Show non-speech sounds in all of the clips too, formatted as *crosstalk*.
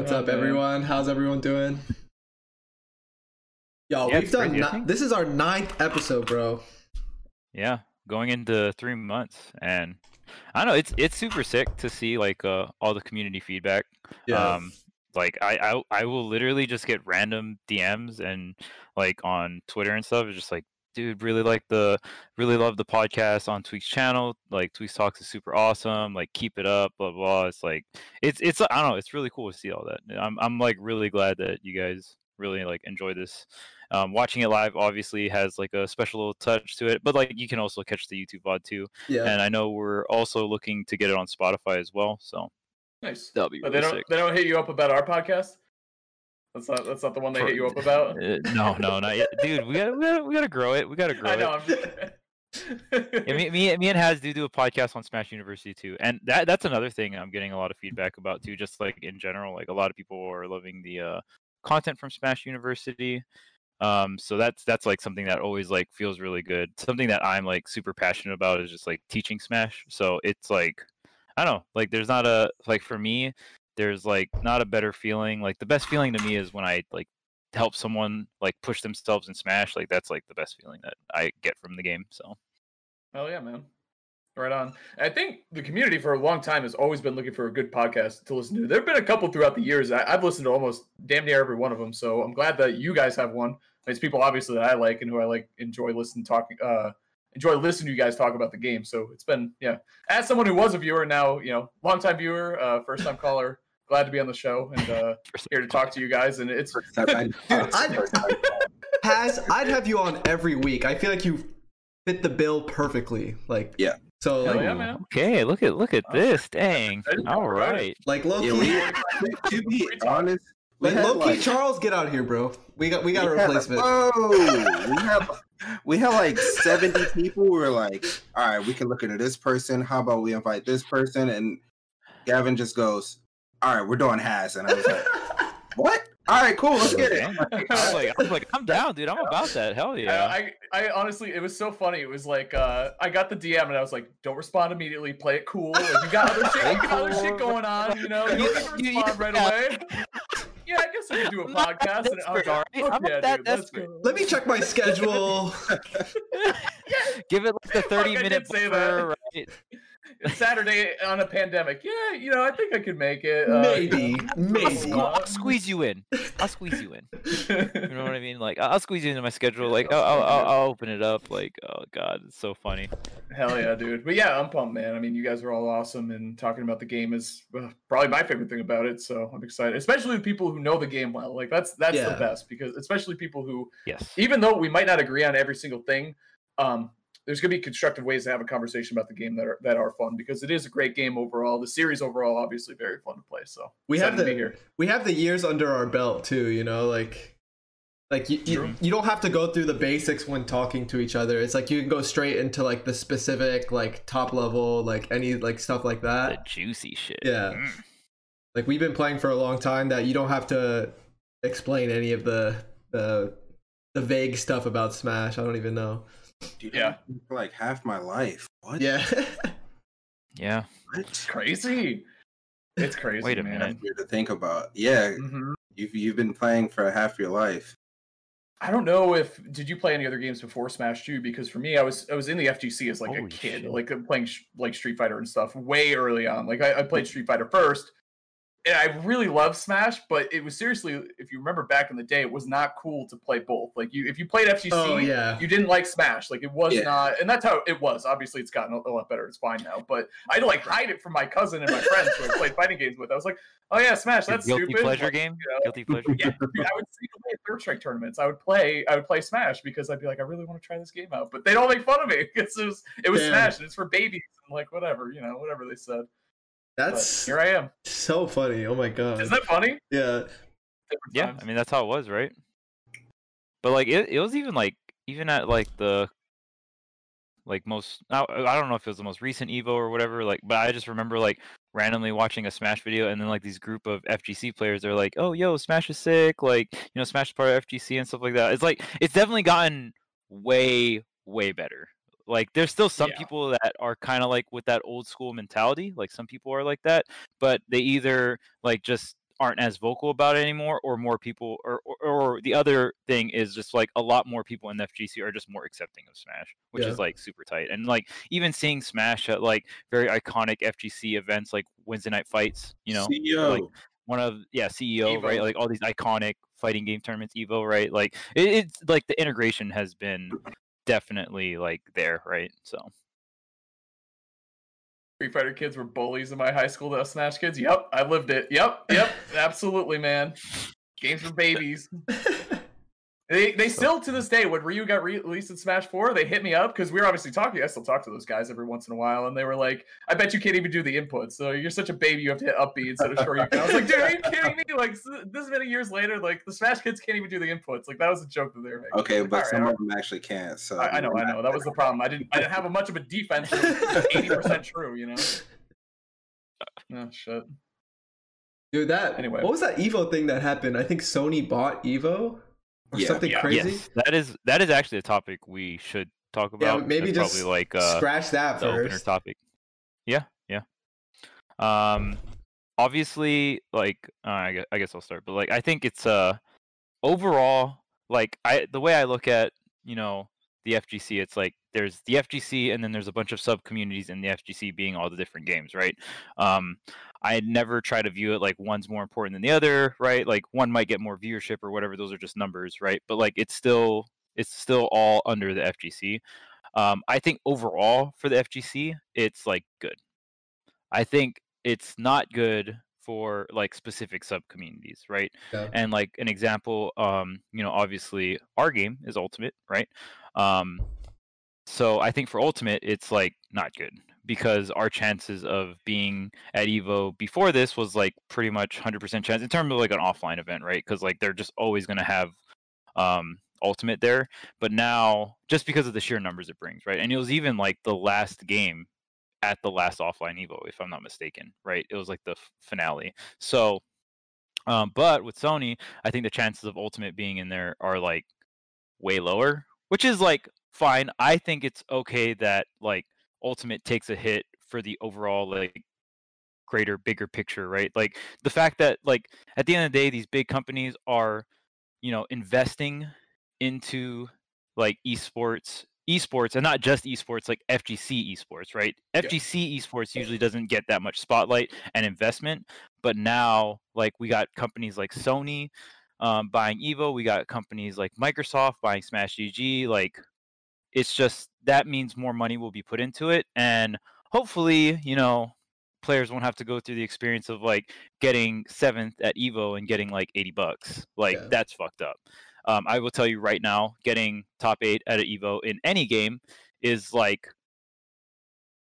What's up, man. everyone? How's everyone doing? Yo, Yeah, we've done. crazy, I ni- think. this is our ninth episode, bro. Yeah, going into three months, and I don't know it's it's super sick to see like uh, all the community feedback. Um, like I, I I will literally just get random DMs and like on Twitter and stuff. It's just like, dude, really like the really love the podcast on Tweek's channel. Like Tweek's Talks is super awesome. Like keep it up, blah blah. It's like it's it's I don't know. It's really cool to see all that. I'm I'm like really glad that you guys really like enjoy this. Um, watching it live obviously has like a special little touch to it, but like you can also catch the YouTube VOD too. yeah. And I know we're also looking to get it on Spotify as well. So Nice. that'll be But really they don't sick. they don't hit you up about our podcast. That's not that's not the one they For- hit you up about. Uh, no, no, not yet, dude. We gotta, we gotta, we gotta grow it. We gotta *laughs* grow I it. know. I'm. Yeah, me, *laughs* me, me and Haz do do a podcast on Smash University too, and that that's another thing I'm getting a lot of feedback about too. Just like in general, like a lot of people are loving the uh, content from Smash University. Um, so that's that's like something that always like feels really good. Something that I'm like super passionate about is just like teaching Smash. So it's like I don't know, like there's not a like for me, there's like not a better feeling. Like the best feeling to me is when I like help someone like push themselves and Smash. Like that's like the best feeling that I get from the game. So. Hell yeah, man. Right on. I think the community for a long time has always been looking for a good podcast to listen to. There have been a couple throughout the years. I, I've listened to almost damn near every one of them. So I'm glad that you guys have one. It's people obviously that I like and who I like enjoy listening talking uh enjoy listening to you guys talk about the game. So it's been yeah. As someone who was a viewer now, you know, long time viewer, uh first time caller, glad to be on the show and uh here to talk to you guys and it's Dude, I- *laughs* Haz I'd have you on every week. I feel like you fit the bill perfectly. Like Yeah. So Hell like, yeah, man. Okay, look at look at Oh, this. Dang. I didn't know All about it. right. like low Yeah, key, we, *laughs* to be honest, we like low key, like- Charles, get out of here, bro. We got we got a we had- replacement. Whoa, we have we had like seventy people. We were like, all right, we can look into this person. How about we invite this person? And Gavin just goes, all right, we're doing Haz, and I was like, *laughs* what? All right, cool, let's get it. *laughs* I was like, I was like, I'm down, dude. I'm about that. Hell yeah. I, I, I honestly, it was so funny. It was like uh, I got the DM and I was like, "Don't respond immediately. Play it cool. Like, you got other shit, you got other shit going on. You know, *laughs* you don't need to You- you- respond right away." Yeah, I guess we could do a I'm not that podcast. And I was desperate. I'm "Fuck not yeah, that let's desperate." go." Let me check my *laughs* schedule. Give it like the *laughs* 30 I minute did buffer, right? It's *laughs* Saturday on a pandemic. Yeah, you know, I think I could make it. Uh, maybe, I'll, maybe. sque- I'll squeeze you in. I'll squeeze you in. You know what I mean? Like I'll I'll squeeze you into my schedule. Like I'll, I'll, I'll I'll open it up. Like oh god, it's so funny. Hell yeah, dude. But yeah, I'm pumped, man. I mean, you guys are all awesome, and talking about the game is uh, probably my favorite thing about it. So I'm excited, especially the people who know the game well. Like that's that's Yeah. the best because especially people who, Yes. even though we might not agree on every single thing, um, there's gonna be constructive ways to have a conversation about the game that are that are fun because it is a great game overall. The series overall, obviously, very fun to play. So We have the here. we have the years under our belt too. You know, like like you, you, you don't have to go through the basics when talking to each other. It's like you can go straight into like the specific like top level like any like stuff like that The juicy shit. Yeah. Mm. Like we've been playing for a long time that you don't have to explain any of the the the vague stuff about Smash. I don't even know. Dude, Yeah. For like half my life. What? Yeah. *laughs* Yeah. It's crazy. It's crazy. *laughs* Wait a man. minute. Weird to think about. Yeah, Mhm. you've you've been playing for half your life. I don't know if did you play any other games before Smash 2 because for me I was I was in the FGC as like a kid shit. like playing sh- like Street Fighter and stuff way early on like I, I played Street Fighter first and I really love Smash but it was seriously if you remember back in the day it was not cool to play both like you if you played FGC oh yeah. you didn't like Smash like it was Yeah. not and that's how it was obviously it's gotten a, a lot better it's fine now but I had to like hide it from my cousin and my friends who I played fighting games with I was like oh yeah Smash. That's guilty stupid pleasure Like, game. you know, Guilty pleasure. yeah, *laughs* dude, I would see away at Third Strike tournaments. I would play, I would play Smash because I'd be like, I really want to try this game out, but they don't make fun of me *laughs* because it was, it was Damn. Smash and it's for babies and like whatever, you know, whatever they said. But That's here I am. so funny. Oh my god. Isn't that funny? yeah. Yeah. I mean that's how it was, right? But like it, it was even like even at like the like most I, I don't know if it was the most recent Evo or whatever, like but I just remember like randomly watching a Smash video and then like these group of FGC players are like, "Oh, yo, Smash is sick." Like, you know, Smash is part of FGC and stuff like that. It's like it's definitely gotten way way better. Like there's still some Yeah. people that are kind of like with that old school mentality. Like some people are like that, but they either like just aren't as vocal about it anymore, or more people, or, or, or the other thing is just like a lot more people in the FGC are just more accepting of Smash, which Yeah. is like super tight. And like even seeing Smash at like very iconic FGC events like Wednesday Night Fights, you know, CEO. like, one of yeah CEO right like all these iconic fighting game tournaments Evo right like it, it's like the integration has been definitely like there right so Street Fighter kids were bullies in my high school. The Smash kids. Yep, I lived it. Yep, yep, *laughs* absolutely, man. Games for babies. They they still to this day when Ryu got re- released in Smash Four, they hit me up because we were obviously talking. I still talk to those guys every once in a while, and they were like, "I bet you can't even do the inputs. So you're such a baby, you have to hit up B instead of Shoryuken." *laughs* I was like, "Dude, are you kidding me? Like s- this many years later, like the Smash kids can't even do the inputs. Like that was a joke that they were making." okay, Like, but some right, of them actually can't. So I, I know, I know. That was the problem. I didn't I didn't have a much of a defense. Eighty percent true, you know. *laughs* Oh shit. Dude, that Anyway. what was that Evo thing that happened? I think Sony bought Evo or Yeah. something Yeah. crazy. yes that is that is actually a topic we should talk about. Yeah, maybe That's just probably like uh Scratch that the opener first. topic yeah yeah um obviously like uh, I, guess, I guess i'll start but like i think it's uh overall like i the way i look at you know the fgc it's like there's the fgc and then there's a bunch of sub communities in the fgc being all the different games right um i never try to view it like one's more important than the other right like one might get more viewership or whatever those are just numbers right but like it's still it's still all under the fgc um, I think overall for the FGC, it's like good. I think it's not good for like specific sub communities, right? Yeah. And like an example, um, you know, obviously our game is Ultimate, right? Um, so I think for Ultimate, it's like not good because our chances of being at Evo before this was like pretty much 100% chance in terms of like an offline event, right? Because like they're just always going to have um, Ultimate there. But now just because of the sheer numbers it brings right? And it was even like the last game at the last offline evo if i'm not mistaken right? It was like the f- finale. So um but with sony i think the chances of ultimate being in there are like way lower which is like fine i think it's okay that like ultimate takes a hit for the overall like greater bigger picture right like the fact that like at the end of the day these big companies are you know investing into like esports esports and not just esports like FGC esports right Yeah. FGC esports usually doesn't get that much spotlight and investment but now like we got companies like Sony um, buying Evo we got companies like Microsoft buying Smash GG like it's just that means more money will be put into it and hopefully you know players won't have to go through the experience of like getting seventh at evo and getting like 80 bucks like Yeah. that's fucked up um, i will tell you right now getting top eight at an evo in any game is like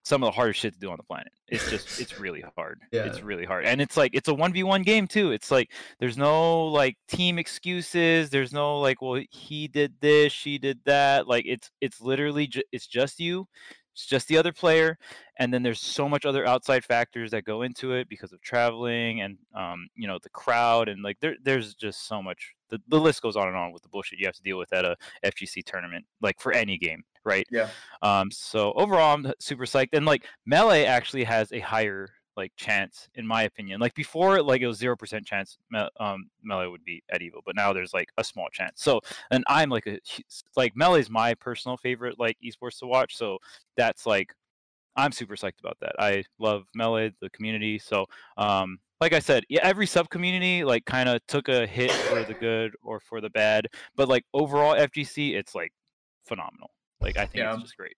some of the hardest shit to do on the planet. It's just it's really hard. *laughs* Yeah. it's really hard. And it's like it's a 1v1 game too. It's like there's no like team excuses. There's no like well he did this she did that. Like it's it's literally ju- it's just you it's just the other player and then there's so much other outside factors that go into it because of traveling and um, you know the crowd and like there, there's just so much the, the list goes on and on with the bullshit you have to deal with at a fgc tournament like for any game right Yeah. um so overall i'm super psyched and like melee actually has a higher like chance in my opinion like before like it was 0% chance Me- um melee would be at evo but now there's like a small chance so and i'm like a like melee is my personal favorite like esports to watch so that's like I'm super psyched about that. I love Melee, the community. So, um, like I said, yeah, every sub community like kind of took a hit for the good or for the bad, but like overall FGC, it's like phenomenal. Like I think Yeah. it's just great.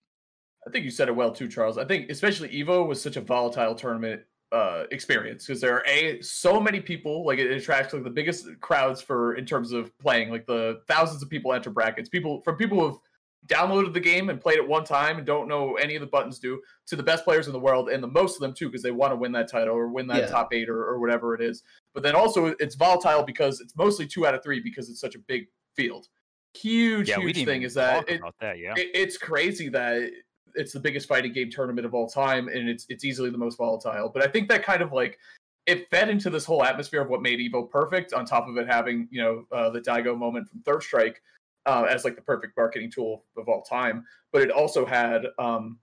I think you said it well too, Charles. I think especially Evo was such a volatile tournament uh, experience because there are a so many people. Like it attracts like the biggest crowds for in terms of playing. Like the thousands of people enter brackets. People from people who've downloaded the game and played it one time and don't know any of the buttons do to the best players in the world and the most of them too because they want to win that title or win that Yeah. top eight or, or whatever it is. But then also it's volatile because it's mostly two out of three because it's such a big field. Huge, Yeah, huge thing is that it, that. Yeah, it, it's crazy that it's the biggest fighting game tournament of all time and it's it's easily the most volatile but i think that kind of like it fed into this whole atmosphere of what made evo perfect on top of it having you know uh, the daigo moment from third strike uh, as like the perfect marketing tool of all time but it also had um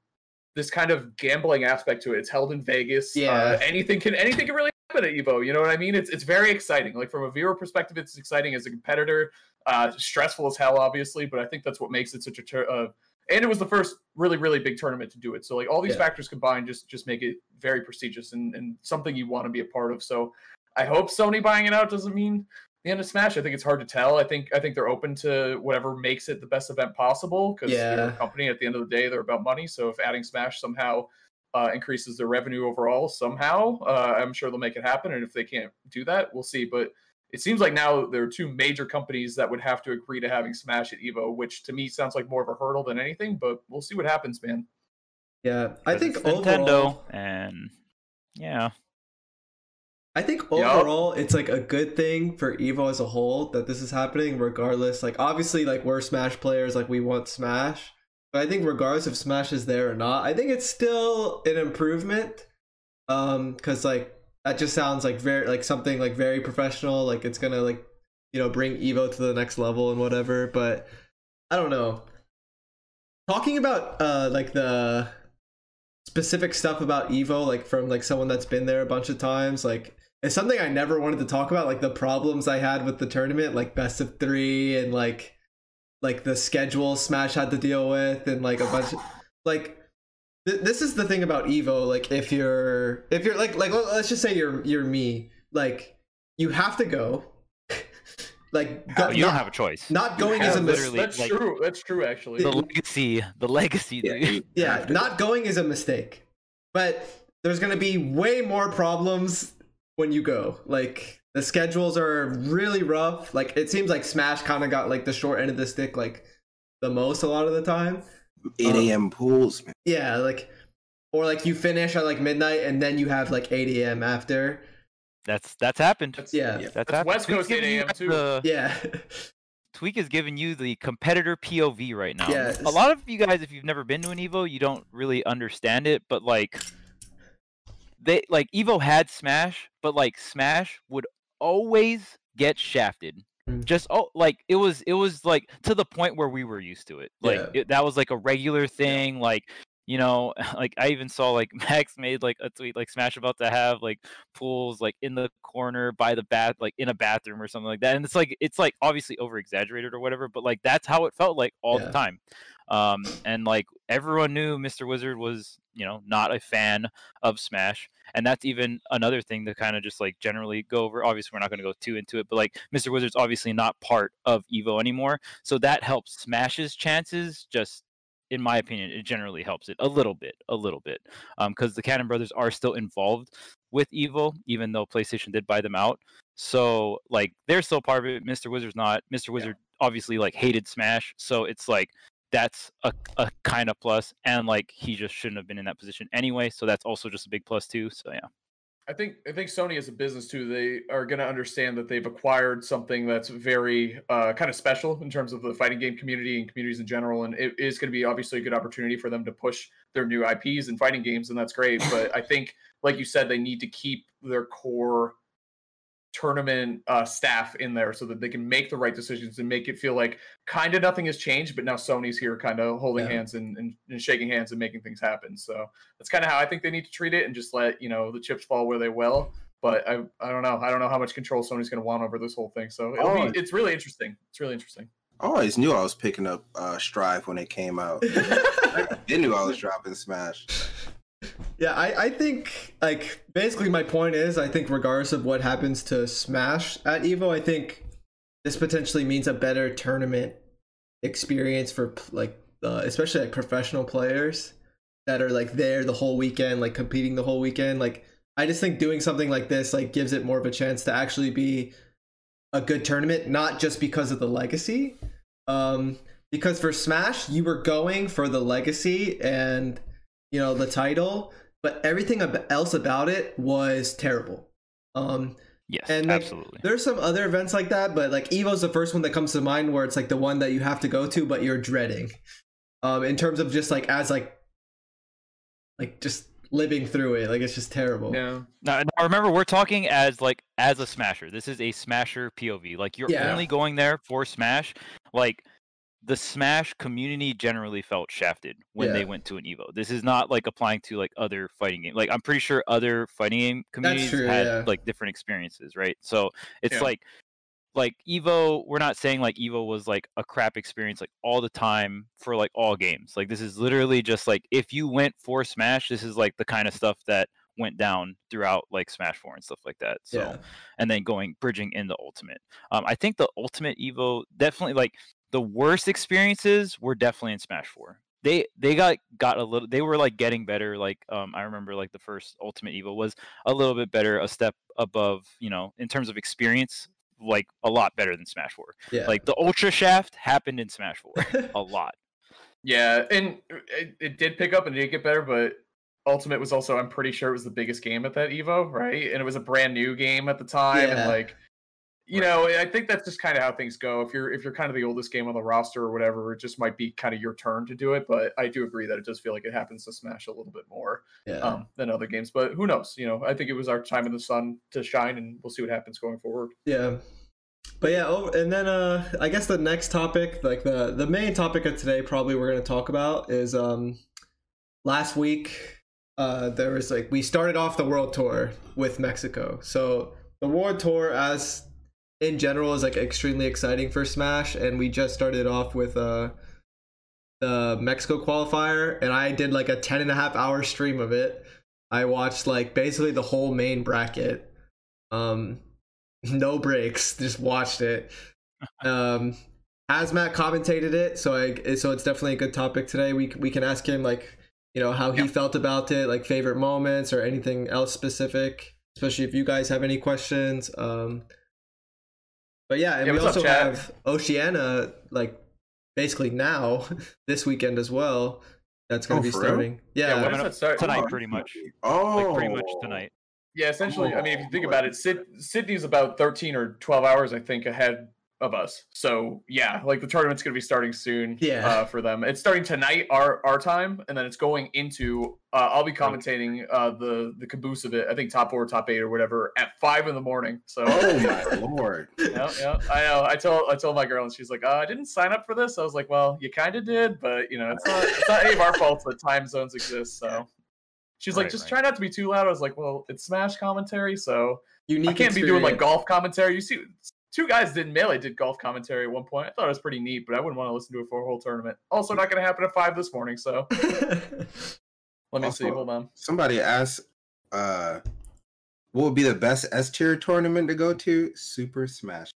this kind of gambling aspect to it it's held in vegas Yeah. uh, anything can anything can really happen happen at Evo. You know what I mean? It's it's very exciting. Like from a viewer perspective, it's exciting as a competitor. Uh, stressful as hell, obviously, but I think that's what makes it such a. Tur- uh, and it was the first really really big tournament to do it. So like all these Yeah. factors combined just just make it very prestigious and and something you want to be a part of. So I hope Sony buying it out doesn't mean the end of Smash. I think it's hard to tell. I think I think they're open to whatever makes it the best event possible because they're a company. At the end of the day, they're about money. So if adding Smash somehow uh, increases their revenue overall somehow, uh, I'm sure they'll make it happen. And if they can't do that, we'll see. But it seems like now there are two major companies that would have to agree to having Smash at Evo, which to me sounds like more of a hurdle than anything. But we'll see what happens, man. Yeah, I think it's overall, Nintendo, and yeah, I think Yup. overall it's like a good thing for Evo as a whole that this is happening regardless. Like obviously like we're Smash players, like we want Smash. But I think regardless if Smash is there or not, I think it's still an improvement. Um cuz like that just sounds like very like something like very professional, like it's to like you know bring Evo to the next level and whatever, but I don't know. Talking about uh like the specific stuff about Evo, like from like someone that's been there a bunch of times, like it's something I never wanted to talk about, like the problems I had with the tournament, like best of three and like like the schedule Smash had to deal with and like a bunch of like this is the thing about Evo, like if you're if you're like like let- let's just say you're you're me, like you have to go. *laughs* like go, Oh, you don't have a choice. not going is a mistake. literally, that's like- true. That's true, actually. the legacy, the legacy, Yeah, dude. Yeah, not going is a mistake. But there's going to be way more problems when you go. Like the schedules are really rough. Like it seems like Smash kind of got like the short end of the stick like the most a lot of the time. 8 uh, a.m. pools, man. Yeah, like or like you finish at like midnight and then you have like 8 a.m. after. That's that's happened. That's, Yeah. Yeah. That's, That's happened. West Coast 8 a.m. too. the- Yeah. *laughs* Tweek is giving you the competitor POV right now. Yes. A lot of you guys, if you've never been to an Evo, you don't really understand it. But like, they like Evo had Smash, but like Smash would always get shafted. Mm. Just oh, like it was, it was like to the point where we were used to it. Like Yeah. it, that was like a regular thing. Like you know, *laughs* like I even saw like *laughs* Max made like a tweet like Smash about to have like pools like in the corner by the bath like in a bathroom or something like that and it's like it's like obviously over exaggerated or whatever but like that's how it felt like all Yeah. the time um and like everyone knew mr wizard was you know not a fan of smash and that's even another thing to kind of just like generally go over obviously we're not going to go too into it but like mr wizard's obviously not part of evo anymore so that helps smash's chances just in my opinion it generally helps it a little bit a little bit um, because the cannon brothers are still involved with Evo, even though PlayStation did buy them out. So like they're still part of it. Mr. Wizard's not. Mr. Wizard obviously like hated Smash, so it's like that's a, a kind of plus, and like he just shouldn't have been in that position anyway. So that's also just a big plus too. So yeah, I think I think Sony as a business too, they are going to understand that they've acquired something that's very uh, kind of special in terms of the fighting game community and communities in general, and it is going to be obviously a good opportunity for them to push their new IPs and fighting games, and that's great. But I think, like you said, they need to keep their core tournament uh, staff in there so that they can make the right decisions and make it feel like kind of nothing has changed, but now Sony's here, kind of holding Yeah. hands and, and, and shaking hands and making things happen. So that's kind of how I think they need to treat it and just let you know the chips fall where they will. But I I don't know I don't know how much control Sony's going to want over this whole thing. So it'll Oh. be, it's really interesting. It's really interesting. I always knew I was picking up uh, Strive when it came out. *laughs* they knew I was dropping Smash. Yeah, I, I think like basically my point is I think regardless of what happens to Smash at Evo, I think this potentially means a better tournament experience for like uh, especially like professional players that are like there the whole weekend, like competing the whole weekend. Like I just think doing something like this like gives it more of a chance to actually be a good tournament, not just because of the legacy. Um, because for Smash, you were going for the legacy and you know the title, but everything ab- else about it was terrible. Um, yes, And, like, absolutely. there's some other events like that, but like Evo's the first one that comes to mind where it's like the one that you have to go to, but you're dreading. Um, in terms of just like as like, like just living through it, like it's just terrible. Yeah. Now, now remember, we're talking as like as a smasher. This is a smasher POV. Like you're Yeah. only going there for smash. Like the Smash community generally felt shafted when Yeah. they went to an Evo. This is not like applying to like other fighting games. Like I'm pretty sure other fighting game communities true, had yeah. like different experiences, right? So it's Yeah. like like Evo, we're not saying like Evo was like a crap experience like all the time for like all games. Like this is literally just like if you went for Smash, this is like the kind of stuff that went down throughout like Smash 4 and stuff like that. So yeah. and then going bridging into ultimate. Um, I think the ultimate Evo definitely like the worst experiences were definitely in Smash Four. They they got got a little. They were like getting better. Like um, I remember like the first ultimate Evo was a little bit better, a step above. You know, in terms of experience, like a lot better than Smash Four. Yeah. Like the Ultra Shaft happened in Smash Four *laughs* a lot. Yeah, and uh, it, it did pick up and it did get better, but Ultimate was also, I'm pretty sure it was the biggest game at that Evo, right? And it was a brand new game at the time, Yeah. and like, you know, I think that's just kind of how things go. If you're if you're kind of the oldest game on the roster or whatever, it just might be kind of your turn to do it. But I do agree that it does feel like it happens to Smash a little bit more yeah. um, than other games. But who knows? You know, I think it was our time in the sun to shine, and we'll see what happens going forward. Yeah. But yeah, oh, and then uh I guess the next topic, like the the main topic of today probably we're going to talk about is um last week uh there was like we started off the world tour with Mexico. So the world tour as in general is like extremely exciting for Smash and we just started off with uh the Mexico qualifier and I did like a 10 and a half hour stream of it. I watched like basically the whole main bracket. Um *laughs* no breaks just watched it *laughs* um Hazmatt commentated it so i so it's definitely a good topic today we we can ask him like you know how he felt about it like favorite moments or anything else specific especially if you guys have any questions um but yeah and Yeah, we what's up, also have oceana like basically now *laughs* this weekend as well that's gonna Oh, be for real? starting yeah, when coming does up that start? tonight, Oh, pretty much. Oh, Like pretty much tonight. Yeah, essentially. I mean, if you think Oh, about it, Syd- Sydney's about 13 or 12 hours, I think, ahead of us. So yeah, like the tournament's going to be starting soon. Yeah. Uh, for them, it's starting tonight our our time, and then it's going into. Uh, I'll be commentating uh, the the caboose of it. I think top four, top eight, or whatever at five in the morning. So. Oh my *laughs* lord. yeah, yeah, I know. I told I told my girl, and she's like, uh, "I didn't sign up for this." I was like, "Well, you kind of did, but you know, it's not it's not any of our fault that time zones exist." So she's like, "Just right. try not to be too loud." I was like, "Well, it's Smash commentary, so unique I can't be doing like golf commentary." You see, two guys didn't melee did golf commentary at one point. I thought it was pretty neat, but I wouldn't want to listen to it for a whole tournament. Also, not going to happen at five this morning. So *laughs* let me see. Hold on. Somebody asked, uh, what would be the best S tier tournament to go to? Super Smash.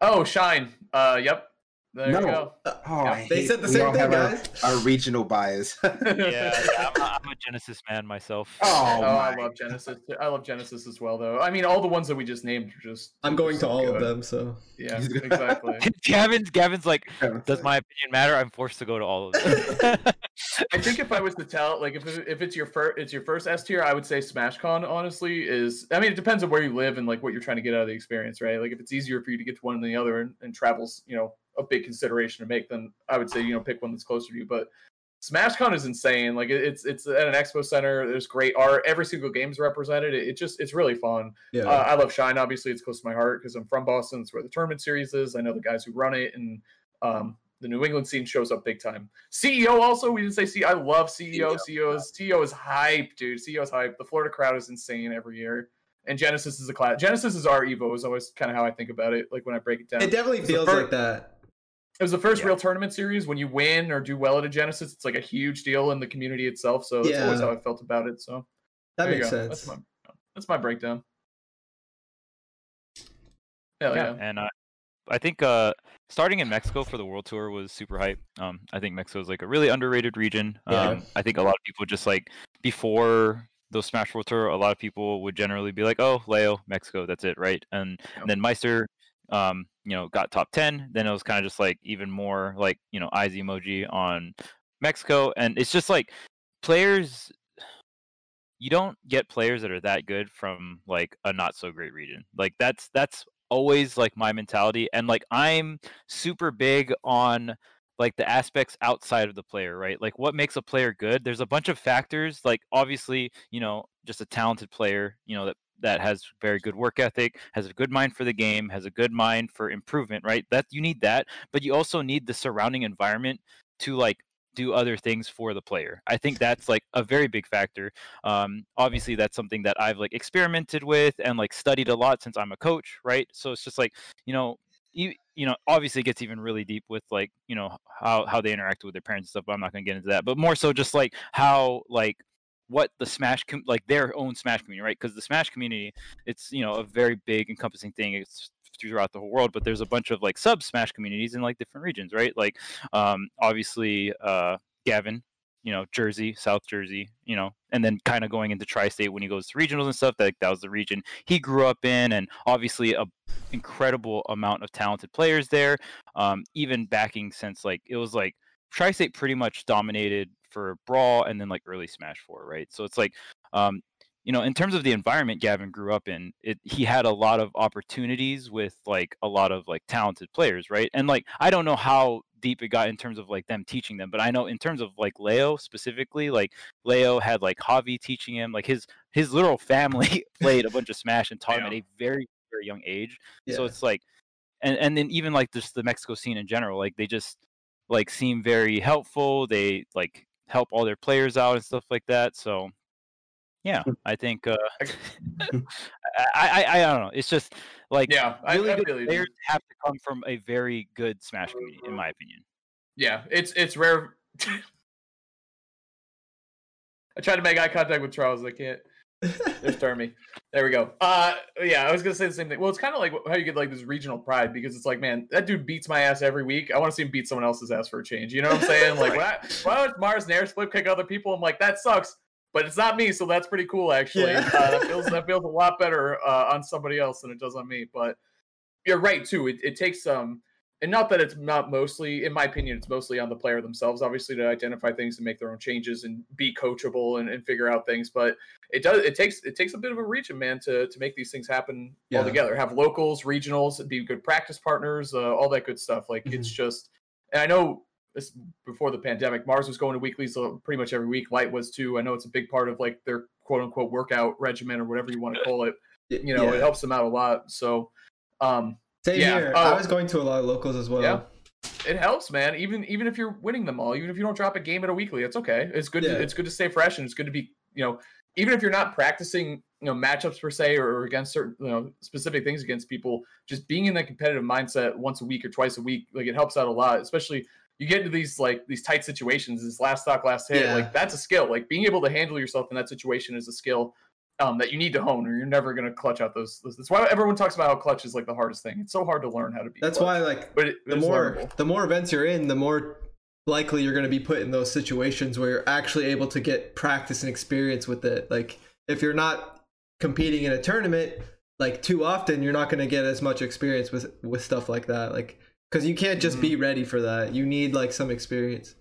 Oh, Shine. Uh, yep. There No. you go. Uh, oh, Yeah. They said the same thing, have our- guys. Our, regional bias. *laughs* *laughs* Yeah, yeah I'm, a, I'm a *laughs* Genesis man myself. Oh, Oh, I love Genesis. I love Genesis as well, though. I mean, all the ones that we just named are just. I'm going to so all of them, so Yeah, exactly. Gavin's Gavin's like, God. does my opinion matter? I'm forced to go to all of them. I think if I was to tell, like, if if it's your first, it's your first S tier, I would say SmashCon. Honestly, is I mean, it depends on where you live and like what you're trying to get out of the experience, right? Like, if it's easier for you to get to one than the other, and, and travels, you know, a big consideration to make, then I would say you know pick one that's closer to you. But SmashCon is insane. Like, it's it's at an expo center. There's great art. Every single game's represented. It, it just it's really fun. yeah. Uh, I love Shine. Obviously, it's close to my heart because I'm from Boston. It's where the tournament series is. I know the guys who run it, and um, the New England scene shows up big time. CEO also, we didn't say CEO. I love CEO. CEO is CEO is hype, dude. CEO is hype. The Florida crowd is insane every year. And Genesis is a class. Genesis is our Evo. Is always kind of how I think about it. Like when I break it down. it definitely feels fir- like that. It was the first Yeah. real tournament series. When you win or do well at a Genesis, it's like a huge deal in the community itself. So that's always how I felt about it. So That there you makes go. sense. That's my that's my breakdown. Hell yeah, yeah. and uh, I think uh, starting in Mexico for the World Tour was super hype. Um, I think Mexico is like a really underrated region. Yeah. Um, I think a lot of people just like before those Smash World Tour, a lot of people would generally be like, "Oh, Leo, Mexico, that's it, right?" And, Yep. and then Meister, um, you know, got top ten. Then it was kind of just like even more like you know eyes emoji on Mexico, and it's just like players. You don't get players that are that good from like a not so great region. Like that's that's always like my mentality and like i'm super big on like the aspects outside of the player right like what makes a player good there's a bunch of factors like obviously you know just a talented player you know that that has very good work ethic, has a good mind for the game, has a good mind for improvement, right? That you need that, but you also need the surrounding environment to like do other things for the player. I think that's like a very big factor. Um, obviously, that's something that I've like experimented with and like studied a lot since I'm a coach, right? So it's just like you know, you you know, obviously it gets even really deep with like you know how how they interact with their parents and stuff. But I'm not gonna get into that. But more so, just like how like what the smash com- like their own smash community right? Because the smash community it's you know a very big encompassing thing it's throughout the whole world but there's a bunch of like sub smash communities in like different regions right? Like um obviously uh gavin you know jersey south jersey you know and then kind of going into tri-state when he goes to regionals and stuff that that was the region he grew up in and obviously a incredible amount of talented players there um even backing since like it was like tri-state pretty much dominated for brawl and then like early smash 4 right? So it's like um you know in terms of the environment gavin grew up in it he had a lot of opportunities with like a lot of like talented players right? And like i don't know how deep it got in terms of like them teaching them but i know in terms of like leo specifically like leo had like javi teaching him like his his literal family *laughs* played a bunch of smash and taught him at a very very young age. So it's like and and then even like just the mexico scene in general like they just like seem very helpful they like help all their players out and stuff like that so yeah hmm. i think uh *laughs* hmm. I, I i don't know it's just like Yeah, I, really I good feel you. players have to come from a very good smash community in mm-hmm. my opinion Yeah, it's it's rare. *laughs* I tried to make eye contact with Charles. I can't. There's Termy. There we go. Uh, yeah, I was gonna say the same thing. Well, it's kind of like how you get like this regional pride because it's like, man, that dude beats my ass every week. I want to see him beat someone else's ass for a change. You know what I'm saying? *laughs* Like, why, I watch Marss Nair split kick other people, I'm like, that sucks. But it's not me, so that's pretty cool actually. Yeah. Uh, that feels that feels a lot better uh, on somebody else than it does on me. But you're right too. It, it takes um, and not that it's not mostly, in my opinion, it's mostly on the player themselves, obviously, to identify things and make their own changes and be coachable and, and figure out things. But it does it takes it takes a bit of a region, man, to to make these things happen Yeah. all together. Have locals, regionals, be good practice partners, uh, all that good stuff. Like it's just, and I know this before the pandemic, Marss was going to weeklies uh, pretty much every week. Light was too. I know it's a big part of like their quote unquote workout regimen or whatever you want to call it. You know, it helps them out a lot. So. um Same Yeah, here. oh. I was going to a lot of locals as well. Yeah. it helps, man. Even even if you're winning them all, even if you don't drop a game at a weekly, it's okay. It's good. Yeah. To, it's good to stay fresh, and it's good to be, you know, even if you're not practicing, you know, matchups per se or against certain, you know, specific things against people, just being in that competitive mindset once a week or twice a week, like it helps out a lot. Especially you get into these like these tight situations, this last stock, last hit, Yeah. like that's a skill. Like being able to handle yourself in that situation is a skill. Um, that you need to hone, or you're never gonna clutch out those, those. That's why everyone talks about how clutch is like the hardest thing. It's so hard to learn how to be. That's clutch. why like But it, the more learnable. the more events you're in, the more likely you're going to be put in those situations where you're actually able to get practice and experience with it. Like if you're not competing in a tournament like too often, you're not going to get as much experience with with stuff like that. Like cuz you can't just Mhm. be ready for that. You need like some experience.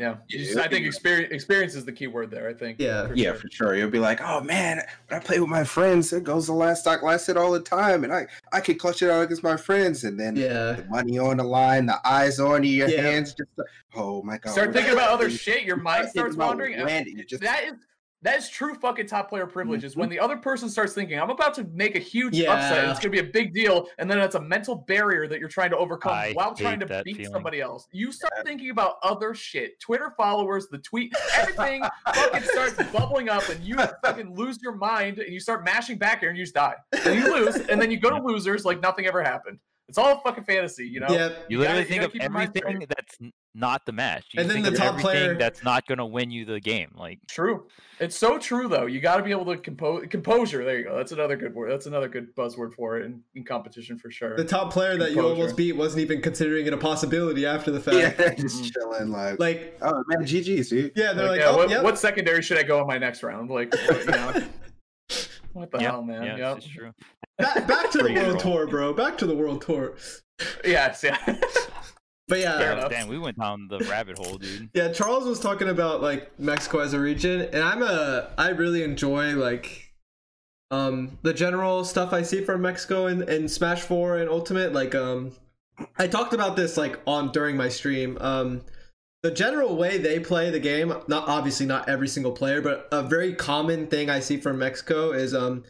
Yeah, Yeah, just- I think experience experience is the key word there. I think. Yeah. Yeah, sure. for sure. You'll be like, oh man, when I play with my friends, it goes the last stock, last hit all the time, and I I could clutch it out against my friends, and then Yeah. the money on the line, the eyes on you, your Yeah. hands just oh my god. Start thinking about other shit. Your mind starts wandering. and landing, just That is that is true fucking top player privilege. Is Mm-hmm. when the other person starts thinking, "I'm about to make a huge Yeah. upset. It's gonna be a big deal," and then it's a mental barrier that you're trying to overcome I while trying to beat feeling. somebody else. You start thinking about other shit. Twitter followers, the tweet, everything *laughs* fucking starts bubbling up, and you fucking lose your mind, and you start mashing back here, and you just die. And you lose, and then you go to losers like nothing ever happened. It's all fucking fantasy, you know. Yeah. You, You literally gotta- think gotta of keep your mind straight. everything that's not the match. You And then think the of top everything player- that's not going to win you the game. Like True. It's so true though. You got to be able to compose composure. There you go. That's another good word. That's another good buzzword for it in, in competition for sure. The top player that you Composure. almost beat wasn't even considering it a possibility after the *laughs* fact. yeah, just Mhm. chilling like, Like oh man, GG's, dude. yeah, they're Like, like, yeah, oh, what, yep. what secondary should I go in my next round? Like, you know, *laughs* what the yeah, hell, man? yeah, Yeah. it's true. Back, *laughs* back to the world tour, bro. Back to the world tour. Yes. Yeah. *laughs* But yeah, Fair Yeah, enough. damn, we went down the rabbit hole, dude. Yeah, Charles was talking about like Mexico as a region, and I'm a I really enjoy like um the general stuff I see from Mexico in, in Smash 4 and Ultimate. Like um I talked about this like on during my stream. Um the general way they play the game, not obviously not every single player, but a very common thing I see from Mexico is um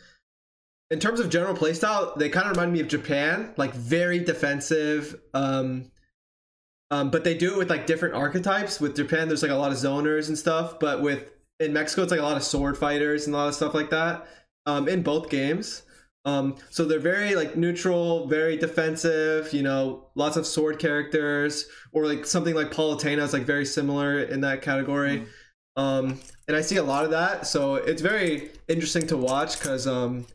in terms of general playstyle, they kind of remind me of Japan, like very defensive. Um, um, but they do it with like different archetypes. With Japan, there's like a lot of zoners and stuff, but with in Mexico, it's like a lot of sword fighters and a lot of stuff like that. Um, in both games. Um, so they're very like neutral, very defensive. You know, lots of sword characters, or like something like Palutena is like very similar in that category. Mm. Um, and I see a lot of that, so it's very interesting to watch because um,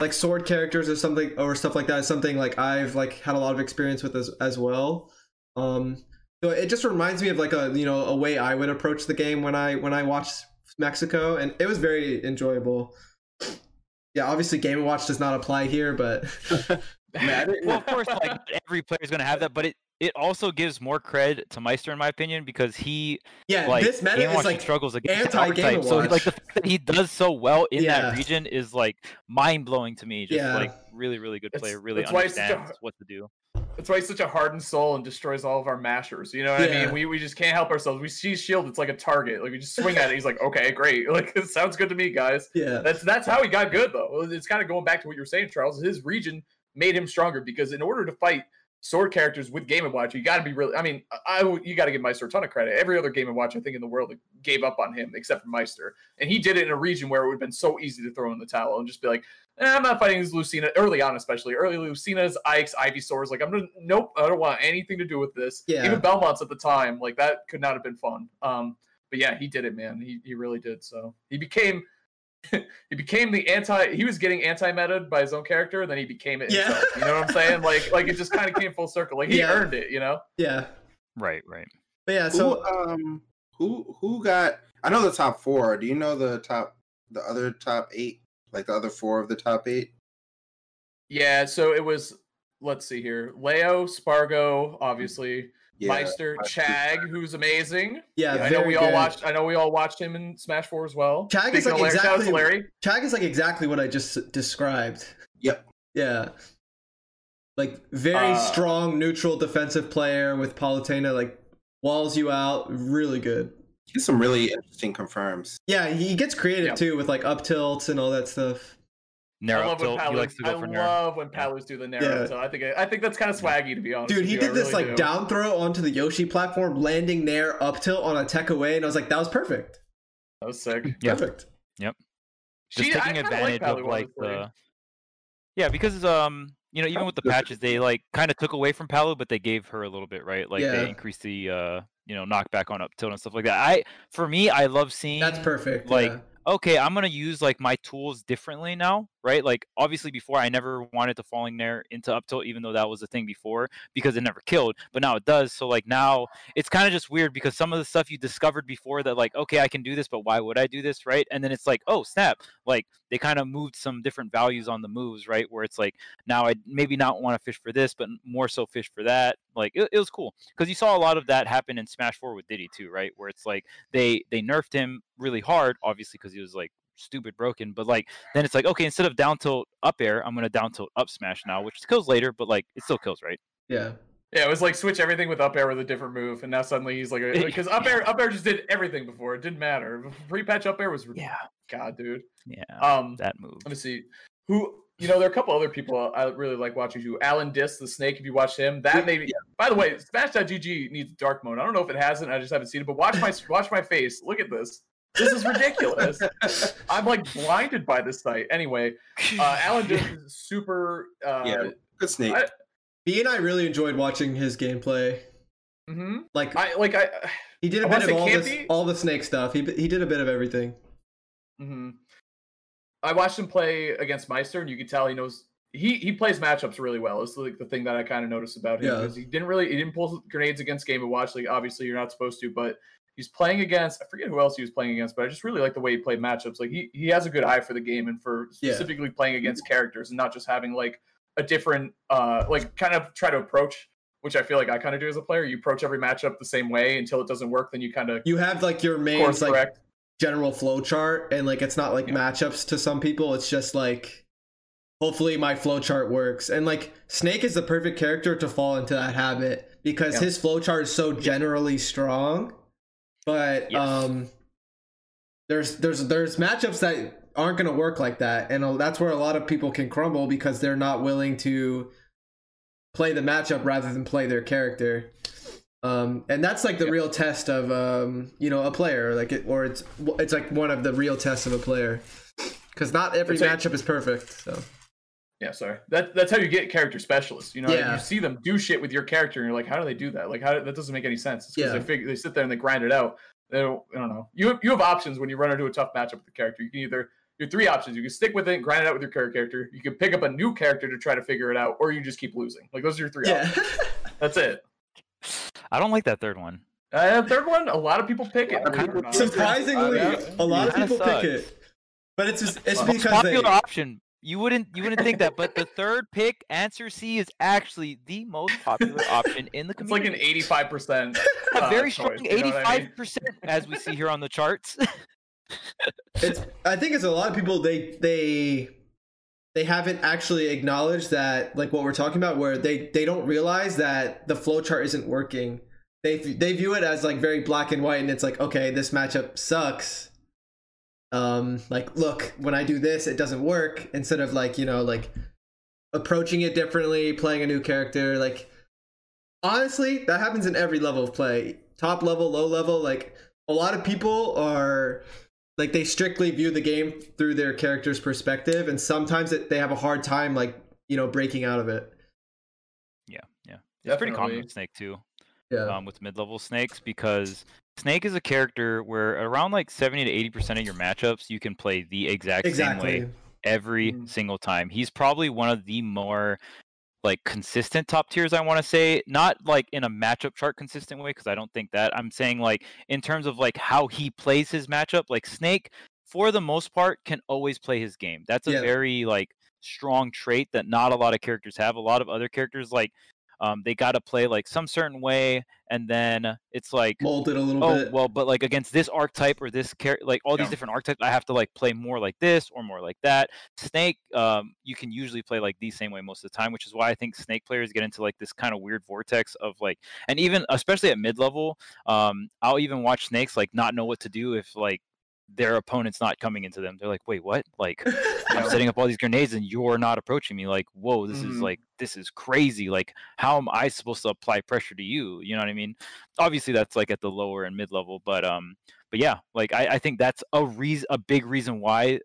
like sword characters or something or stuff like that is something like I've like had a lot of experience with as as well. Um, so it just reminds me of like a you know a way I would approach the game when I when I watch Mexico, and it was very enjoyable yeah, obviously Game Watch does not apply here, but *laughs* *laughs* well, of course, like every player is going to have that, but it it also gives more cred to Meister in my opinion because he yeah like, this meta Game is like struggles against anti So like the fact that he does so well in yeah. that region is like mind blowing to me. Just yeah. like really really good player, really understands what to do. That's why he's such a hardened soul and destroys all of our mashers. You know what yeah. I mean? We, we just can't help ourselves. We see shield, it's like a target. Like we just swing at it. He's like, okay, great. *laughs* Like it sounds good to me, guys. Yeah. That's that's how he got good though. It's kind of going back to what you're saying, Charles. His region made him stronger because in order to fight sword characters with Game and Watch, you got to be really. I mean, I you got to give Meister a ton of credit. Every other Game and Watch I think in the world gave up on him except for Meister, and he did it in a region where it would have been so easy to throw in the towel and just be like, eh, I'm not fighting as Lucina early on, especially early Lucina's Ike's Ivysaurs. Like I'm just nope, I don't want anything to do with this. Yeah. Even Belmont's at the time, like that could not have been fun. Um, but yeah, he did it, man. He he really did. So he became *laughs* he became the anti he was getting anti meta by his own character and then he became it himself. You know what I'm saying? Like like it just kind of came full circle. Like he yeah. earned it, you know? Yeah. Right, right. But yeah, so who, um who who got I know the top four. Do you know the top the other top eight? Like the other four of the top eight? Yeah, so it was let's see here. Leo, Spargo, obviously yeah, Meister, Chag, who's amazing. Yeah, yeah I know we good. all watched. I know we all watched him in Smash Four as well. Chag is like exactly. Larry. Chag is like exactly what I just described. Yep. Yeah. Like very uh, strong, neutral defensive player with Palutena, like walls you out. Really good. He's some really interesting confirms. Yeah, he gets creative yep. too with like up tilts and all that stuff. Narrow I love when Palus, I love when Palus do the narrow yeah. tilt. I think I think that's kind of swaggy to be honest. Dude, he you. did this really like do. down throw onto the Yoshi platform, landing nair up tilt on a tech away, and I was like, that was perfect. That was sick. yeah. Perfect. Yep. Just she, taking advantage like of like the. Yeah, because um, you know, even with the patches, they like kind of took away from Palu, but they gave her a little bit, right? Like yeah. they increased the uh, you know, knockback on up tilt and stuff like that. I, for me, I love seeing. That's perfect. Like. Yeah okay, I'm gonna use like my tools differently now, right? Like obviously before I never wanted to falling there into up tilt, even though that was a thing before because it never killed, but now it does. So like now it's kind of just weird because some of the stuff you discovered before that like okay I can do this, but why would I do this, right? And then it's like oh snap, like they kind of moved some different values on the moves, right? Where it's like now I maybe not want to fish for this, but more so fish for that. Like it, it was cool because you saw a lot of that happen in Smash Four with Diddy too, right? Where it's like they they nerfed him really hard, obviously because he was like stupid broken. But like then it's like okay, instead of down tilt up air, I'm gonna down tilt up smash now, which kills later, but like it still kills, right? Yeah. Yeah, it was like switch everything with up air with a different move, and now suddenly he's like, *laughs* because up air, up air just did everything before. It didn't matter. Pre patch up air was, yeah, God, dude. Yeah. Um, that move. Let me see. Who you know, there are a couple other people I really like watching too. Alan Dis, the snake, if you watch him, that maybe. Yeah. By the way, Smash.gg needs dark mode. I don't know if it hasn't. I just haven't seen it. But watch my *laughs* watch my face. Look at this. This is ridiculous. *laughs* I'm like blinded by this site. Anyway, uh, *laughs* Alan Dis is super. Uh, yeah, good snake. I, B and I really enjoyed watching his gameplay. Mm-hmm. Like I like I. He did a I bit of all this, all the snake stuff. He he did a bit of everything. Mm-hmm. I watched him play against Meister, and you could tell he knows he he plays matchups really well. It's like the thing that I kind of noticed about him yeah. he didn't really he didn't pull grenades against Game and Watch. Like obviously you're not supposed to, but he's playing against I forget who else he was playing against, but I just really like the way he played matchups. Like he he has a good eye for the game and for specifically yeah. playing against characters and not just having like a different uh like kind of try to approach which I feel like I kind of do as a player. You approach every matchup the same way until it doesn't work. Then you kind of you have like your main like correct general flow chart and like it's not like yeah. matchups to some people it's just like hopefully my flow chart works and like snake is the perfect character to fall into that habit because yeah. his flow chart is so generally strong but yes. um there's there's there's matchups that aren't going to work like that, and that's where a lot of people can crumble because they're not willing to play the matchup rather than play their character. Um, and that's like the yep. real test of um, you know a player, like it, or it's it's like one of the real tests of a player, because not every it's matchup like, is perfect. So yeah, sorry. That that's how you get character specialists. You know, yeah. you see them do shit with your character, and you're like, how do they do that? Like, how that doesn't make any sense. It's because yeah. they figure they sit there and they grind it out. They don't, I don't know. You you have options when you run into a tough matchup with the character. You can either your three options. You can stick with it, grind it out with your character. You can pick up a new character to try to figure it out, or you just keep losing. Like those are your three yeah. options. That's it. *laughs* I don't like that third one. Uh, third one, a lot of people pick it. Surprisingly, a lot of people pick it. But it's just it's because popular they... option. You wouldn't you wouldn't think that, but the *laughs* third pick, answer C, is actually the most popular option in the community. It's like an eighty-five percent. *laughs* A uh, very strong eighty-five percent, as we see here on the charts. *laughs* it's. I think it's a lot of people. They they they haven't actually acknowledged that like what we're talking about where they they don't realize that the flowchart isn't working they they view it as like very black and white and it's like okay this matchup sucks um like look when i do this it doesn't work instead of like you know like approaching it differently playing a new character like honestly that happens in every level of play. Top level low level like a lot of people are like they strictly view the game through their character's perspective and sometimes it, they have a hard time like you know breaking out of it. Yeah yeah. It's pretty common with snake too yeah. um, with mid-level snakes because snake is a character where around like 70 to 80 percent of your matchups you can play the exact exactly. same way every mm-hmm. single time he's probably one of the more like consistent top tiers i want to say not like in a matchup chart consistent way because i don't think that i'm saying like in terms of like how he plays his matchup like snake for the most part can always play his game that's a yeah. very like strong trait that not a lot of characters have a lot of other characters like um, they got to play like some certain way and then it's like molded a little oh, bit well but like against this archetype or this character like all yeah. these different archetypes i have to like play more like this or more like that snake um, you can usually play like the same way most of the time which is why i think snake players get into like this kind of weird vortex of like and even especially at mid level um, i'll even watch snakes like not know what to do if like their opponent's not coming into them. They're like, wait, what? Like, *laughs* I'm setting up all these grenades and you're not approaching me. Like, whoa, this mm-hmm. is like, this is crazy. Like, how am I supposed to apply pressure to you? You know what I mean? Obviously, that's like at the lower and mid level, but um, but yeah, like I, I think that's a reason, a big reason why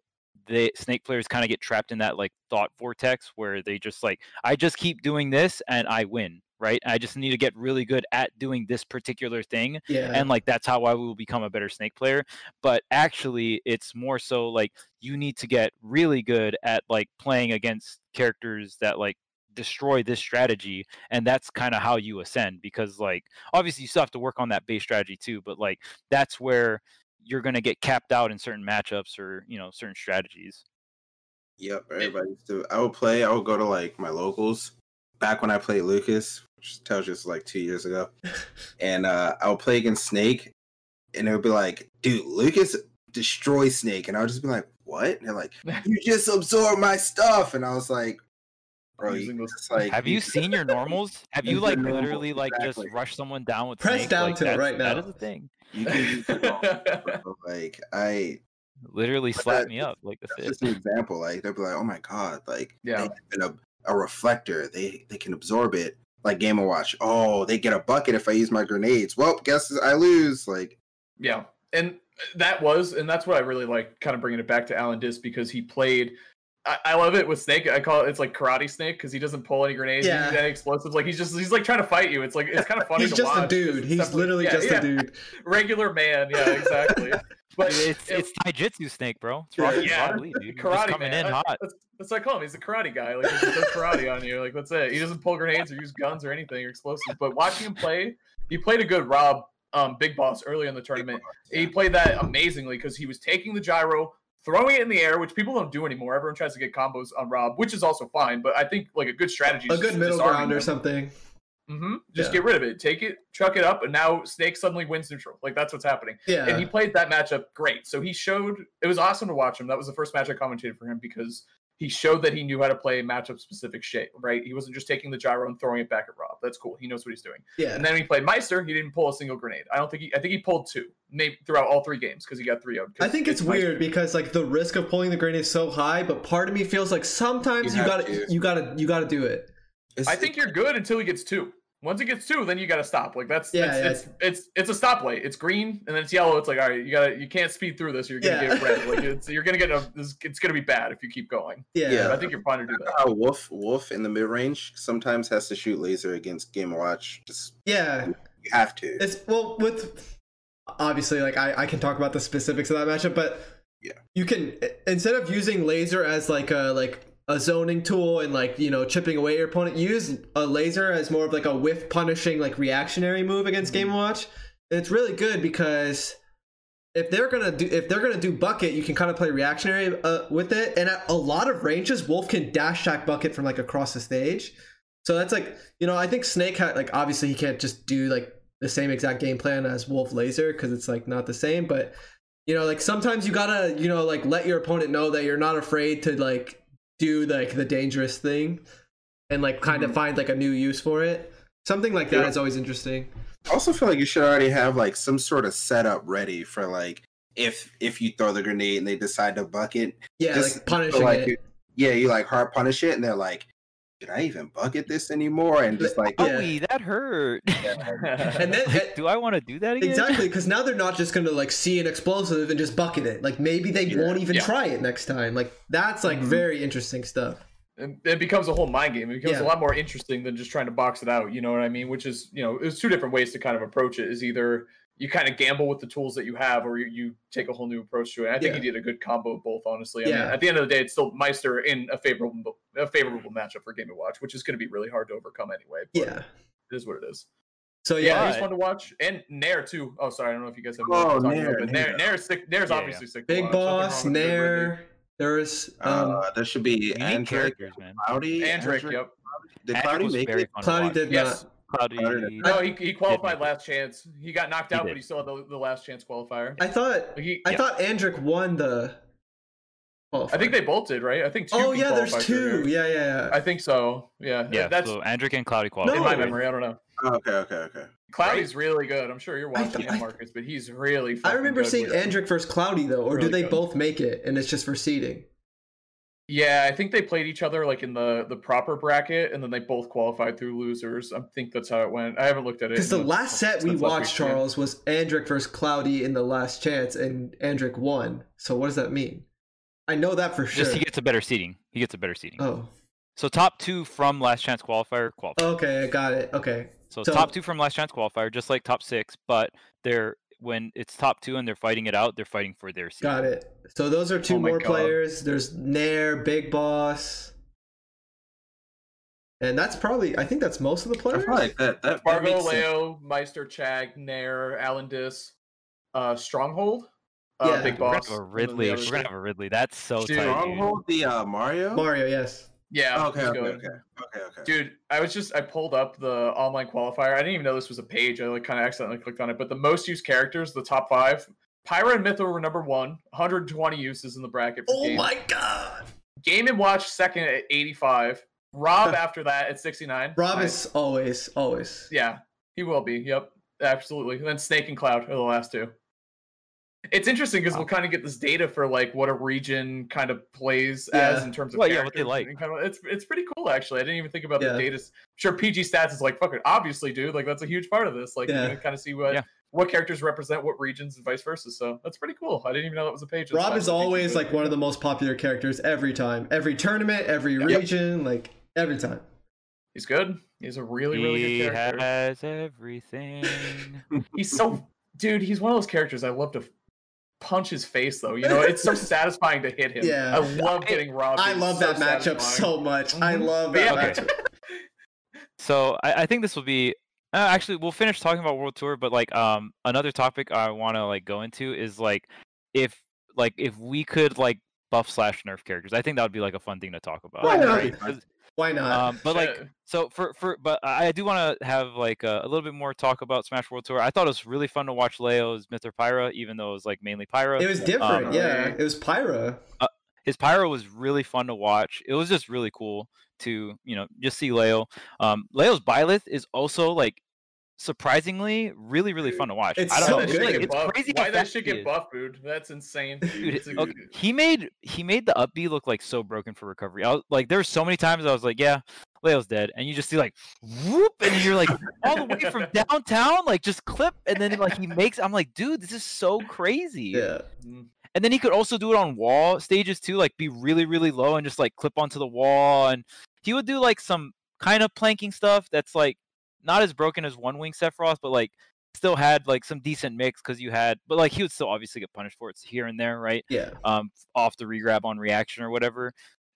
the snake players kind of get trapped in that like thought vortex where they just like, I just keep doing this and I win right? I just need to get really good at doing this particular thing. Yeah. And like that's how I will become a better snake player. But actually it's more so like you need to get really good at like playing against characters that like destroy this strategy and that's kind of how you ascend because like obviously you still have to work on that base strategy too but like that's where you're going to get capped out in certain matchups or you know certain strategies yep everybody used to i would play i would go to like my locals back when i played lucas which tells you it's like two years ago. and uh, I would play against Snake, and it would be like, dude, Lucas destroy Snake, and I would just be like, what? And they're like, *laughs* you just absorb my stuff, and I was like, bro, you just like. Have you seen your normals? Have you like literally like exactly. just rush someone down with press Snake? down like, to it right now? That is a thing. You can *laughs* like I literally slap me up like the. Just an example, like they'll be like, "Oh my god!" Like yeah, a, a reflector. They they can absorb it like Game and Watch. Oh, they get a bucket if I use my grenades. Well, guess I lose. Like, yeah, and that was, and that's what I really like, kind of bringing it back to Alan Dis because he played. I, I love it with Snake. I call it it's like Karate Snake because he doesn't pull any grenades, yeah. any explosives. Like he's just he's like trying to fight you. It's like it's kind of *laughs* funny. he's just watch. a dude. He's literally yeah, just yeah. a dude. *laughs* Regular man. Yeah, exactly. *laughs* But it's it, it's taijutsu snake, bro. It's rocket yeah, dude. Karate coming man. in hot. That's, that's what I call him. He's a karate guy. Like he does karate on you. Like that's it. He doesn't pull grenades or use guns or anything or explosives. But watching him play, he played a good Rob um, Big Boss early in the tournament. Yeah. He played that amazingly because he was taking the gyro, throwing it in the air, which people don't do anymore. Everyone tries to get combos on Rob, which is also fine. But I think like a good strategy, a good middle ground or something. Mm-hmm. Just yeah. get rid of it. Take it, chuck it up, and now Snake suddenly wins neutral. Like that's what's happening. Yeah. And he played that matchup great. So he showed it was awesome to watch him. That was the first match I commentated for him because he showed that he knew how to play matchup specific shape, right? He wasn't just taking the gyro and throwing it back at Rob. That's cool. He knows what he's doing. Yeah. And then when he played Meister, he didn't pull a single grenade. I don't think he. I think he pulled two, maybe throughout all three games because he got three out. I think it's, weird because like the risk of pulling the grenade is so high, but part of me feels like sometimes You you, gotta to. you gotta you gotta do it. It's- I think you're good until he gets two. Once it gets two, then you got to stop. Like that's Yeah, it's, yeah. it's it's it's a stoplight. It's green and then it's yellow. It's like all right, you gotta you can't speed through this. Or you're gonna Yeah. get red. *laughs* Like it's you're gonna get a. This, it's gonna be bad if you keep going. Yeah. Yeah. I think you're fine to do that. how Wolf Wolf in the mid range sometimes has to shoot laser against Game Watch. Just Yeah. you have to. It's well with obviously like I, I can talk about the specifics of that matchup, but Yeah. you can instead of using laser as like a like a zoning tool and like you know chipping away your opponent, use a laser as more of like a whiff punishing like reactionary move against Mhm. Game Watch. And it's really good because if they're gonna do if they're gonna do bucket, you can kind of play reactionary uh, with it. And at a lot of ranges, Wolf can dash attack bucket from like across the stage. So that's like you know I think Snake had like obviously he can't just do like the same exact game plan as Wolf Laser because it's like not the same. But you know like sometimes you gotta you know like let your opponent know that you're not afraid to like do like the dangerous thing and like kind of mm-hmm. find like a new use for it. Something like that is Yeah. always interesting. I also feel like you should already have like some sort of setup ready for like if if you throw the grenade and they decide to bucket. Yeah, just like so, punishing like, it. you- yeah, you like hard punish it, and they're like, "Did I even bucket this anymore?" And just like, Yeah. That hurt. *laughs* And then Like, do I want to do that again? Exactly, because now they're not just gonna like see an explosive and just bucket it. Like maybe they Yeah. won't even Yeah. try it next time. Like that's like Mhm. very interesting stuff. And it becomes a whole mind game. It becomes Yeah. a lot more interesting than just trying to box it out. You know what I mean? Which is, you know, there's two different ways to kind of approach it. Is either you kind of gamble with the tools that you have, or you, you take a whole new approach to it. And I think Yeah. he did a good combo of both. Honestly, I mean, Yeah. at the end of the day, it's still Meister in a favorable a favorable matchup for Game and Watch, which is going to be really hard to overcome anyway. but Yeah. it is what it is. So Yeah, yeah, he's fun to watch, and Nair too. Oh, sorry, I don't know if you guys have. Oh, more to Nair, about, but Nair, Nair. Nair's sick. Nair's Yeah, obviously sick. Big watch. Nothing wrong Boss, Nair. Nair. There's um uh, there should be Unique Andric, characters, man. Cloudy, Andric, Andric- yep. Did Cloudy make it? Cloudy did Yes. not. Cloudy. No, he, he qualified last chance. He got knocked out, did. but he still had the, the last chance qualifier. I thought he- I Yeah. thought Andric won the I think they both did, right? I think two. Oh yeah, there's two. Yeah, yeah, yeah. I think so. Yeah, Yeah, That's so Andric and Cloudy in qualified. No. my memory. I don't know. Oh, okay, okay, okay. Cloudy's really good. I'm sure you're watching th- him, I- Marcus, but he's really. I remember good seeing with- Andric versus Cloudy though, or Really do they good. both make it and it's just for seeding? Yeah, I think they played each other like in the the proper bracket, and then they both qualified through losers. I think that's how it went. I haven't looked at it Because the in- last set we since last watched. Charles, was Andric versus Cloudy in the last chance, and Andric won. So what does that mean? I know that for sure. Just he gets a better seating. He gets a better seating. Oh, So top two from last chance qualifier qualify. okay, I got it. Okay, so, so- top two from last chance qualifier, just like top six, but they're when it's top two and they're fighting it out, they're fighting for their seat. got it. So those are two Oh more God. players. There's Nair, Big Boss, and that's probably. I think that's most of the players. feel like that. That, that Spargo, makes. Leo, Meister, Chag, Nair, Alan Dis, uh, Stronghold, uh, Yeah. Big We're gonna Boss. have a and then the Ridley. We're gonna have a Ridley. That's so Dude, tight. Stronghold, the uh, Mario. Mario, yes. Yeah, okay, okay, okay, okay, okay. Dude, I was just I pulled up the online qualifier. I didn't even know this was a page. I like kind of accidentally clicked on it. But the most used characters, the top five, Pyra and Mythra were number one, 120 uses in the bracket. For Oh game. my God, Game and Watch second at 85. Rob after that at 69. Rob Nice. is always, always. Yeah, he will be. Yep, absolutely. And then Snake and Cloud are the last two. It's interesting because we'll kind of get this data for like what a region kind of plays as in terms of Well, yeah, what they like. Kind of, it's it's pretty cool actually. I didn't even think about Yeah. the data. Sure, PG stats is like fuck it, obviously, dude. Like that's a huge part of this. Like Yeah. you kind of see what Yeah. what characters represent what regions and vice versa. So that's pretty cool. I didn't even know that was a page. Rob is always like one of the most popular characters every time, every tournament, every Yep. region, like every time. He's good. He's a really really he good character. He has everything. *laughs* He's so dude. He's one of those characters I love to punch his face though. You know, it's so *laughs* satisfying to hit him. Yeah. I love getting robbed. I It's love so that matchup satisfying. so much. I love But that yeah, matchup. so I, I think this will be uh, actually we'll finish talking about world tour but like um another topic i want to like go into is like if like if we could like buff slash nerf characters i think that would be like a fun thing to talk about Why not? right? 'Cause, Why not? um but like *laughs* so for for but i I do want to have like a, a little bit more talk about smash world tour i thought it was really fun to watch leo's myth or pyra even though it was like mainly pyra it was different. um, yeah, it was Pyra. his pyra was really fun to watch. It was just really cool to you know just see Leo. Um, Leo's Byleth is also like surprisingly really really fun to watch. It's I don't so know. good. Like, it's buffed. crazy Why how that fast shit get is. buff, dude? That's insane. Dude, It's a- okay, he made he made the up B look like so broken for recovery. I was, like there were so many times I was like, yeah, Leo's dead, and you just see like whoop, and you're like all the way from *laughs* downtown, like just clip, and then like he makes. I'm like, dude, this is so crazy. Yeah. Mm. And then he could also do it on wall stages too, like be really really low and just like clip onto the wall, and he would do like some kind of planking stuff that's like not as broken as one wing Sephiroth, but like still had like some decent mix because you had, but like he would still obviously get punished for it here and there, right? Yeah. um off the regrab on reaction or whatever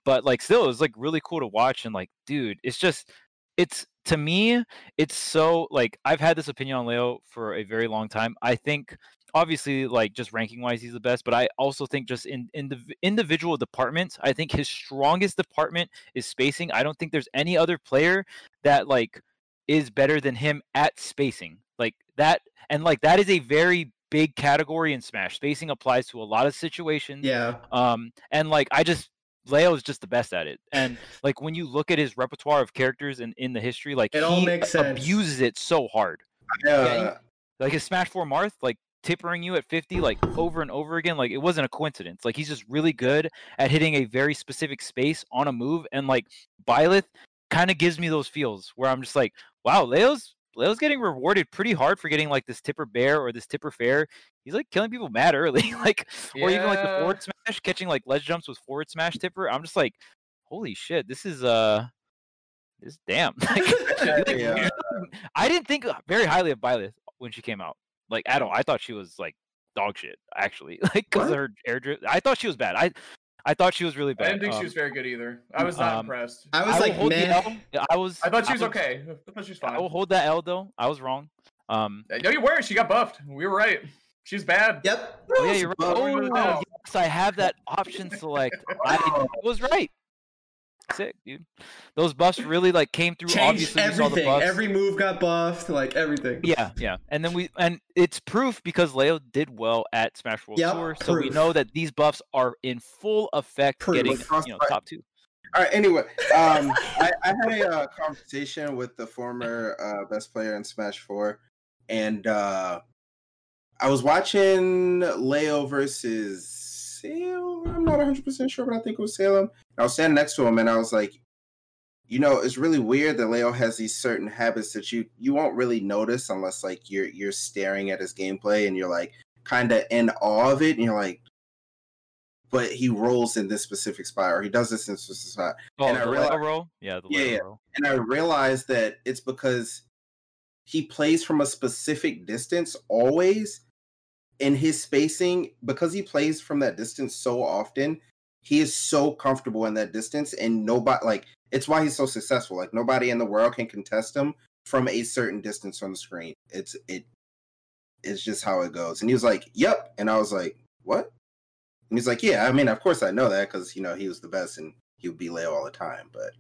but like still it was like really cool to watch and like dude it's just it's to me it's so like i've had this opinion on leo for a very long time i think obviously like just ranking wise he's the best but i also think just in in the individual departments i think his strongest department is spacing i don't think there's any other player that like is better than him at spacing like that and like that is a very big category in smash spacing applies to a lot of situations Yeah. um and like i just leo is just the best at it and like when you look at his repertoire of characters in in the history like It all he makes sense. abuses it so hard Uh, like his smash 4 marth like tippering you at 50 like over and over again like it wasn't a coincidence like he's just really good at hitting a very specific space on a move and like Byleth kind of gives me those feels where i'm just like wow leo's leo's getting rewarded pretty hard for getting like this tipper bair or this tipper fair. He's like killing people mad early *laughs* like or even like the Yeah. forward smash catching like ledge jumps with forward smash tipper. I'm just like holy shit this is uh this damn. *laughs* Like, *laughs* like, Yeah. i didn't think very highly of Byleth when she came out like at all. I thought she was like dog shit actually like because of her air drip i thought she was bad. I i thought she was really bad. I didn't think Um, she was very good either. I was not um, impressed. I I was will like, hold the meh. L. Yeah, I was. I thought she was was- okay. I thought she was fine. I will hold that L though. I was wrong. Um. No, you were. She got buffed. We were right. She's bad. Yep. Oh yeah, you're right. Well, Oh we would've yes, I have that option select. I *laughs* was right. Sick, dude. Those buffs really like came through. Changed Obviously, we saw the everything. buffs. Every move got buffed. Like everything. Yeah, yeah, and then we and it's proof because Leo did well at Smash World Yep, Tour, so we know that these buffs are in full effect, Proof. getting you know top two. All right. Anyway, um, *laughs* I, I had a uh, conversation with the former uh, best player in Smash Four, and uh, I was watching Leo versus Salem. I'm not 100 percent sure, but I think it was Salem. I was standing next to him, and I was like, you know, it's really weird that Leo has these certain habits that you you won't really notice unless like you're you're staring at his gameplay and you're like kind of in awe of it, and you're like. But he rolls in this specific spot, or he does this in this specific spot. Oh, And I realized- roll. Yeah, the Yeah, yeah. roll. and I realized that it's because he plays from a specific distance always in his spacing because he plays from that distance so often he is so comfortable in that distance and nobody like it's why he's so successful like nobody in the world can contest him from a certain distance on the screen. It's it it's just how it goes. And he was like yep and i was like what? And he's like yeah i mean of course i know that because you know he was the best and he would be leo all the time. But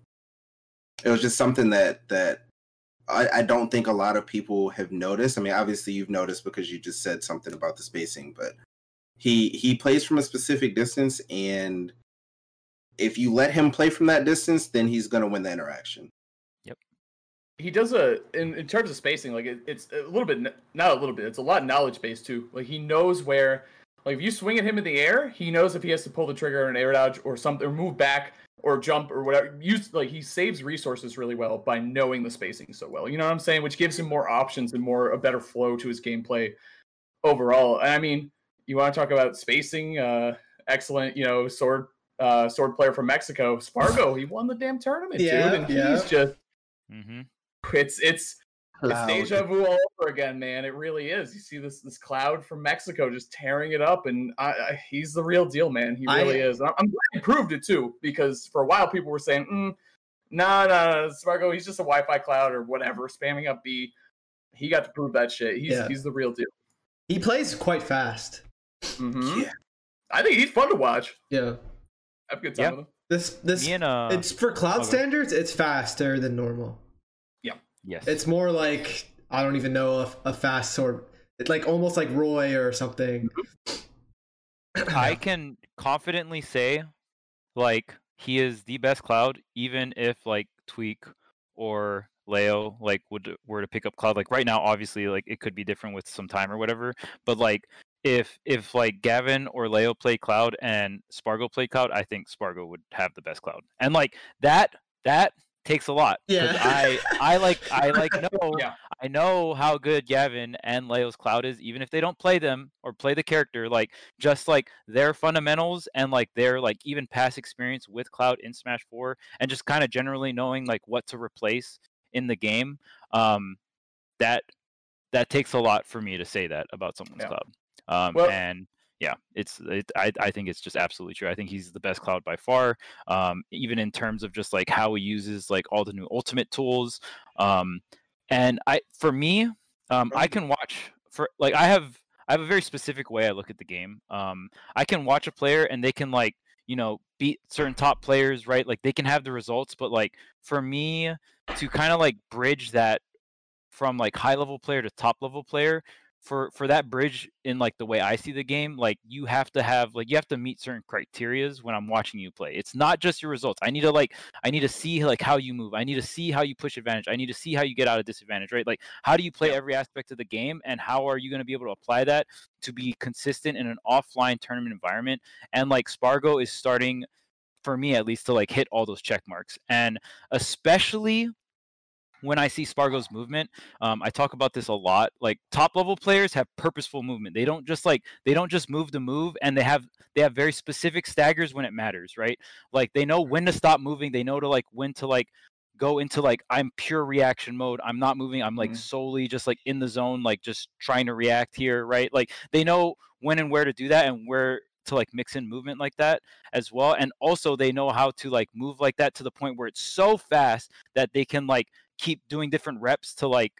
it was just something that that I, I don't think a lot of people have noticed. I mean, obviously you've noticed because you just said something about the spacing, but he he plays from a specific distance, and if you let him play from that distance, then he's gonna win the interaction. Yep. He does a in, in terms of spacing like it, it's a little bit not a little bit it's a lot knowledge based too like he knows where like if you swing at him in the air he knows if he has to pull the trigger or an air dodge or something or move back or jump or whatever use like he saves resources really well by knowing the spacing so well you know what i'm saying which gives him more options and more a better flow to his gameplay overall and i mean you want to talk about spacing uh excellent you know sword uh sword player from mexico spargo he won the damn tournament Yeah, dude and yeah. he's just Mm-hmm. it's it's it's Cloud. deja vu all over again, man. It really is. You see this this cloud from Mexico just tearing it up, and I, I, he's the real deal, man. He I- really is. And I'm I'm glad he proved it too, because for a while people were saying, mm, "Nah, nah, nah, Spargo, he's just a Wi-Fi cloud or whatever, spamming up B." He got to prove that shit. He's Yeah. he's the real deal. He plays quite fast. Mhm. Yeah. I think he's fun to watch. Yeah. Have a good time Yeah. with him. This this and uh, it's for cloud okay. standards. It's faster than normal. Yes, It's more like I don't even know if a fast sword. It's like almost like Roy or something. Mm-hmm. I *clears throat* can confidently say like he is the best cloud, even if like Tweek or Leo like would were to pick up cloud. Like right now, obviously, like it could be different with some time or whatever. But like if if like Gavin or Leo play cloud and Spargo play cloud, I think Spargo would have the best cloud. And like that that takes a lot. Yeah. I I like I *laughs* like know Yeah. I know how good Gavin and Leo's cloud is, even if they don't play them or play the character. Like just like their fundamentals and like their like even past experience with cloud in Smash Four, and just kind of generally knowing like what to replace in the game. Um, that that takes a lot for me to say that about someone's Yeah. cloud. Um, Well- and yeah, it's it, I I think it's just absolutely true. I think he's the best cloud by far. Um, even in terms of just like how he uses like all the new ultimate tools. Um, and I for me, um, I can watch for like I have I have a very specific way I look at the game. Um, I can watch a player and they can like you know beat certain top players, right? Like they can have the results, but like for me to kind of like bridge that from like high level player to top level player for for that bridge in like the way I see the game, like you have to have like you have to meet certain criterias when I'm watching you play. It's not just your results. I need to like I need to see like how you move. I need to see how you push advantage. I need to see how you get out of disadvantage, right? Like how do you play every aspect of the game and how are you going to be able to apply that to be consistent in an offline tournament environment? And like Spargo is starting for me at least to like hit all those check marks. And especially when I see Spargo's movement, um, I talk about this a lot. Like top level players have purposeful movement. They don't just like they don't just move to move, and they have they have very specific staggers when it matters, right? Like they know when to stop moving. They know to like when to like go into like I'm pure reaction mode. I'm not moving. I'm like Mhm. solely just like in the zone, like just trying to react here, right? Like they know when and where to do that and where to like mix in movement like that as well. And also they know how to like move like that to the point where it's so fast that they can like keep doing different reps to like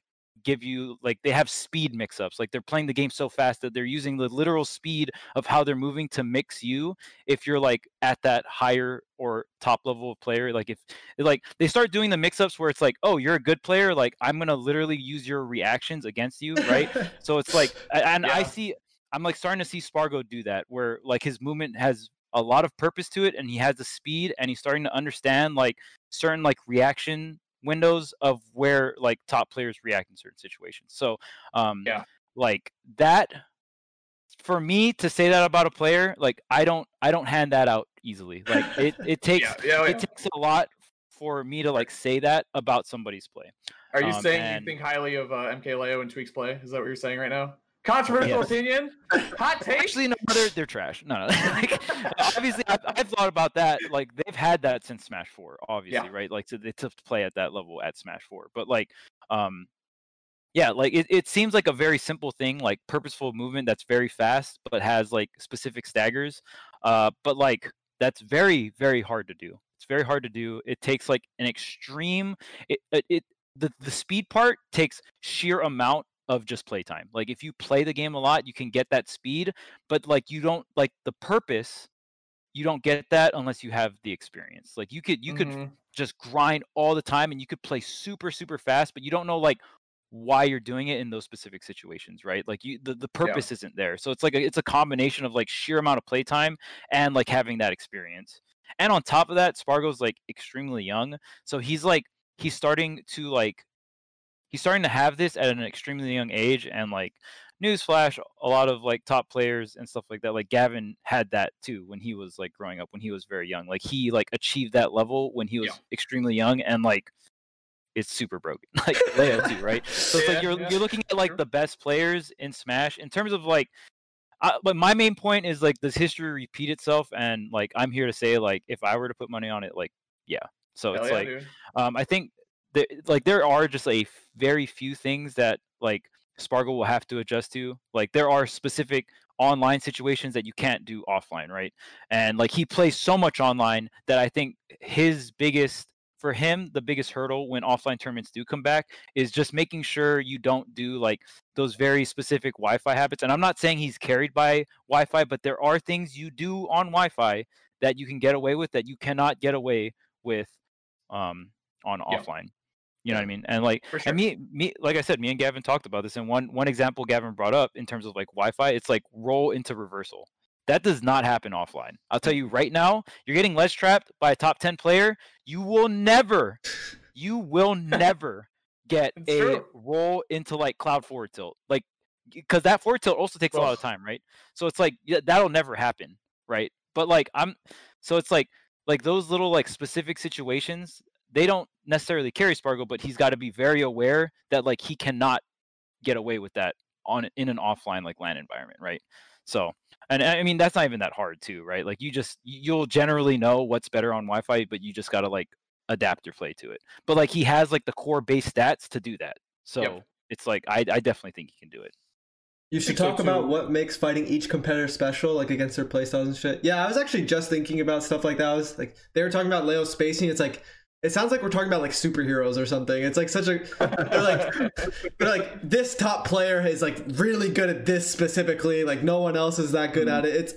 give you like they have speed mix ups like they're playing the game so fast that they're using the literal speed of how they're moving to mix you if you're like at that higher or top level of player like if like they start doing the mix ups where it's like oh you're a good player like i'm gonna literally use your reactions against you right? *laughs* So it's like and i see i'm like starting to see spargo do that where like his movement has a lot of purpose to it and he has the speed and he's starting to understand like certain like reaction windows of where like top players react in certain situations so um Yeah. like that for me to say that about a player like i don't i don't hand that out easily like it *laughs* it takes yeah, yeah, yeah. it takes a lot for me to like say that about somebody's play Are you um, saying and- you think highly of uh, MK Leo and Tweek's play? Is that what you're saying right now? Controversial Yes. opinion? Hot take? Actually, no, they're they're trash. No, no. *laughs* like, obviously, I've, I've thought about that. Like they've had that since Smash Four, obviously, right? Like so they took to play at that level at Smash Four, but like, um, yeah, like it, it seems like a very simple thing, like purposeful movement that's very fast, but has like specific staggers. Uh, but like that's very very hard to do. It's very hard to do. It takes like an extreme. It it, it the the speed part takes sheer amount of just playtime. Like if you play the game a lot, you can get that speed, but like you don't like the purpose. You don't get that unless you have the experience. Like you could you could Mhm. just grind all the time and you could play super super fast, but you don't know like why you're doing it in those specific situations, right? Like you the, the purpose isn't there. So it's like a, it's a combination of like sheer amount of playtime and like having that experience. And on top of that, Spargo's like extremely young, so he's like he's starting to like he's starting to have this at an extremely young age and like newsflash a lot of like top players and stuff like that like gavin had that too when he was like growing up when he was very young like he like achieved that level when he was Yeah. extremely young and like it's super broken *laughs* like leo too right so it's Yeah, like you're yeah, you're looking at like the best players in smash in terms of like uh, but my main point is like does history repeat itself and like i'm here to say like if i were to put money on it like yeah so Hell it's like dude. um, I think there, like there are just a very few things that like Spargo will have to adjust to. Like there are specific online situations that you can't do offline, right? And like he plays so much online that I think his biggest for him the biggest hurdle when offline tournaments do come back is just making sure you don't do like those very specific Wi-Fi habits. And I'm not saying he's carried by Wi-Fi, but there are things you do on Wi-Fi that you can get away with that you cannot get away with um on Yeah. offline. You know what I mean? And like sure. and me me like I said, me and Gavin talked about this and one one example Gavin brought up in terms of like Wi-Fi, it's like roll into reversal. That does not happen offline. I'll tell you right now, you're getting ledge trapped by a top 10 player. You will never, you will never get It's a true. roll into like cloud forward tilt. Like, because that forward tilt also takes a lot of time, right? So it's like, yeah, that'll never happen, right? But like, I'm, so it's like, like those little like specific situations, they don't necessarily carry Spargo, but he's got to be very aware that like he cannot get away with that on in an offline like LAN environment, right? So, and I mean that's not even that hard too, right? Like you just you'll generally know what's better on Wi-Fi, but you just got to like adapt your play to it. But like he has like the core base stats to do that. So it's like I I definitely think he can do it. You should think so, talk about what makes fighting each competitor special, like against their playstyles and shit. Yeah, I was actually just thinking about stuff like that. I was like, they were talking about Leo spacing. It's like, it sounds like we're talking about like superheroes or something. It's like such a, they're like, they're like this top player is like really good at this specifically. Like no one else is that good at it. It's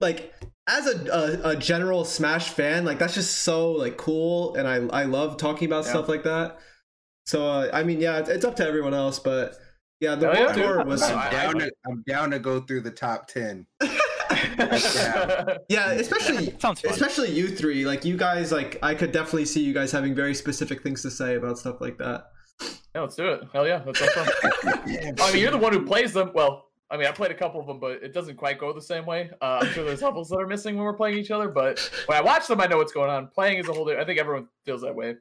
like as a, a a general Smash fan, like that's just so like cool, and I I love talking about Yeah. stuff like that. So uh, I mean, yeah, it's, it's up to everyone else, but yeah, the Oh, yeah, World. Tour was I- I'm down, to, I'm down to go through the top ten. *laughs* yeah, especially Sounds fun. especially you three. Like you guys, like I could definitely see you guys having very specific things to say about stuff like that. Yeah, let's do it. Hell yeah, that's awesome. *laughs* I mean, you're the one who plays them. Well, I mean, I played a couple of them, but it doesn't quite go the same way. Uh, I'm sure there's levels that are missing when we're playing each other, but when I watch them, I know what's going on. Playing is a whole. di- I think everyone feels that way.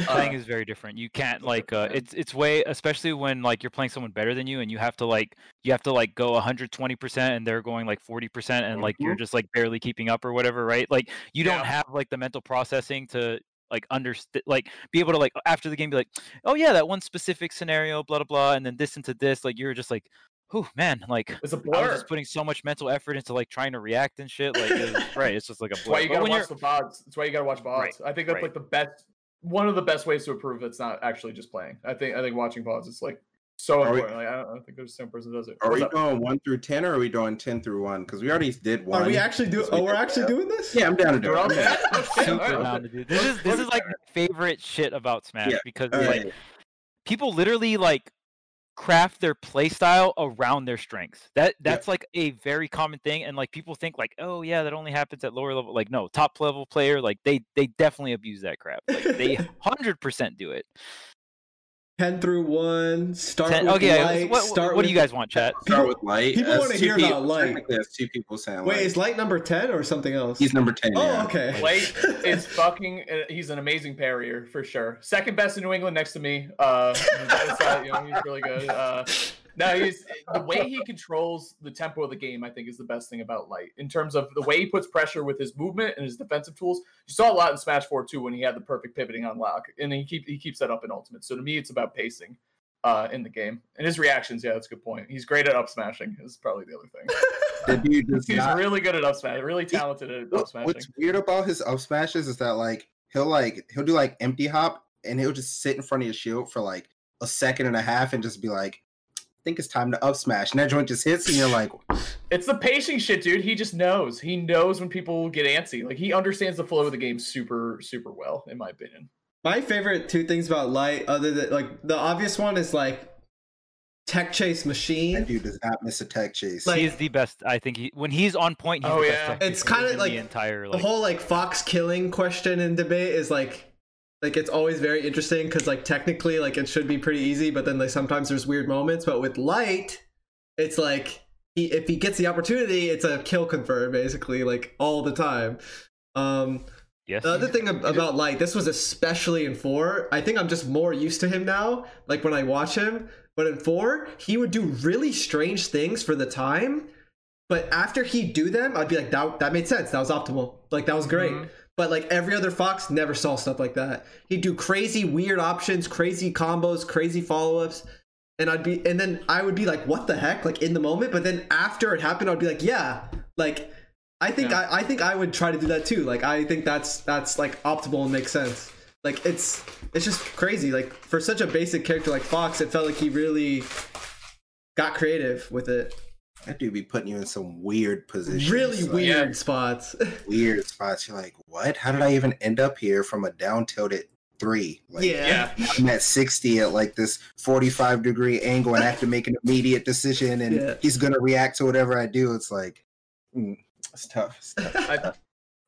Playing Uh, is very different. You can't like uh, it's it's way especially when like you're playing someone better than you and you have to like you have to like go 120% and they're going like 40% and like you're just like barely keeping up or whatever, right? Like you don't Yeah. have like the mental processing to like understand like be able to like after the game be like, "Oh yeah, that one specific scenario blah blah blah and then this into this." Like you're just like, "Oh man, like It's a I was just putting so much mental effort into like trying to react and shit. Like, it's, right? *laughs* It's just like a blur. That's why you gotta watch the VODs. That's why you gotta watch VODs. Right, I think that's right. like the best, one of the best ways to improve. it's not actually just playing. I think I think watching VODs is like so Are we- important. Like, I, don't, I don't think there's some person that does it. Are What's we up? going one through ten, or are we doing ten through one? Because we already did one. Are we actually doing? this. Oh, we're actually doing this. Yeah, I'm down to do We're it. Okay, super alright, down to do. This is this is like my favorite shit about Smash Yeah, because All like right. people literally like craft their play style around their strengths. That that's like a very common thing and like people think like, "Oh yeah, that only happens at lower level." Like no, top level player like they they definitely abuse that crap. Like they *laughs* 100% do it. Ten through one. Start Ten- with okay, light. what, start what do you guys want, chat? Start with light. people wanna two hear about light. technically, That's two people saying Wait, light. is light number ten or something else? He's number ten. oh, yeah. okay. Light *laughs* is fucking. uh, He's an amazing parrier for sure. Second best in New England next to me. Uh, that is, uh, you know, he's really good. Uh, no, he's the way he controls the tempo of the game. I think is the best thing about Light in terms of the way he puts pressure with his movement and his defensive tools. You saw a lot in Smash Four too when he had the perfect pivoting on lock, and he keep he keeps that up in Ultimate. So to me, it's about pacing. Uh, in the game and his reactions, yeah, that's a good point. He's great at up smashing. Is probably the other thing. *laughs* The dude He's not. really good at up smash. Really talented at up smashing. What's weird about his up smashes is that like he'll like he'll do like empty hop and he'll just sit in front of your shield for like a second and a half and just be like, think it's time to up smash. And that joint just hits and you're like, It's the pacing shit, dude. He just knows. He knows when people get antsy. Like he understands the flow of the game super, super well, in my opinion. My favorite two things about light, other than like the obvious one, is like tech chase that machine. dude does not miss a tech chase. Like- he's the best. I think he when he's on point, he's Oh, the yeah. best. technical It's kinda like the entire The whole like Fox killing question and debate is like, like it's always very interesting because like technically like it should be pretty easy, but then like sometimes there's weird moments. But with light, it's like he if he gets the opportunity, it's a kill confirm basically like all the time. Um, yes. The other thing ab- about Light, this was especially in four. I think I'm just more used to him now. Like when I watch him, but in four, he would do really strange things for the time. But after he'd do them, I'd be like, that that made sense. That was optimal. Like that was great. Mhm. But like every other Fox, never saw stuff like that. He'd do crazy, weird options, crazy combos, crazy follow ups. And I'd be, and then I would be like, what the heck? Like in the moment. But then after it happened, I'd be like, yeah, like I think Yeah. I, I think I would try to do that too. Like I think that's that's like optimal and makes sense. Like it's it's just crazy. Like for such a basic character like Fox, it felt like he really got creative with it. That dude be putting you in some weird positions. Really like, weird spots. *laughs* weird spots. You're like, what? How did I even end up here from a down tilted three? Like, yeah. Yeah. I'm at 60 at like this 45 degree angle and I have to make an immediate decision and Yeah. he's gonna react to whatever I do. It's like Mm, it's tough. It's tough. I,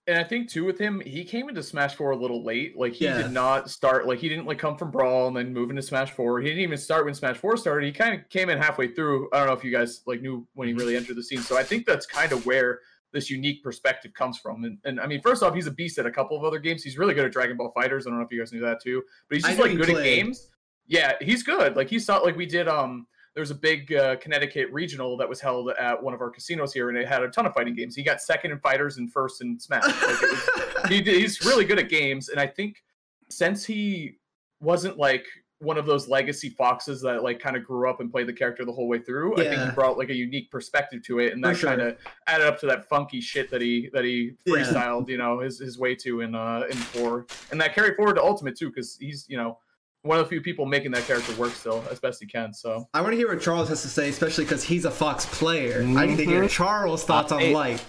and I think too with him, he came into Smash Four a little late. Like he Yeah. did not start. Like he didn't like come from Brawl and then move into Smash Four. He didn't even start when Smash Four started. He kind of came in halfway through. I don't know if you guys like knew when he really entered the scene. So I think that's kind of where this unique perspective comes from. And, and I mean, first off, he's a beast at a couple of other games. He's really good at Dragon Ball FighterZ. I don't know if you guys knew that too. But he's just like good at games. Yeah, he's good. Like he saw like we did. Um, there was a big uh, Connecticut regional that was held at one of our casinos here, and it had a ton of fighting games. He got second in fighters and first in Smash. Like, was, *laughs* he, he's really good at games, and I think since he wasn't like one of those legacy foxes that like kind of grew up and played the character the whole way through, I think he brought like a unique perspective to it, and that sure. kind of added up to that funky shit that he that he Yeah. freestyled, you know, his his way to in uh in four, and that carried forward to Ultimate too, because he's you know one of the few people making that character work still as best he can. So I want to hear what Charles has to say, especially because he's a Fox player. I need to hear Mhm. Charles' thoughts on I- Light.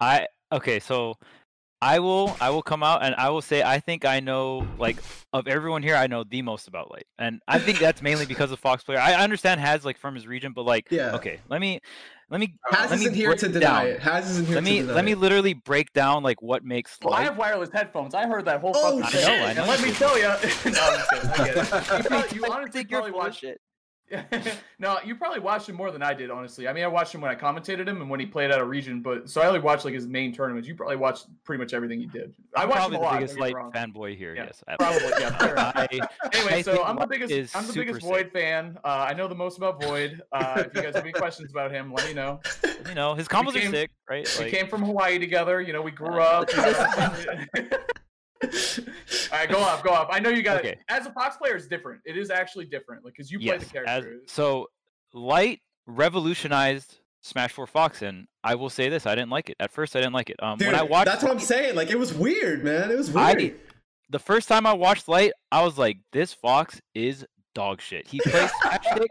I okay, so I will I will come out and I will say I think I know like of everyone here I know the most about Light. And I think that's mainly because of Fox player. I understand has like from his region, but like Yeah. okay, let me let me Has let me isn't here break to deny down. it. Has isn't here Let to me deny let me literally break down like what makes well, I have wireless headphones. I heard that whole Oh, fucking shit. thing. I know, I And know let me tell you, *laughs* no, I'm just kidding. I get it. *laughs* You, probably, you I honestly think you're probably full of watched shit. *laughs* no, you probably watched him more than I did, honestly. I mean, I watched him when I commentated him and when he played out of region, but so I only watched like his main tournaments. You probably watched pretty much everything he did. I watched probably him a the lot. biggest don't Light wrong. fanboy here, Yeah, yes. Probably, yeah. I, Anyway, I so I'm the biggest I'm the biggest sick. Void fan. Uh, I know the most about Void. Uh, if you guys have any questions about him, let me know. *laughs* you know, his combos came- are sick, right? We came from Hawaii together. You know, we grew Uh, up. *laughs* you know. All right, go off, go off. I know you got Okay. it. As a Fox player, it's different. It is actually different, like because you play the as- character. so Light revolutionized Smash 4 Fox, and I will say this: I didn't like it at first. I didn't like it. Um, Dude, when I watched that's what I'm saying. Like it was weird, man. It was I- weird. the first time I watched Light, I was like, "This Fox is dog shit." He plays Smash. I,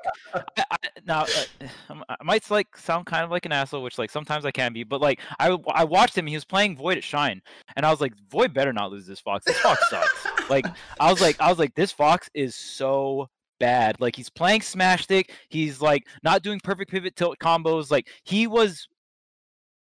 I, now, uh, *sighs* I might like sound kind of like an asshole, which like sometimes I can be, but like I I watched him. He was playing Void at Shine, and I was like, "Void better not lose this Fox. This Fox sucks." like I was like, I was like, "This Fox is so." Bad. Like he's playing Smash Stick. He's like not doing perfect pivot tilt combos. Like he was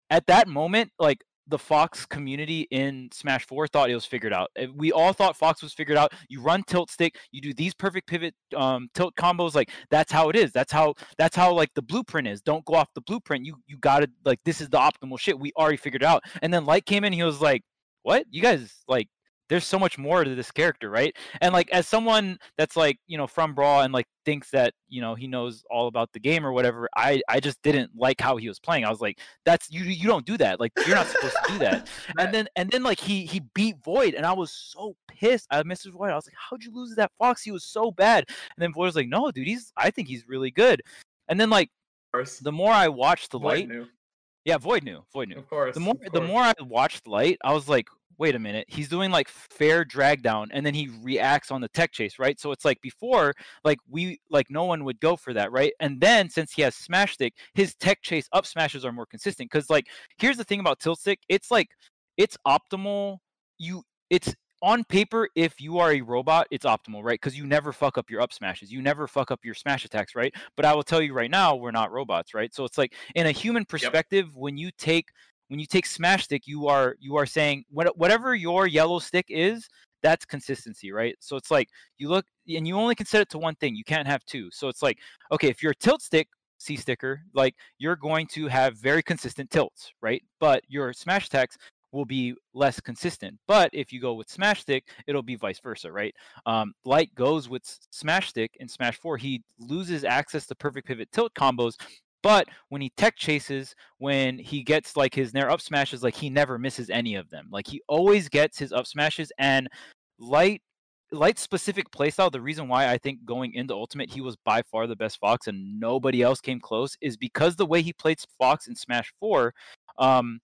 at that moment, like the Fox community in Smash 4 thought it was figured out. Uh, We all thought Fox was figured out. You run tilt stick, you do these perfect pivot um, tilt combos. Like that's how it is. That's how that's how like the blueprint is. Don't go off the blueprint. You you gotta like this is the optimal shit. We already figured it out. And then Light came in, he was like, What? You guys like there's so much more to this character, right? And like as someone that's like, you know, from Brawl and like thinks that, you know, he knows all about the game or whatever, I I just didn't like how he was playing. I was like, that's you you don't do that. Like you're not supposed to do that. *laughs* And then and then like he he beat Void and I was so pissed. I Mr. Void. I was like, how'd you lose that Fox? He was so bad. And then Void was like, no, dude, he's I think he's really good. And then like the more I watched the Void light, knew. yeah, Void knew, Void knew Of course. the more the more I watched Light, I was like, wait a minute, he's doing like fair drag down, and then he reacts on the tech chase, right? So it's like before, like we like no one would go for that, right? And then since he has smash stick, his tech chase up smashes are more consistent. Because like here's the thing about tilt stick, it's like it's optimal. You it's on paper, if you are a robot, it's optimal, right? Because you never fuck up your up smashes, you never fuck up your smash attacks, right? But I will tell you right now, we're not robots, right? So it's like in a human perspective, when you take when you take smash stick you are you are saying what, whatever your yellow stick is that's consistency right? So it's like you look and you only can set it to one thing you can't have two. So it's like okay if you're tilt stick c sticker like you're going to have very consistent tilts right? But your smash attacks will be less consistent. But if you go with smash stick it'll be vice versa right? Um, light goes with smash stick in smash 4 he loses access to perfect pivot tilt combos but when he tech chases, when he gets like his nair up smashes, like he never misses any of them. Like he always gets his up smashes and light light specific playstyle. The reason why I think going into ultimate he was by far the best Fox and nobody else came close is because the way he played Fox in Smash 4, um,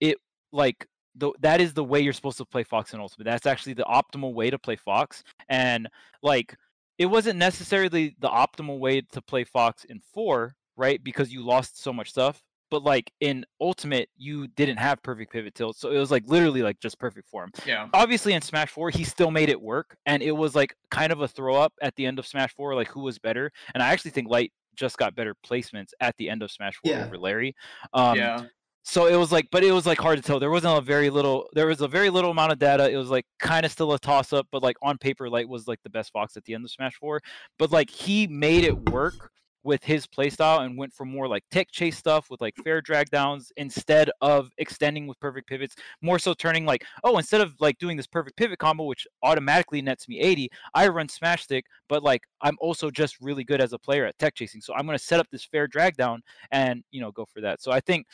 it like the, that is the way you're supposed to play Fox in Ultimate. That's actually the optimal way to play Fox. And like it wasn't necessarily the optimal way to play Fox in four, right? Because you lost so much stuff. But like in Ultimate, you didn't have perfect pivot tilt, so it was like literally like just perfect for him. Yeah. Obviously, in Smash Four, he still made it work, and it was like kind of a throw up at the end of Smash Four, like who was better. And I actually think Light just got better placements at the end of Smash Four Yeah. over Larry. Um, yeah. so it was like but it was like hard to tell there wasn't a very little there was a very little amount of data it was like kind of still a toss up but like on paper light was like the best fox at the end of smash 4 but like he made it work with his playstyle and went for more like tech chase stuff with like fair drag downs instead of extending with perfect pivots more so turning like oh instead of like doing this perfect pivot combo which automatically nets me 80 i run smash stick but like i'm also just really good as a player at tech chasing so i'm going to set up this fair drag down and you know go for that. So i think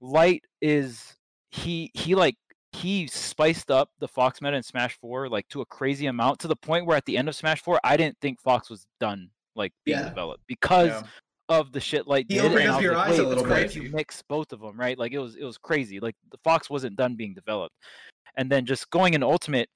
light is he he like he spiced up the Fox meta in Smash 4 like to a crazy amount to the point where at the end of Smash 4 I didn't think Fox was done like being Yeah. developed because Yeah. of the shit light He did. and opened up your like, eyes a little bit." You mix both of them, right? Like it was it was crazy. Like the Fox wasn't done being developed, and then just going in Ultimate,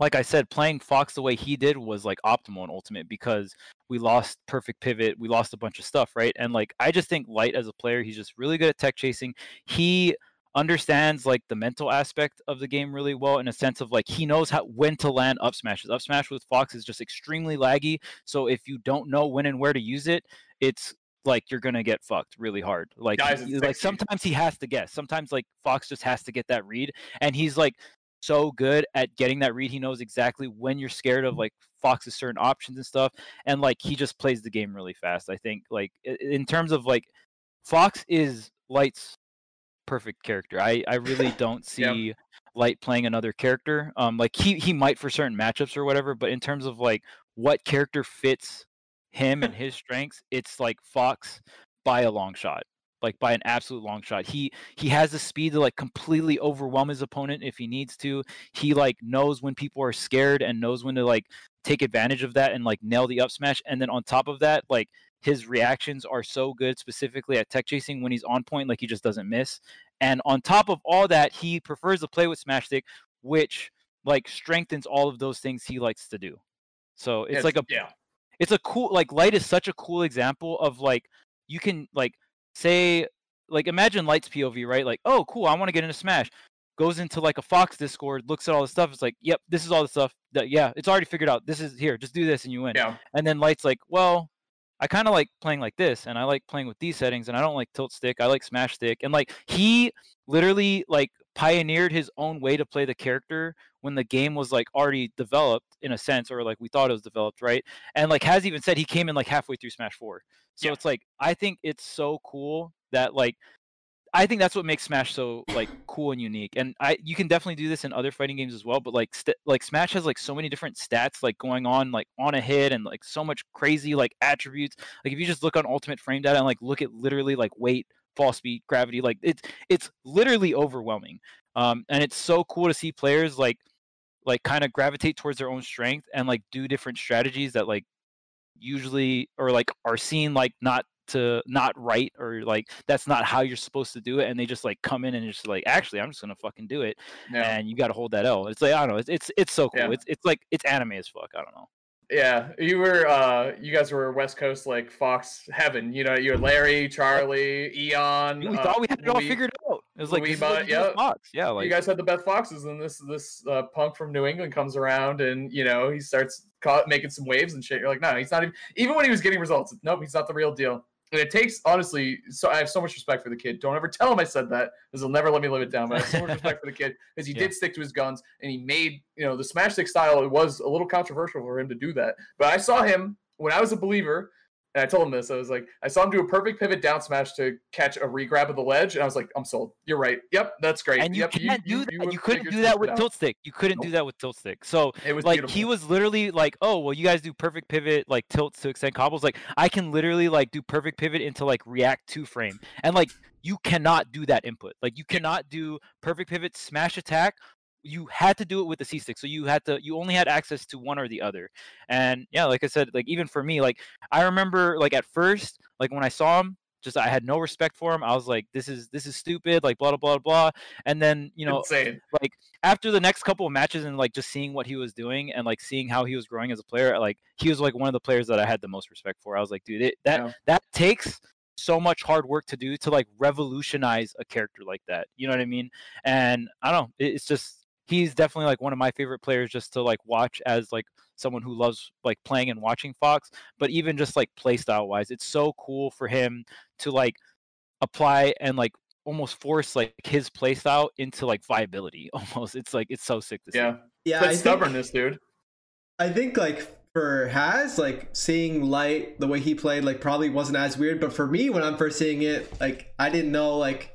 like I said, playing Fox the way he did was like optimal in Ultimate because we lost perfect pivot, we lost a bunch of stuff, right? And like I just think Light as a player, he's just really good at tech chasing. He understands like the mental aspect of the game really well in a sense of like he knows how when to land up smashes. Up smash with Fox is just extremely laggy. So if you don't know when and where to use it, it's like you're gonna get fucked really hard. Like he- like sometimes he has to guess. Sometimes like Fox just has to get that read, and he's like so good at getting that read. He knows exactly when you're scared of like Fox's certain options and stuff, and like he just plays the game really fast. I think like in terms of like Fox is Light's perfect character. I I really don't see Light playing another character. Um, like he he might for certain matchups or whatever, but in terms of like what character fits him and *laughs* his strengths, it's like Fox by a long shot. Like by an absolute long shot. He he has the speed to like completely overwhelm his opponent if he needs to. He like knows when people are scared and knows when to like take advantage of that and like nail the up smash. And then on top of that, like his reactions are so good, specifically at tech chasing when he's on point, like he just doesn't miss. And on top of all that, he prefers to play with smash stick, which like strengthens all of those things he likes to do. So it's, like a yeah. it's a cool like light is such a cool example of like you can like say like imagine light's pov right like oh cool i want to get into smash goes into like a fox discord looks at all the stuff it's like yep this is all the stuff that yeah it's already figured out this is here just do this and you win Yeah. and then light's like well i kind of like playing like this and i like playing with these settings and i don't like tilt stick i like smash stick and like he literally like pioneered his own way to play the character when the game was like already developed in a sense or like we thought it was developed right and like has even said he came in like halfway through smash 4 so Yeah. it's like i think it's so cool that like i think that's what makes smash so like cool and unique and i you can definitely do this in other fighting games as well but like st- like smash has like so many different stats like going on like on a hit and like so much crazy like attributes like if you just look on ultimate frame data and like look at literally like weight fall speed gravity like it's it's literally overwhelming um and it's so cool to see players like like kind of gravitate towards their own strength and like do different strategies that like usually or like are seen like not to not right or like that's not how you're supposed to do it and they just like come in and just like actually i'm just gonna fucking do it Yeah. and you got to hold that l it's like i don't know it's it's, it's so cool Yeah. it's it's like it's anime as fuck i don't know Yeah, you were uh you guys were West Coast like Fox heaven. You know, you had Larry, Charlie, Eon. we uh, thought we had it all Louis- figured out it was like this is Louis what Butt, you do with yeah. Fox. yeah like you guys had the best foxes, and this this uh, punk from New England comes around, and you know he starts ca- making some waves and shit. You're like, no, he's not even. Even when he was getting results, nope, he's not the real deal. And it takes honestly, so I have so much respect for the kid. Don't ever tell him I said that, because he'll never let me live it down. But I have so much respect for the kid because he Yeah. did stick to his guns, and he made you know the smash stick style. It was a little controversial for him to do that, but I saw him when I was a believer. And I told him this. I was like, I saw him do a perfect pivot down smash to catch a regrab of the ledge, and I was like, I'm sold. You're right. Yep, that's great. and you yep, can't do that. You, have couldn't do that with out." tilt stick. You couldn't do that with tilt stick. So It was like beautiful. he was literally like, oh well, you guys do perfect pivot like tilts to extend combos. Like I can literally like do perfect pivot into like react two frame, and like you cannot do that input. Like you cannot do perfect pivot smash attack. You had to do it with the C stick, so you had to. You only had access to one or the other. And yeah, like I said, like even for me, like I remember like at first, like when I saw him, just I had no respect for him. I was like, this is this is stupid, like blah blah blah blah. And then you know, insane. like after the next couple of matches and like just seeing what he was doing and like seeing how he was growing as a player, like he was like one of the players that I had the most respect for. I was like, dude, it, that Yeah. that takes so much hard work to do to like revolutionize a character like that. You know what I mean? And I don't know, it- it's just he's definitely like one of my favorite players just to like watch as like someone who loves like playing and watching Fox, but even just like play style wise, it's so cool for him to like apply and like almost force like his playstyle into like viability. *laughs* Almost, it's like it's so sick to see. Yeah, Yeah, but I think, stubbornness, dude. I think like for Haz, like seeing Light the way he played, like probably wasn't as weird. But for me, when I'm first seeing it, like I didn't know like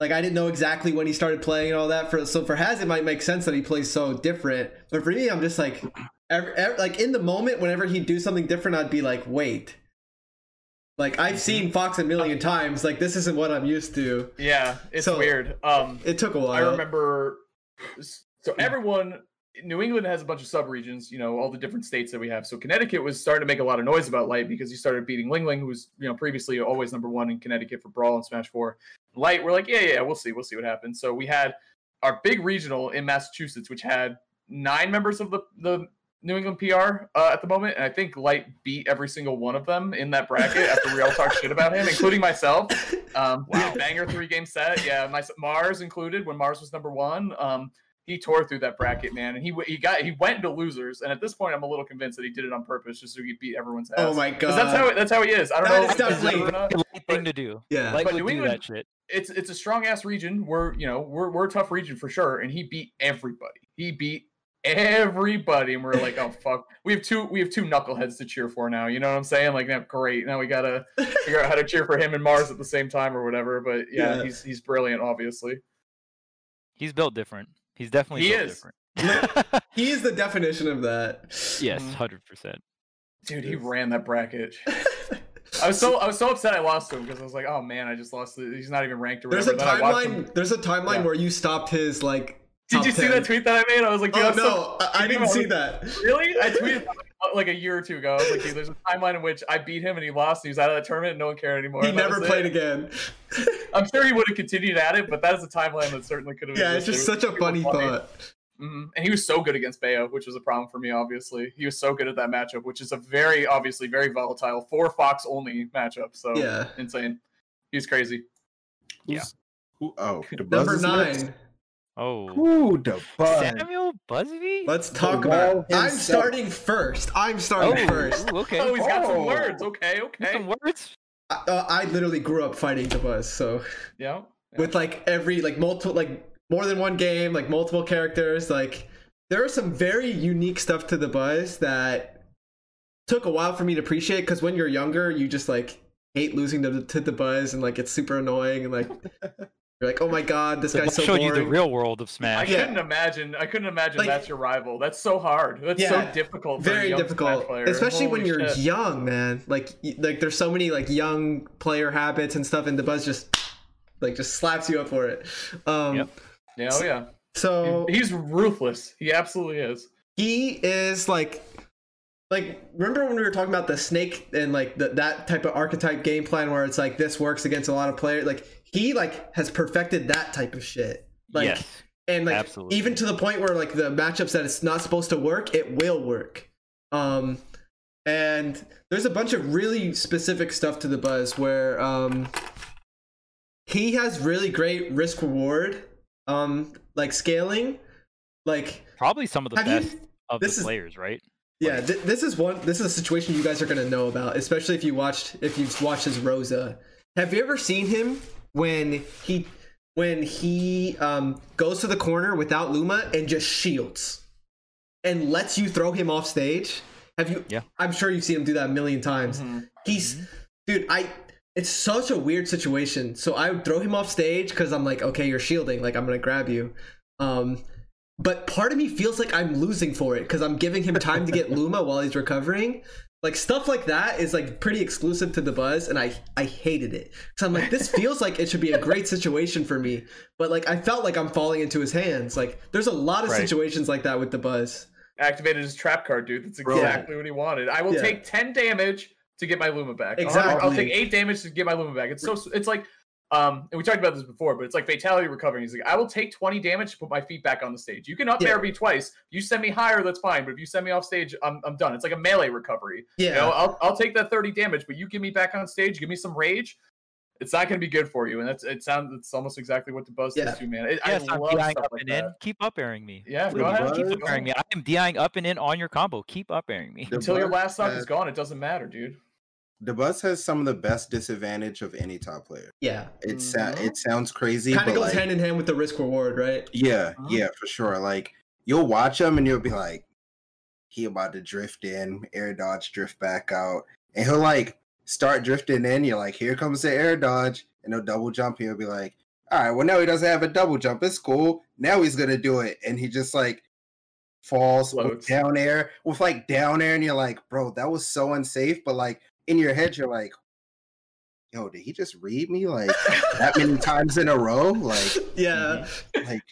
like I didn't know exactly when he started playing and all that. For so for Haz, it might make sense that he plays so different. But for me, I'm just like, ever, ever, like in the moment, whenever he'd do something different, I'd be like, wait. Like I've seen Fox a million times. Like this isn't what I'm used to. Yeah, it's So- weird. Um, It took a while. I remember. So everyone, New England has a bunch of subregions. You know, all the different states that we have. So Connecticut was starting to make a lot of noise about Light because he started beating Ling Ling, who was you know previously always number one in Connecticut for Brawl and Smash Four. Light, we're like, yeah, yeah, we'll see, we'll see what happens. So we had our big regional in Massachusetts, which had nine members of the the New England PR uh, at the moment, and I think Light beat every single one of them in that bracket after we all talked shit about him, including myself. Um, we had banger three game set. Yeah, my Marss included when Marss was number one. Um, he tore through that bracket, man, and he he got he went into losers. And at this point, I'm a little convinced that he did it on purpose just so he could beat everyone's ass. Oh my god. that's how that's how he is. I don't That know is if it's definitely- true. The right thing to do. yeah. Like But would New do that shit. It's it's a strong ass region. We're you know we're we're a tough region for sure, and he beat everybody. He beat everybody, and we're like, oh *laughs* fuck, we have two we have two knuckleheads to cheer for now. You know what I'm saying? Like, now, great. Now we gotta *laughs* figure out how to cheer for him and Marss at the same time or whatever. But yeah, Yeah. he's he's brilliant, obviously. He's built different. He's definitely He built is. different. *laughs* he is the definition of that. yes, Mhm. hundred percent. Dude, he ran that bracket. I was so I was so upset I lost to him because I was like, oh man, I just lost. The, he's not even ranked or There's a Then I watched him- timeline. There's a timeline Yeah. where you stopped his like. Did you see 10. that tweet that I made? I was like, Oh I'm so no, I, I didn't see that. Really? I *laughs* tweeted like a year or two ago. I was like, dude, there's a timeline in which I beat him and he lost. And he was out of the tournament and no one cared anymore. He never played it. again. I'm sure he would have continued at it, but that is a timeline that certainly could have. Yeah, it's just such a funny thought. Hmm And he was so good against Bayo, which was a problem for me. Obviously, he was so good at that matchup, which is a very obviously very volatile four Fox only matchup. So Yeah. insane. He's crazy. Yeah. Who, oh, the Number buzz is next? nine. Oh, Ooh, the buzz. Samuel Buzby. Let's talk The about. wall I'm starting first. I'm Oh, starting first. ooh, okay. Oh, he's got some Oh. words. Okay, okay. Some words. I, uh, I literally grew up fighting the buzz, so Yeah. with like every like multiple like more than one game, like multiple characters, like there are some very unique stuff to the buzz that took a while for me to appreciate because when you're younger, you just like hate losing to, the- to the buzz and like it's super annoying and like *laughs* you're like, oh my god, this So guy's so showed boring. you the real world of I Smash. Yeah. couldn't imagine. I couldn't imagine Like- that's your rival. That's so hard. That's so Yeah, difficult. For a very young Smash difficult player. especially when you're shit. young man like like there's so many like young player habits and stuff and the buzz just like just slaps you up for it um Yep. Yeah, oh yeah. so He's ruthless. He absolutely is. he is like like remember when we were talking about the snake and like the, that type of archetype game plan where it's like this works against a lot of players like he like has perfected that type of shit like yes. and like Absolutely. even to the point where like the matchups that it's not supposed to work it will work um and there's a bunch of really specific stuff to the buzz where um he has really great risk reward um like scaling like Probably some of the have you- best of the is- players, right? yeah th- this is one this is a situation you guys are going to know about especially if you watched if you've watched his rosa have you ever seen him when he when he um goes to the corner without luma and just shields and lets you throw him off stage have you Yeah. i'm sure you've seen him do that a million times Mhm. he's dude i it's such a weird situation so i would throw him off stage because i'm like okay you're shielding like i'm gonna grab you um but part of me feels like i'm losing for it because i'm giving him time to get luma while he's recovering like stuff like that is like pretty exclusive to the buzz and i i hated it so i'm like this feels like it should be a great situation for me but like i felt like i'm falling into his hands like there's a lot of Right. situations like that with the buzz Activated his trap card, dude. That's Bro. exactly what he wanted. I will Yeah. take 10 damage to get my Luma back. I'll- I'll, take 8 damage to get my Luma back. It's so it's like um and we talked about this before, but it's like fatality recovering. He's like, I will take 20 damage to put my feet back on the stage. You can up Yeah. air me twice. You send me higher, that's fine. But if you send me off stage, I'm, I'm done. It's like a melee recovery. yeah You know, I'll, I'll take that 30 damage, but you give me back on stage, give me some rage. It's not going to be good for you, and that's it. Sounds it's almost exactly what the buzz Yeah. does to man. It, Yes, I I'm love DIing stuff up like and in. that. Keep up airing me. Yeah, The go ahead. Keep Keep up airing me. I am DIing up and in on your combo. Keep up airing me. The Until your last stock is gone, it doesn't matter, dude. Dabuz has some of the best disadvantage of any top player. Yeah, It sa- Mhm. it sounds crazy, kind of goes like, hand in hand with the risk reward, right? yeah, Uh-huh. yeah, for sure. Like you'll watch him and you'll be like, he about to drift in, air dodge, drift back out, and he'll like start drifting in. You're like, here comes the air dodge, and he'll double jump. He'll be like, all right, well now he doesn't have a double jump. It's cool. Now he's gonna do it, and he just like falls with down air with like down air, and you're like, bro, that was so unsafe. But like in your head, you're like, yo, did he just read me like that many *laughs* times in a row? Like, Yeah, like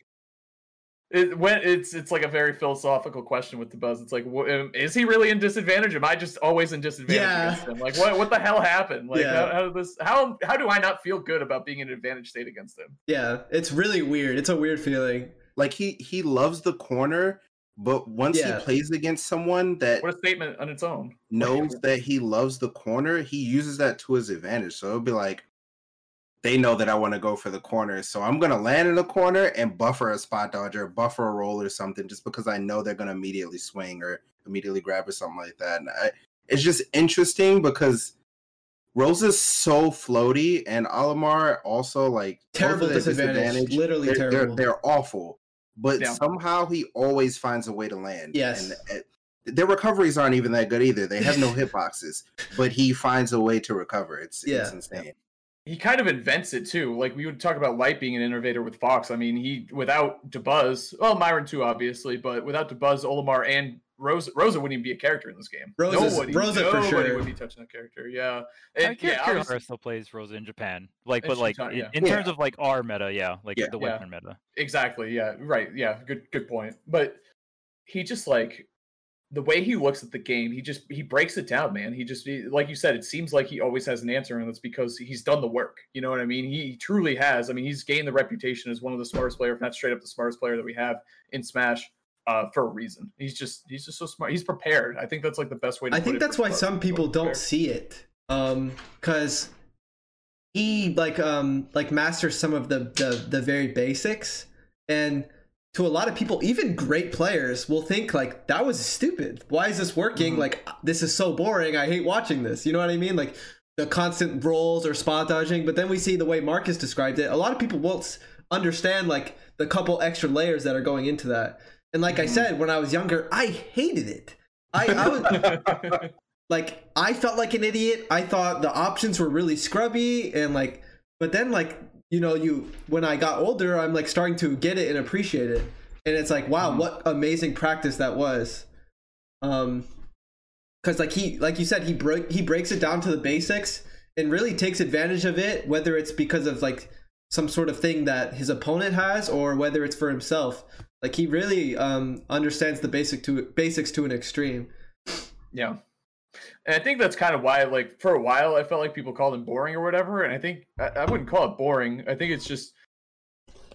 It when it's it's like a very philosophical question with the buzz. It's like, wh- um, is he really in disadvantage? Am I just always in disadvantage Yeah. against him? Like, what what the hell happened? Like, Yeah. how, how this? How how do I not feel good about being in an advantage state against him? yeah, it's really weird. It's a weird feeling. like he he loves the corner, but once Yeah. he plays against someone that What a statement on its own. knows that he loves the corner, he uses that to his advantage. So it'll be like, they know that I want to go for the corner, so I'm gonna land in the corner and buffer a spot dodger, buffer a roll or something, just because I know they're gonna immediately swing or immediately grab or something like that. And I, it's just interesting because Rose is so floaty, and Olimar also like Terrible their disadvantage. Literally they're, they're, terrible. they're awful, but Yeah. somehow he always finds a way to land. Yes. And uh, their recoveries aren't even that good either. They have no *laughs* hitboxes, but he finds a way to recover. It's Yeah. it's insane. He kind of invents it too. Like we would talk about Light being an innovator with Fox. I mean, he without Dabuz, well, Myron too, obviously, but without Dabuz, Olimar, and Rosa, Rosa wouldn't even be a character in this game. Rosa's- nobody, Rosa for nobody sure. would be touching that character. Yeah, and, yeah, yeah, obviously- still plays Rosa in Japan, like, but like Shintan, in, yeah. in terms Yeah. of like our meta, yeah, like Yeah. the Yeah. Western meta. Exactly. Yeah. Right. Yeah. Good. Good point. But he just like the way he looks at the game. He just he breaks it down, man. He just he- like you said. It seems like he always has an answer, and that's because he's done the work. You know what I mean? He truly has. I mean, he's gained the reputation as one of the smartest player, if not straight up the smartest player that we have in Smash. Uh, for a reason. He's just he's just so smart. He's prepared. I think that's like the best way to I think that's why some people don't prepared. see it. Um, cause he like um like masters some of the the, the very basics, and to a lot of people, even great players will think like that was stupid. Why is this working? Mhm. Like this is so boring. I hate watching this. You know what I mean? Like the constant rolls or spot dodging. But then we see the way Marcus described it. A lot of people won't understand like the couple extra layers that are going into that. And like I said, when I was younger, I hated it. I, I was *laughs* like I felt like an idiot. I thought the options were really scrubby and like but then like you know you when I got older I'm like starting to get it and appreciate it. And it's like wow, Mhm. what amazing practice that was. Um cuz like he like you said he broke he breaks it down to the basics and really takes advantage of it whether it's because of like some sort of thing that his opponent has or whether it's for himself. Like he really um understands the basic to basics to an extreme. Yeah. And I think that's kind of why, like, for a while, I felt like people called him boring or whatever. And I think I, I wouldn't call it boring. I think it's just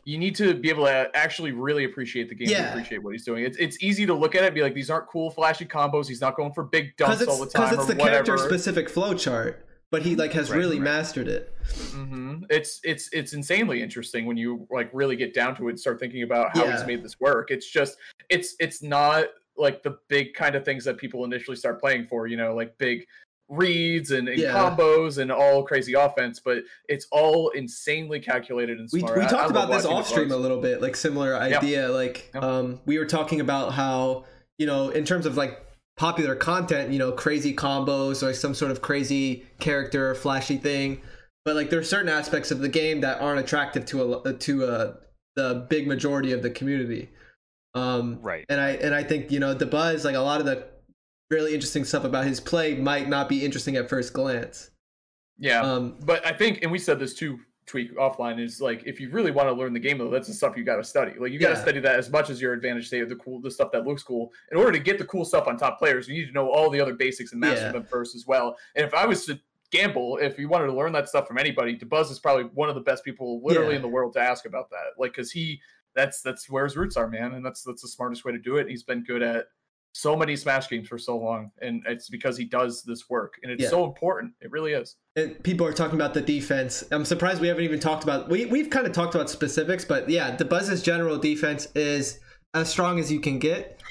you need to be able to actually really appreciate the game Yeah. appreciate what he's doing. It's it's easy to look at it and be like, these aren't cool, flashy combos. He's not going for big dumps all the time because it's or the whatever. character specific flow chart but he like has Right, really right. mastered it hmm It's it's it's insanely interesting when you like really get down to it and start thinking about how he's made this work. It's just it's it's not like the big kind of things that people initially start playing for, you know, like big reads and, and Yeah. combos and all crazy offense, but it's all insanely calculated and we, smart. we I- I talked love about this off stream a little bit like similar idea like Yeah. um we were talking about how you know in terms of like popular content you know crazy combos or some sort of crazy character flashy thing but like there are certain aspects of the game that aren't attractive to a to a the big majority of the community um Right. and i and i think you know the buzz like a lot of the really interesting stuff about his play might not be interesting at first glance Yeah. um but I think, and we said this too, Tweek offline is like if you really want to learn the game though, that's the stuff you got to study. Like you got to Yeah. study that as much as your advantage state of the cool, the stuff that looks cool. In order to get the cool stuff on top players, you need to know all the other basics and master Yeah. them first as well. And if I was to gamble, if you wanted to learn that stuff from anybody, Dabuz is probably one of the best people literally Yeah. in the world to ask about that. Like because he, that's that's where his roots are, man, and that's that's the smartest way to do it. He's been good at so many Smash games for so long, and it's because he does this work, and it's Yeah. so important. It really is. and people are talking about the defense. I'm surprised we haven't even talked about. We we've kind of talked about specifics, but yeah, the Buzz's general defense is as strong as you can get.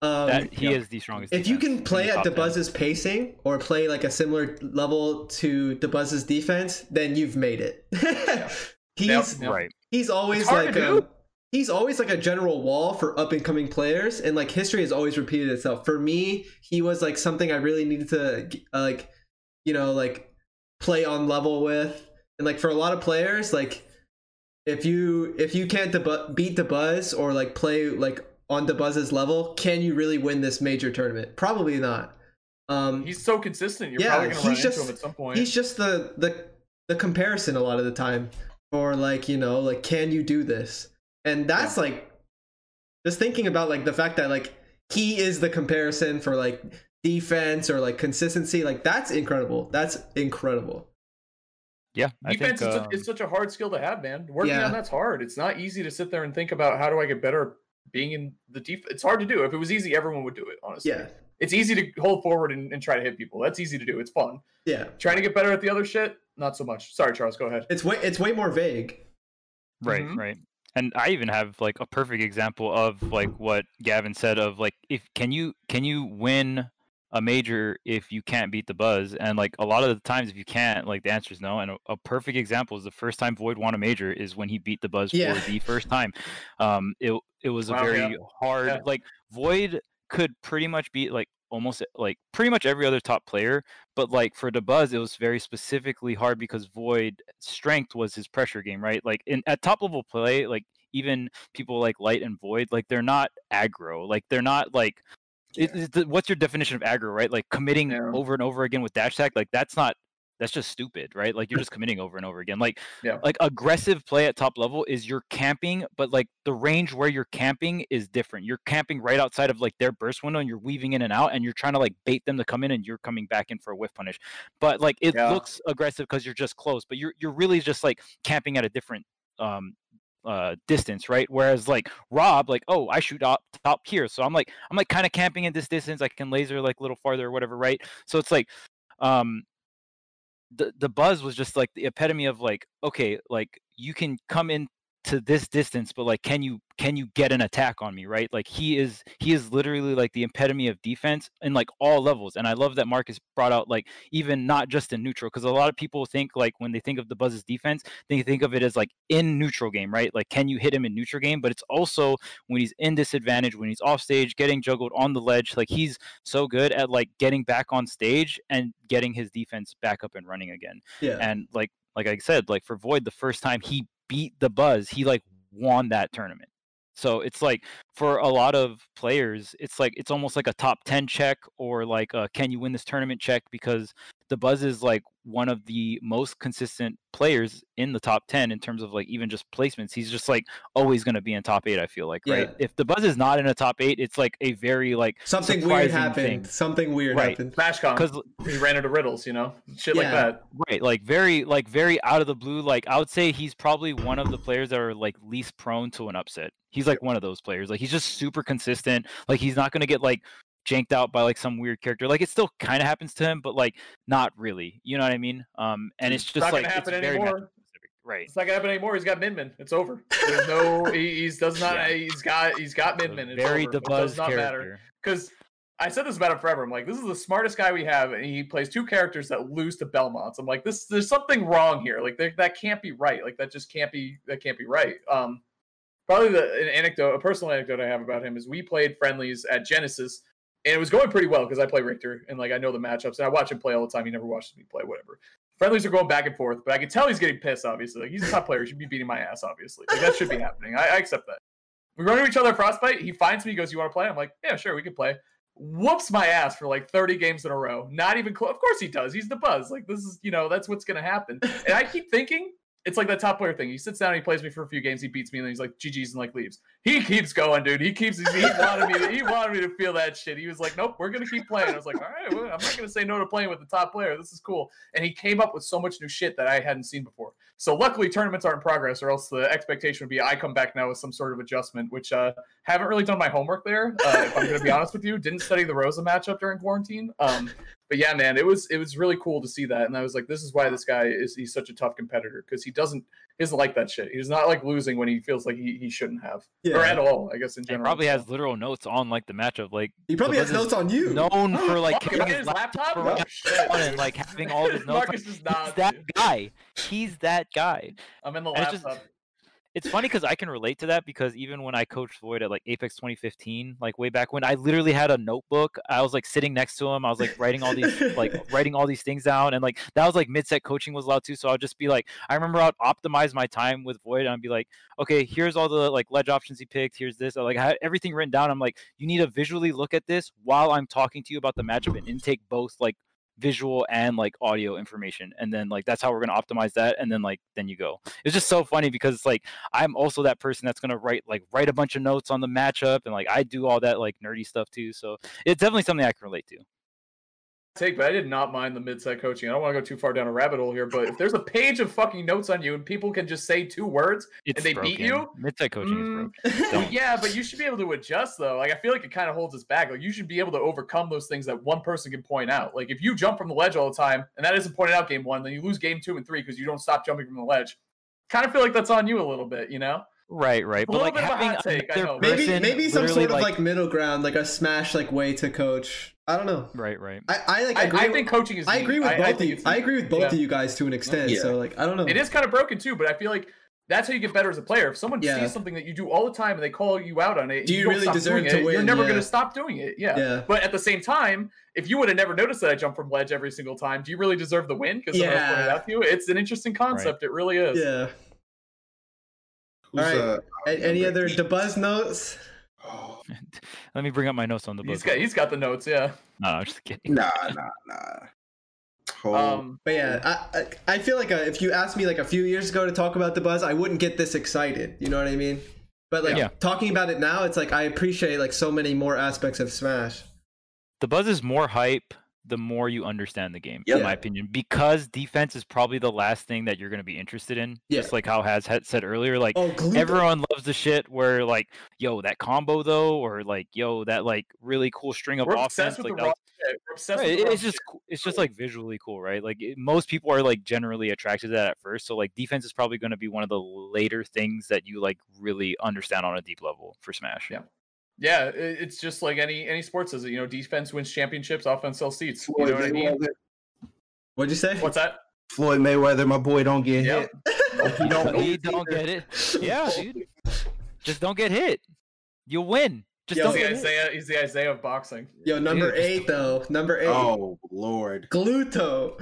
Um, that he is the strongest. if you can play at the 10. Dabuz's pacing or play like a similar level to Dabuz's defense, then you've made it. *laughs* he's Yep. right? he's always like a, do. He's always like a general wall for up and coming players, and like history has always repeated itself. For me, he was like something I really needed to uh, like, you know, like play on level with, and like for a lot of players, like if you if you can't debu- beat buzz or like play like on the buzz's level, can you really win this major tournament? Probably not. Um, He's so consistent. You're Yeah, probably gonna run he's into just- him at some point. he's just the the the comparison a lot of the time or like you know like can you do this and that's like just thinking about like the fact that like he is the comparison for like defense or like consistency like that's incredible that's incredible Yeah, I Defense think is, um, such, is such a hard skill to have, man. Working Yeah. on that's hard. It's not easy to sit there and think about how do I get better being in the def. It's hard to do. If it was easy, everyone would do it. Honestly, yeah it's easy to hold forward and, and try to hit people. That's easy to do. It's fun. yeah Trying to get better at the other shit, not so much. Sorry, Charles. Go ahead. it's way it's way more vague Right, Mhm. right. And I even have like a perfect example of like what Gavin said of like if can you can you win a major if you can't beat the buzz and like a lot of the times if you can't like the answer is no and a, a perfect example is the first time Void won a major is when he beat the buzz Yeah. for the first time. Um it it was a very yeah. hard Yeah. like Void could pretty much beat like almost eh, like pretty much every other top player but like for the buzz it was very specifically hard because void eh, strength was his pressure game right? Like in at top level play like even people like light and void like they're not aggro like they're not like it, it- what's your definition of aggro right? Like committing Yeah. over and over again with dash tag like that's not that's just stupid right? Like you're just committing over and over again. Like Yeah. like aggressive play at top level is you're camping but like the range where you're camping is different. You're camping right outside of like their burst window and you're weaving in and out and you're trying to like bait them to come in and you're coming back in for a whiff punish. But like it Yeah. looks aggressive because you're just close but you're you're really just like camping at a different um uh distance right? Whereas like rob like oh i shoot up top here. So i'm like i'm like kind of camping at this distance. I can laser like a little farther or whatever right? So it's like um the the buzz was just like the epitome of like okay like you can come in to this distance but like can you can you get an attack on me right? Like he is he is literally like the epitome of defense in like all levels and i love that marcus brought out like even not just in neutral because a lot of people think like when they think of the buzz's defense they think of it as like in neutral game right? Like can you hit him in neutral game? But it's also when he's in disadvantage when he's off stage getting juggled on the ledge like he's so good at like getting back on stage and getting his defense back up and running again. Yeah. And like like I said, like for Void, the first time he beat the Buzz, he like won that tournament. So it's like for a lot of players, it's like it's almost like a top ten check or like a can you win this tournament check because the Buzz is like one of the most consistent players in the top ten in terms of like even just placements. He's just like always going to be in top eight. I feel like right. If the Buzz is not in a top eight, it's like a very like something weird happened thing. something weird Right. happened Smashcon. because he ran into riddles, you know, shit like that. Right, like very, like very out of the blue. Like I would say he's probably one of the players that are like least prone to an upset. He's like one of those players. Like he's just super consistent. Like he's not gonna get like janked out by like some weird character. Like it still kind of happens to him, but like not really. You know what I mean? Um, and it's It's just not like gonna it's happen very anymore. Right. It's not gonna happen anymore. He's got Minmin. It's over. There's no. *laughs* he, he's does not. Yeah. He's got. He's got Minmin. It's very over. Does not matter. character. because I said this about him forever. I'm like, this is the smartest guy we have, and he plays two characters that lose to Belmonts. I'm like, this there's something wrong here. Like that can't be right. Like that just can't be that can't be right. Um, probably the an anecdote, a personal anecdote I have about him is we played friendlies at Genesis, and it was going pretty well because I play Richter and like I know the matchups and I watch him play all the time. He never watches me play, whatever. Friendlies are going back and forth, but I can tell he's getting pissed. Obviously, like he's a top player, he should be beating my ass. Obviously, like that should be *laughs* happening. I, I accept that. We run into each other at Frostbite. He finds me, he goes, "You want to play?" I'm like, "Yeah, sure, we can play." Whoops my ass for like 30 games in a row. Not even close. Of course he does. He's the buzz. Like this is, you know, that's what's gonna happen. And I keep thinking it's like that top player thing. He sits down, he plays me for a few games, he beats me, and then he's like GG's and like leaves. He keeps going, dude. He keeps. He wanted me. To, he wanted me to feel that shit. He was like, "Nope, we're gonna keep playing." I was like, "All right, well, I'm not gonna say no to playing with the top player. This is cool." And he came up with so much new shit that I hadn't seen before. So luckily, tournaments are in progress, or else the expectation would be I come back now with some sort of adjustment, which uh, haven't really done my homework there. Uh, if I'm gonna be honest with you, didn't study the Rosa matchup during quarantine. Um, but yeah, man, it was it was really cool to see that, and I was like, this is why this guy is he's such a tough competitor because he doesn't he doesn't like that shit. He's not like losing when he feels like he, he shouldn't have Yeah. or at all. I guess in He general. probably has literal notes on like the matchup. Like He probably has notes on you. known *gasps* for like Fuck, carrying his his laptop? around Oh, shit. and like having all his *laughs* notes. Marcus is He's that dude. guy. He's that guy. I'm in the And it's just- laptop. It's funny because I can relate to that because even when I coached Void at like Apex 2015, like way back when, I literally had a notebook. I was like sitting next to him. I was like writing all these like *laughs* writing all these things down, and like that was like mid set coaching was allowed too. So I'll just be like, I remember I'd optimize my time with Void, and I'd be like, okay, here's all the like ledge options he picked. Here's this. I like I had everything written down. I'm like, you need to visually look at this while I'm talking to you about the matchup and intake both like visual and like audio information and then like that's how we're going to optimize that and then like then you go. It's just so funny because it's like i'm also that person that's going to write like write a bunch of notes on the matchup and like i do all that like nerdy stuff too so it's definitely something i can relate to take, but I did not mind the mid-set coaching. I don't want to go too far down a rabbit hole here, but if there's a page of fucking notes on you and people can just say two words, it's they beat you? mid-set coaching Mm, is broken *laughs* yeah, but you should be able to adjust though. Like I feel like it kind of holds us back. Like you should be able to overcome those things that one person can point out. Like if you jump from the ledge all the time and that isn't pointed out game one, then you lose game two and three because you don't stop jumping from the ledge. Kind of feel like that's on you a little bit, you know? Right right but like bit a having take, I another know. maybe person maybe some sort of like, middle ground, like a smash like way to coach. I don't know. right right I, I like I, agree. I with- think coaching is. I agree with I, both I of think you. I agree with both yeah. of you guys to an extent. Yeah. So like I don't know. It is kind of broken too, but I feel like that's how you get better as a player. If someone Yeah. sees something that you do all the time and they call you out on it, Do and you really deserve to it, win? You're never Yeah. going to stop doing it. Yeah. Yeah. But at the same time, if you would have never noticed that I jump from ledge every single time, do you really deserve the win? Because someone else pointed out to you. It's an interesting concept. It really is. Yeah. Who's, Alright. uh, A- any other eight? Dabuz notes? Oh, *laughs* let me bring up my notes on the book He's got he's got the notes. Yeah. no i'm just kidding nah, nah, nah. Oh, Um. But yeah, I I, I feel like uh if you asked me like a few years ago to talk about the buzz, I wouldn't get this excited. You know what I mean? But like Yeah. talking about it now, it's like I appreciate like so many more aspects of Smash. the buzz is more hype the more you understand the game Yep. in my opinion because defense is probably the last thing that you're going to be interested in Yeah. just like how Haz had said earlier like Oh, everyone loves the shit where like yo that combo though or like yo that like really cool string of We're offense like that was- We're obsessed Right, with the raw it's just shit. it's just like visually cool right like it, most people are like generally attracted to that at first so like defense is probably going to be one of the later things that you like really understand on a deep level for smash Yeah. Yeah, it's just like any any sports is it. You know, defense wins championships, offense sells seats. You Floyd know what I mean? What'd you say? What's that? Floyd Mayweather, my boy, don't get Yep. hit. *laughs* He don't, you don't get it *laughs* yeah dude just don't get hit you'll win just Yo, don't He's the get hit. Isaiah. He's the Isaiah of boxing. Yo, number Dude, just- eight though. Number eight. Oh Lord. Gluto.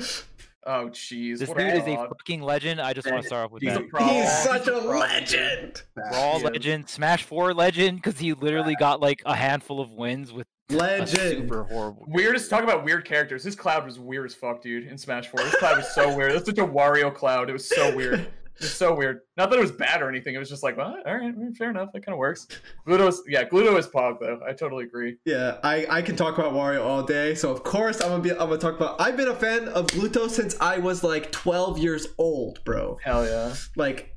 Oh, jeez. This what dude is a fucking legend. I just want to start off with He's that. a pro. He's such a he's a pro. legend. Raw is. legend, Smash Four legend, because he literally got like a handful of wins with a Legend. super horrible. Weirdest. Talk about weird characters. This cloud was weird as fuck, dude. In Smash Four, This cloud was so weird. That's such a Wario cloud. It was so weird. It was so weird. Not that it was bad or anything. It was just like, well, all right, mm, fair enough. That kind of works. Gluto's, yeah, Gluto is Pog though. I totally agree. Yeah, I, I can talk about Wario all day, so of course I'm gonna be I'm gonna talk about. I've been a fan of Gluto since I was like 12 years old, bro. Hell yeah. Like,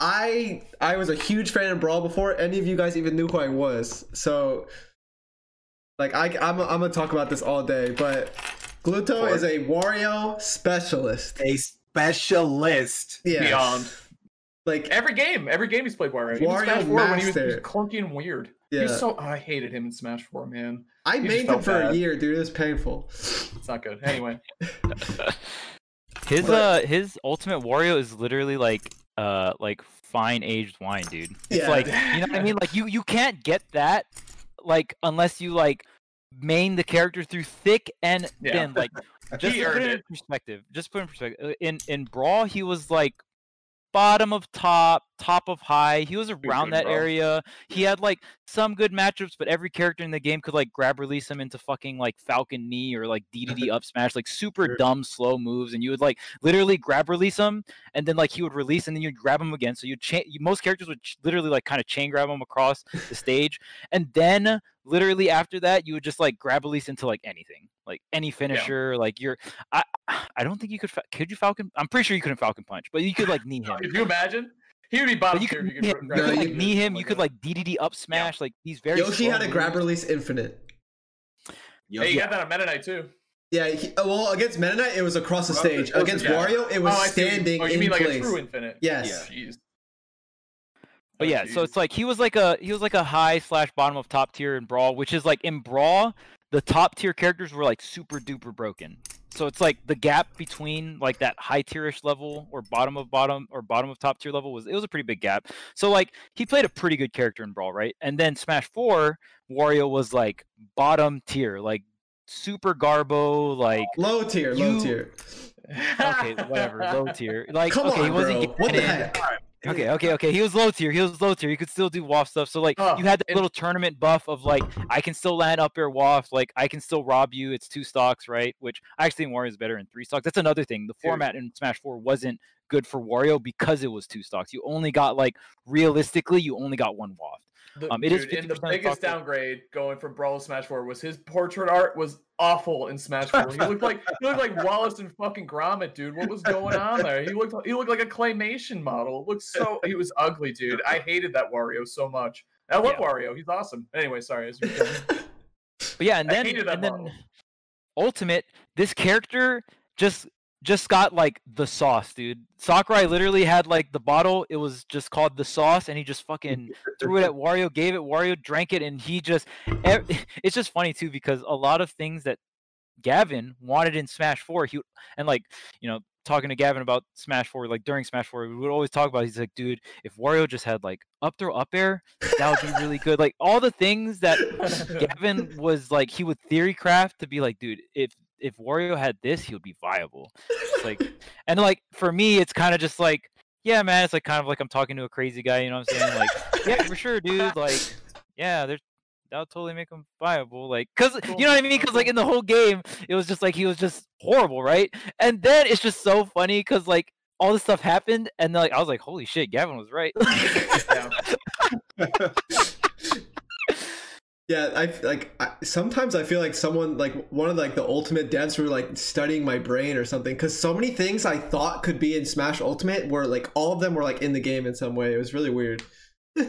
I I was a huge fan of Brawl before any of you guys even knew who I was. So, like, I I'm I'm gonna talk about this all day, but Gluto is a Wario specialist. A specialist. Yeah, Beyond. like Every game, every game he's played Wario. Even Wario Smash 4 when he was, he was master. clunky and weird. He yeah. was so I hated him in Smash 4, man. I he made him felt for a year, dude. It was painful. It's not good. Anyway, *laughs* His But- uh his ultimate Wario is literally like uh like fine aged wine, dude. It's Yeah. like you know what I mean? *laughs* Like you you can't get that like unless you like main the character through thick and Yeah. thin. Like just put it in perspective. Just put it in perspective. uh, In in Brawl, he was like bottom of top, top of high. He was around that bro. area. He had like some good matchups, but every character in the game could like grab release him into fucking like Falcon knee or like DDD *laughs* up smash, like super Sure. dumb slow moves, and you would like literally grab release him, and then like he would release, and then you'd grab him again. So you'd chain. Most characters would ch- literally like kind of chain grab him across the stage, and then literally after that you would just like grab release into like anything, like any finisher. Like you're, I, I don't think you could. Could you Falcon? I'm pretty sure you couldn't Falcon punch, but you could like knee him. if you imagine? He would be But bottom you could if you knee could him. You could like you- knee him. You could like DDD up smash. Like these very. Yoshi had a grab release infinite. Hey, you got that on Meta Knight too. Yeah, he, uh, well, against Meta Knight, it was across the Across stage. the- Against yeah. Wario, it was oh, I see what you- standing Oh, you in mean like place. a true infinite? Yes. Jeez. But Oh, yeah, so it's like he was like a he was like a high slash bottom of top tier in Brawl, which is like in Brawl, the top tier characters were like super duper broken. So it's like the gap between like that high tierish level or bottom of bottom or bottom of top tier level was it was a pretty big gap. So like he played a pretty good character in Brawl, right? And then Smash 4, Wario was like bottom tier, like super garbo, like Low tier, low tier. okay, whatever, low tier. *laughs* Like Come okay, on, he wasn't bro. What the getting- heck? Okay, okay, okay. He was low tier. He was low tier. He could still do waft stuff. So like Oh, you had that little tournament buff of like I can still land up air waft. Like I can still rob you. It's two stocks, right? Which I actually think Wario is better in three stocks. That's another thing. The format in Smash Four wasn't good for Wario because it was two stocks. You only got like realistically, you only got one waft. Um, it is dude, and the 50% biggest downgrade going from Brawl to Smash 4 was his portrait art was awful in Smash 4. He looked like he looked like *laughs* Wallace and fucking Gromit, dude. What was going on there? He looked he looked like a claymation model. It looked so he was ugly, dude. I hated that Wario so much. I love Yeah. Wario. He's awesome. Anyway, sorry. I was going. But yeah, and then and then. Ultimate, this character just just got like the sauce, dude. Sakurai literally had like the bottle. It was just called the sauce, and he just fucking threw it at Wario, gave it. Wario drank it, and he just. *laughs* It's just funny too because a lot of things that Gavin wanted in Smash Four, he and like you know talking to Gavin about Smash Four, like during Smash Four, we would always talk about. He's like, dude, if Wario just had like up throw up air, that would be really good. Like all the things that *laughs* Gavin was like he would theory craft to be like, dude, if if Wario had this, he would be viable. It's like, *laughs* and like for me, it's kind of just like, yeah, man, it's like kind of like I'm talking to a crazy guy. You know what I'm saying? Like, yeah, for sure, dude. Like, *laughs* yeah, there's that'll totally make him viable. Like, cause you know what I mean? Cause like in the whole game, it was just like he was just horrible, right? And then it's just so funny because like all this stuff happened, and then, like I was like, holy shit, Gavin was right. *laughs* Yeah. I like I, sometimes I feel like someone like one of like the ultimate devs were like studying my brain or something because so many things I thought could be in Smash Ultimate were like all of them were like in the game in some way. It was really weird. *laughs*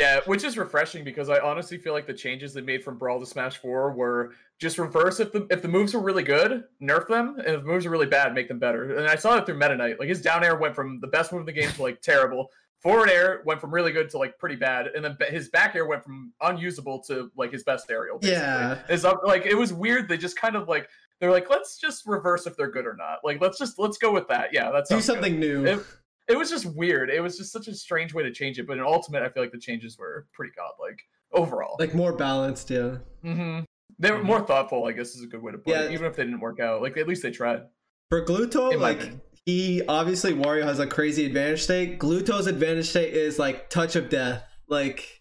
Yeah, which is refreshing because I honestly feel like the changes they made from Brawl to Smash 4 were just reverse. If the if the moves were really good, nerf them, and if the moves are really bad, make them better. And I saw it through Meta Knight. Like his down air went from the best move in the game to like terrible. Forward air went from really good to like pretty bad, and then his back air went from unusable to like his best aerial. basically. Yeah. it's up, like it was weird. They just kind of like they're like, let's just reverse if they're good or not. Like let's just let's go with that. Yeah, that's Do something new. It- it was just weird. It was just such a strange way to change it. But in Ultimate, I feel like the changes were pretty godlike overall. like more balanced, yeah. Mm-hmm. They were more thoughtful. I guess is a good way to put Yeah. it. Even if they didn't work out, like at least they tried. For Gluto, like opinion. He obviously Wario has a crazy advantage state. Gluto's advantage state is like touch of death. Like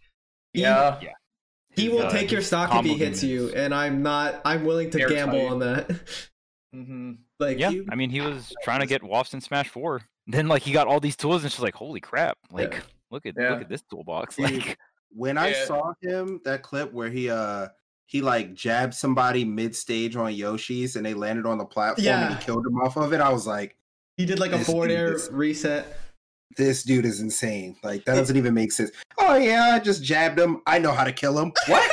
he, Yeah, he His, will uh, take your stock if he combo hits you, and I'm not. I'm willing to Airtight. gamble on that. hmm *laughs* like Yeah, you- I mean, he was trying to get wafts in Smash Four. Then like he got all these tools, and she's like, holy crap! Like, look at Yeah. look at this toolbox. *laughs* Dude, Like, when I Yeah. saw him, that clip where he uh he like jabbed somebody mid stage on Yoshi's and they landed on the platform and he killed him off of it, I was like, he did like a This forward dude air is- reset. this dude is insane. Like that doesn't even make sense. Oh yeah, I just jabbed him. I know how to kill him. What?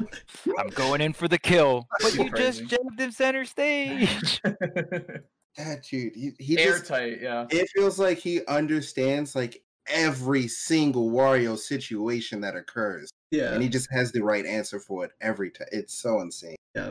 *laughs* I'm going in for the kill, but you crazy. just jabbed him center stage. *laughs* that dude, he, he just Airtight. Yeah. it feels like he understands like every single Wario situation that occurs. yeah, And he just has the right answer for it every time. It's so insane. yeah.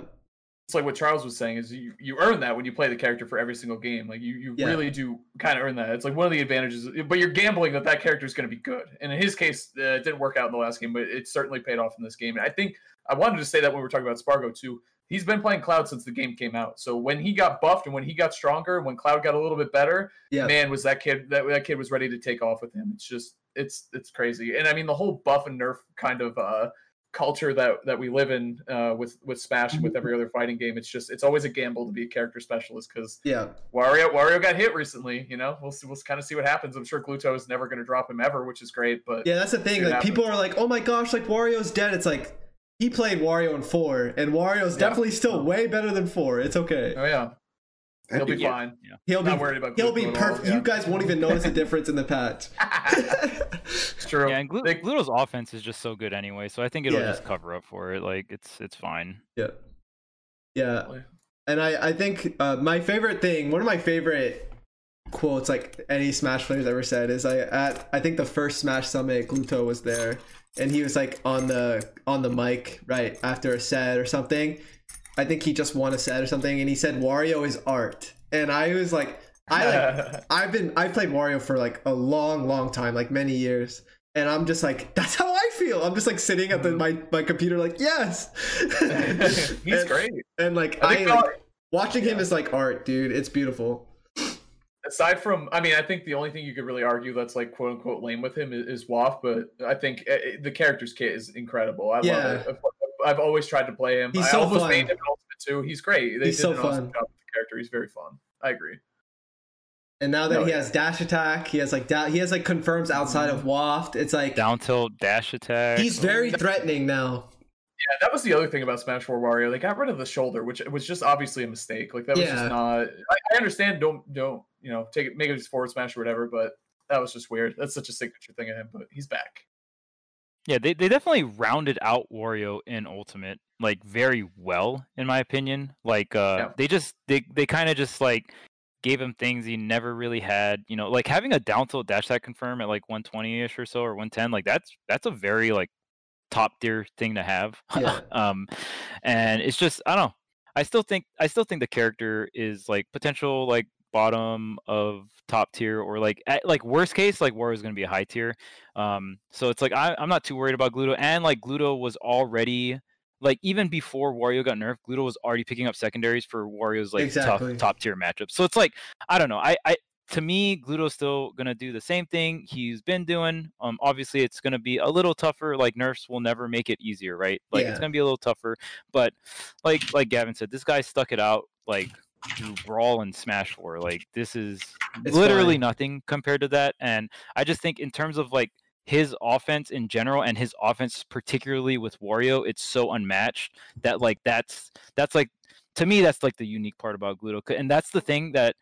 It's like what Charles was saying is you, you earn that when you play the character for every single game. Like you, you Yeah. really do kind of earn that. It's like one of the advantages, but you're gambling that that character is going to be good. And in his case, uh, it didn't work out in the last game, but it certainly paid off in this game. And I think I wanted to say that when we were talking about Spargo too. He's been playing Cloud since the game came out. So when he got buffed and when he got stronger, and when Cloud got a little bit better, Yeah. man, was that kid that that kid was ready to take off with him. It's just it's it's crazy. And I mean the whole buff and nerf kind of uh culture that that we live in uh, with with Smash and with every other fighting game. It's just it's always a gamble to be a character specialist because Yeah, Wario Wario got hit recently. You know, we'll see, we'll kind of see what happens. I'm sure Gluto is never going to drop him ever, which is great. But yeah. That's the thing. Shit Like people are like, "Oh my gosh, like Wario's dead." It's like he played Wario in four, and Wario's Yeah. definitely still way better than four. It's okay. oh yeah, he'll That be dude- Yeah. fine. He'll be Not worried about he'll be Gluto at all, perfect. yeah. You guys won't even notice a difference in the patch. *laughs* *laughs* it's true. yeah, and Glu- They- Gluto's offense is just so good anyway, so I think it'll Yeah. just cover up for it. Like, it's it's fine. yeah, yeah. And I I think uh, my favorite thing, one of my favorite quotes like any Smash player's ever said is I at I think the first Smash Summit Gluto was there and he was like on the on the mic right after a set or something. I think he just won a set or something and he said Wario is art. And I was like I like *laughs* I've been I've played Mario for like a long long time, like many years. And I'm just like, *laughs* that's how I feel. I'm just like sitting at the my, my computer, like, yes. *laughs* He's and, great. And like I I, like, watching him is like art, dude. It's beautiful. aside from i mean i think the only thing you could really argue that's like quote unquote lame with him is, is waft but i think uh, uh, the character's kit is incredible i Yeah. love it I've, always tried to play him He's i so almost fun. him ultimate too he's great they He's did so an awesome fun. job with the character he's very fun i agree And now that No, he yeah. has dash attack, he has like da- he has like confirms outside of waft. It's like Down tilt dash attack. he's very threatening now. yeah that was the other thing about smash 4 wario they got rid of the shoulder which was just obviously a mistake like that was Yeah. just not I, I understand don't don't you know take it make it just forward smash or whatever but that was just weird that's such a signature thing of him but he's back Yeah, they, they definitely rounded out Wario in Ultimate like very well, in my opinion. Like uh Yeah. they just they they kind of just like gave him things he never really had. You know, like having a down tilt dash that confirm at like 120 ish or so or 110, like that's that's a very like top tier thing to have. Yeah. *laughs* um and it's just I don't know. I still think I still think the character is like potential like bottom of top tier or like at, like worst case like Wario's going to be a high tier. Um so it's like I I'm not too worried about Gluto and like Gluto was already like even before Wario got nerfed, Gluto was already picking up secondaries for Wario's like Exactly. tough top tier matchups. So it's like I don't know. I I to me, Gluto's still gonna do the same thing he's been doing. Um, obviously, it's gonna be a little tougher. Like nerfs will never make it easier, right? Like Yeah. it's gonna be a little tougher. But like like Gavin said, this guy stuck it out like through Brawl and Smash Four. Like this is It's literally fine. nothing compared to that. And I just think in terms of like his offense in general and his offense particularly with Wario, it's so unmatched that like that's that's like to me that's like the unique part about Gluto. And that's the thing that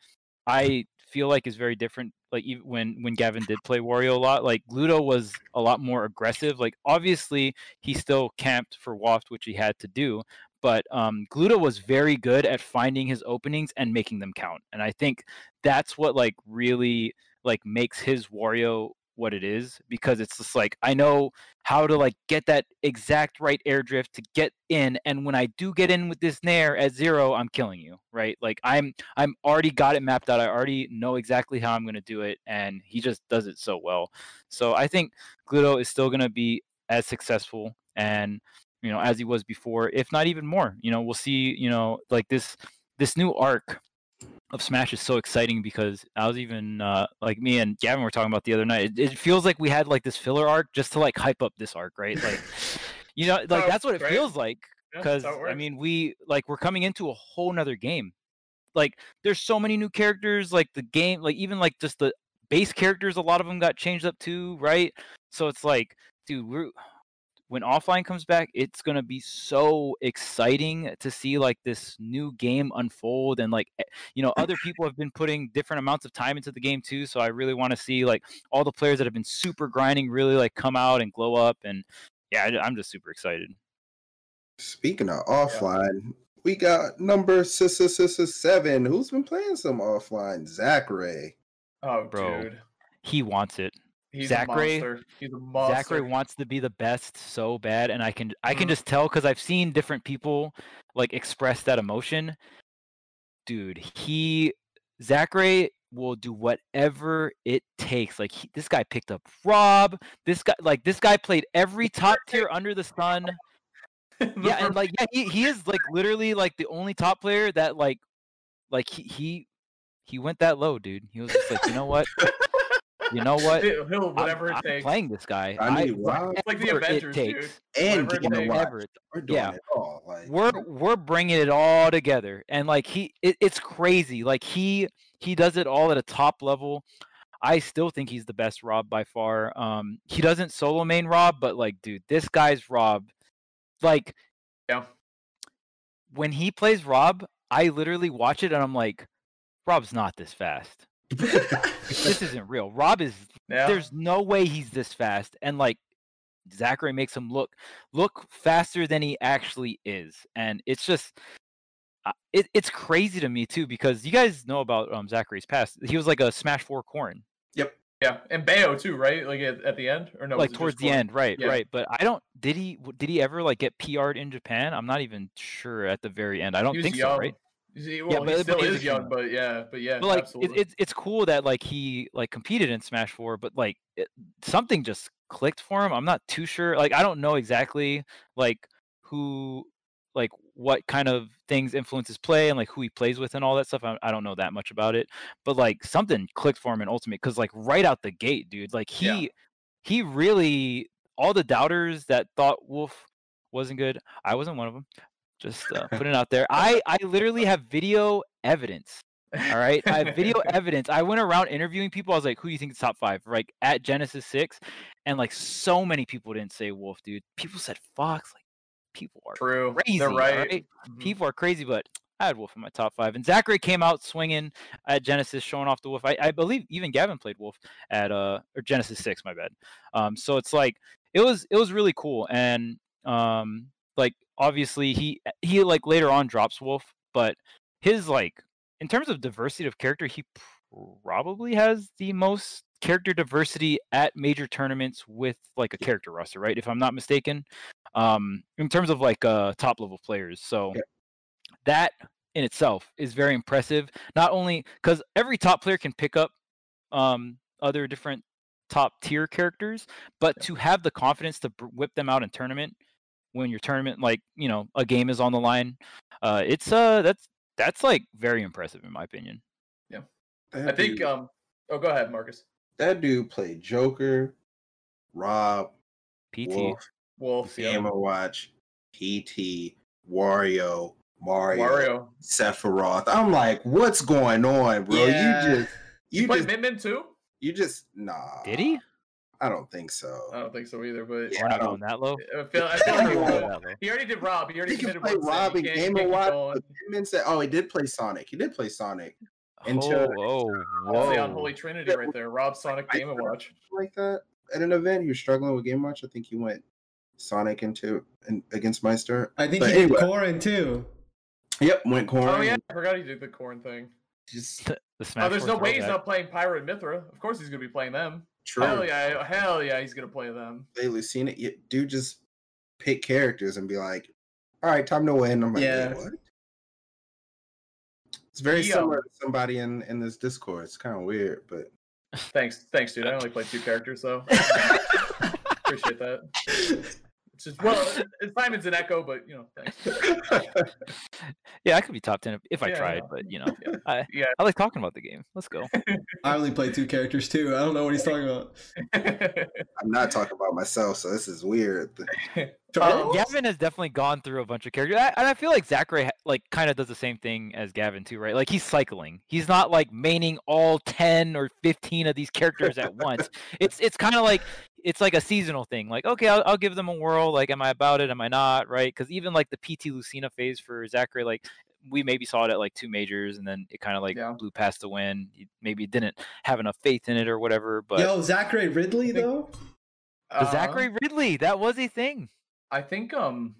I feel like is very different. Like even when when Gavin did play Wario a lot, like Gluto was a lot more aggressive. Like obviously he still camped for Waft, which he had to do, but um, Gluto was very good at finding his openings and making them count. And I think that's what like really like makes his Wario what it is because it's just like I know how to like get that exact right air drift to get in and when I do get in with this nair at zero I'm killing you right? Like I'm I'm already got it mapped out I already know exactly how I'm going to do it and he just does it so well. So I think Gluto is still going to be as successful and you know as he was before if not even more you know we'll see you know like this this new arc of Smash is so exciting because I was even uh, like me and Gavin were talking about the other night. It, it feels like we had like this filler arc just to like hype up this arc, right? Like, *laughs* you know, like Oh, that's what it right. feels like. Because it I mean, we like we're coming into a whole nother game. Like, there's so many new characters. Like the game, like even like just the base characters, a lot of them got changed up too, right? So it's like, dude, we're when offline comes back, it's gonna be so exciting to see like this new game unfold and like eh, you know other *laughs* people have been putting different amounts of time into the game too. So I really want to see like all the players that have been super grinding really like come out and glow up and yeah, I- I'm just super excited. Speaking of offline, we got number s- s- s- s- seven. Who's been playing some offline? Zackray. oh Bro, dude he wants it. He's Zackray- a monster he's a monster Zackray wants to be the best so bad, and I can I can Mhm. just tell because I've seen different people like express that emotion. Dude, he Zackray will do whatever it takes. Like he, this guy picked up Rob. This guy like this guy played every top tier under the sun. *laughs* Yeah, and like yeah, he, he is like literally like the only top player that like like he he he went that low, dude. He was just like, you know what? *laughs* You know what? he'll he'll- I'm- whatever it I'm playing this guy. I need Rob. It's like the whatever Avengers, it dude. takes. And Whatever it you know takes. what? Whatever it We're doing Yeah. it all. Like we're we're bringing it all together and like he it, it's crazy like he he does it all at a top level i still think he's the best rob by far um he doesn't solo main rob but like dude this guy's rob like Yeah. when he plays rob i literally watch it and i'm like rob's not this fast this isn't real rob is Yeah. there's no way he's this fast and like Zackray makes him look look faster than he actually is and it's just it, it's crazy to me too because you guys know about um Zackray's past. He was like a Smash Four corn. Yep. Yeah, and Bayo too, right? Like at, at the end, or no? like towards the Corn? end, right, Yeah. right. But I don't. Did he? Did he ever like get PR'd in Japan? I'm not even sure at the very end. I don't think young. so, right? Well, but- he still was is young, but yeah, but yeah, But like, it, it's it's cool that like he like competed in Smash Four, but like it, something just clicked for him. I'm not too sure. Like, I don't know exactly like who like what kind of things influences play and like who he plays with and all that stuff. I, I don't know that much about it, but like something clicked for him in Ultimate because like right out the gate, dude, like he Yeah. he really all the doubters that thought Wolf wasn't good. I wasn't one of them. Just uh, putting it out there. I I literally have video evidence. All right, I have video *laughs* evidence. I went around interviewing people. I was like, "Who do you think is top five? Like at Genesis Six, and like so many people didn't say Wolf, dude. People said Fox. Like people are True, crazy. they're right. right? Mhm. People are crazy, but I had Wolf in my top five. And Zackray came out swinging at Genesis, showing off the Wolf. I, I believe even Gavin played Wolf at uh or Genesis Six. My bad. Um, so it's like it was it was really cool, and um, obviously he he like later on drops Wolf, but his like in terms of diversity of character, he probably has the most character diversity at major tournaments with like a character roster, right? If I'm not mistaken, um, in terms of like uh top level players. So Yeah. that in itself is very impressive. Not only because every top player can pick up um other different top tier characters, but to have the confidence to whip them out in tournament when your tournament like you know a game is on the line, uh, it's uh that's that's like very impressive in my opinion. That I think. dude, Um. Oh, go ahead, Marcus. that dude played Joker, Rob, PT. Wolf, Wolf. Yeah. Watch, PT, Wario, Mario, Mario. Sephiroth. I'm like, what's going on, bro? Yeah. You just You you played just Min Min too? you just nah. Did he? I don't think so. I don't think so either. But Yeah, We're not don't- going that low. I feel, I feel *laughs* like he, We're not that low. he already did Rob. He already He can committed play. Rob You and can't- you Game can't Watch. going. but said, oh, he did play Sonic. He did play Sonic Oh, until oh, That's the whoa. unholy trinity right there. Rob, Sonic, Game and Watch. like that at an event. you're struggling with Game Watch. I think he went Sonic into and against Meister. I think But he did anyway. Corrin too. Yep, went corn. Oh yeah, I forgot he did the corn thing. just The oh, Smash Oh, there's no way he's throwback. not playing Pyra and Mythra. Of course he's gonna be playing them. True. Hell yeah, hell yeah, he's gonna play them. They Lucina, you, dude, just pick characters and be like, "All right, time to win." I'm like, Yeah. It's very um, similar to somebody in in this Discord. It's kind of weird, but Thanks, thanks, dude. I only play two characters, so *laughs* appreciate that. *laughs* It's just well, Simon's an echo, but you know, thanks. *laughs* Yeah, I could be top ten if, if I Yeah, tried, yeah. but you know, *laughs* Yeah. I Yeah. I like talking about the game. Let's go. I only play two characters too. I don't know what he's talking about. *laughs* I'm not talking about myself, so this is weird. Uh, Gavin has definitely gone through a bunch of characters, I, and I feel like Zackray like kind of does the same thing as Gavin too, right? Like he's cycling. He's not like maining all ten or fifteen of these characters at once. It's it's kind of like it's like a seasonal thing. Like okay, I'll, I'll give them a whirl. Like, am I about it? Am I not? Right? Because even like the PT Lucina phase for Zackray, like we maybe saw it at like two majors, and then it kind of like Yeah. blew past the win. Maybe didn't have enough faith in it or whatever. But Yo, Zackray Ridley think- though. Uh, Zackray Ridley, that was a thing. I think um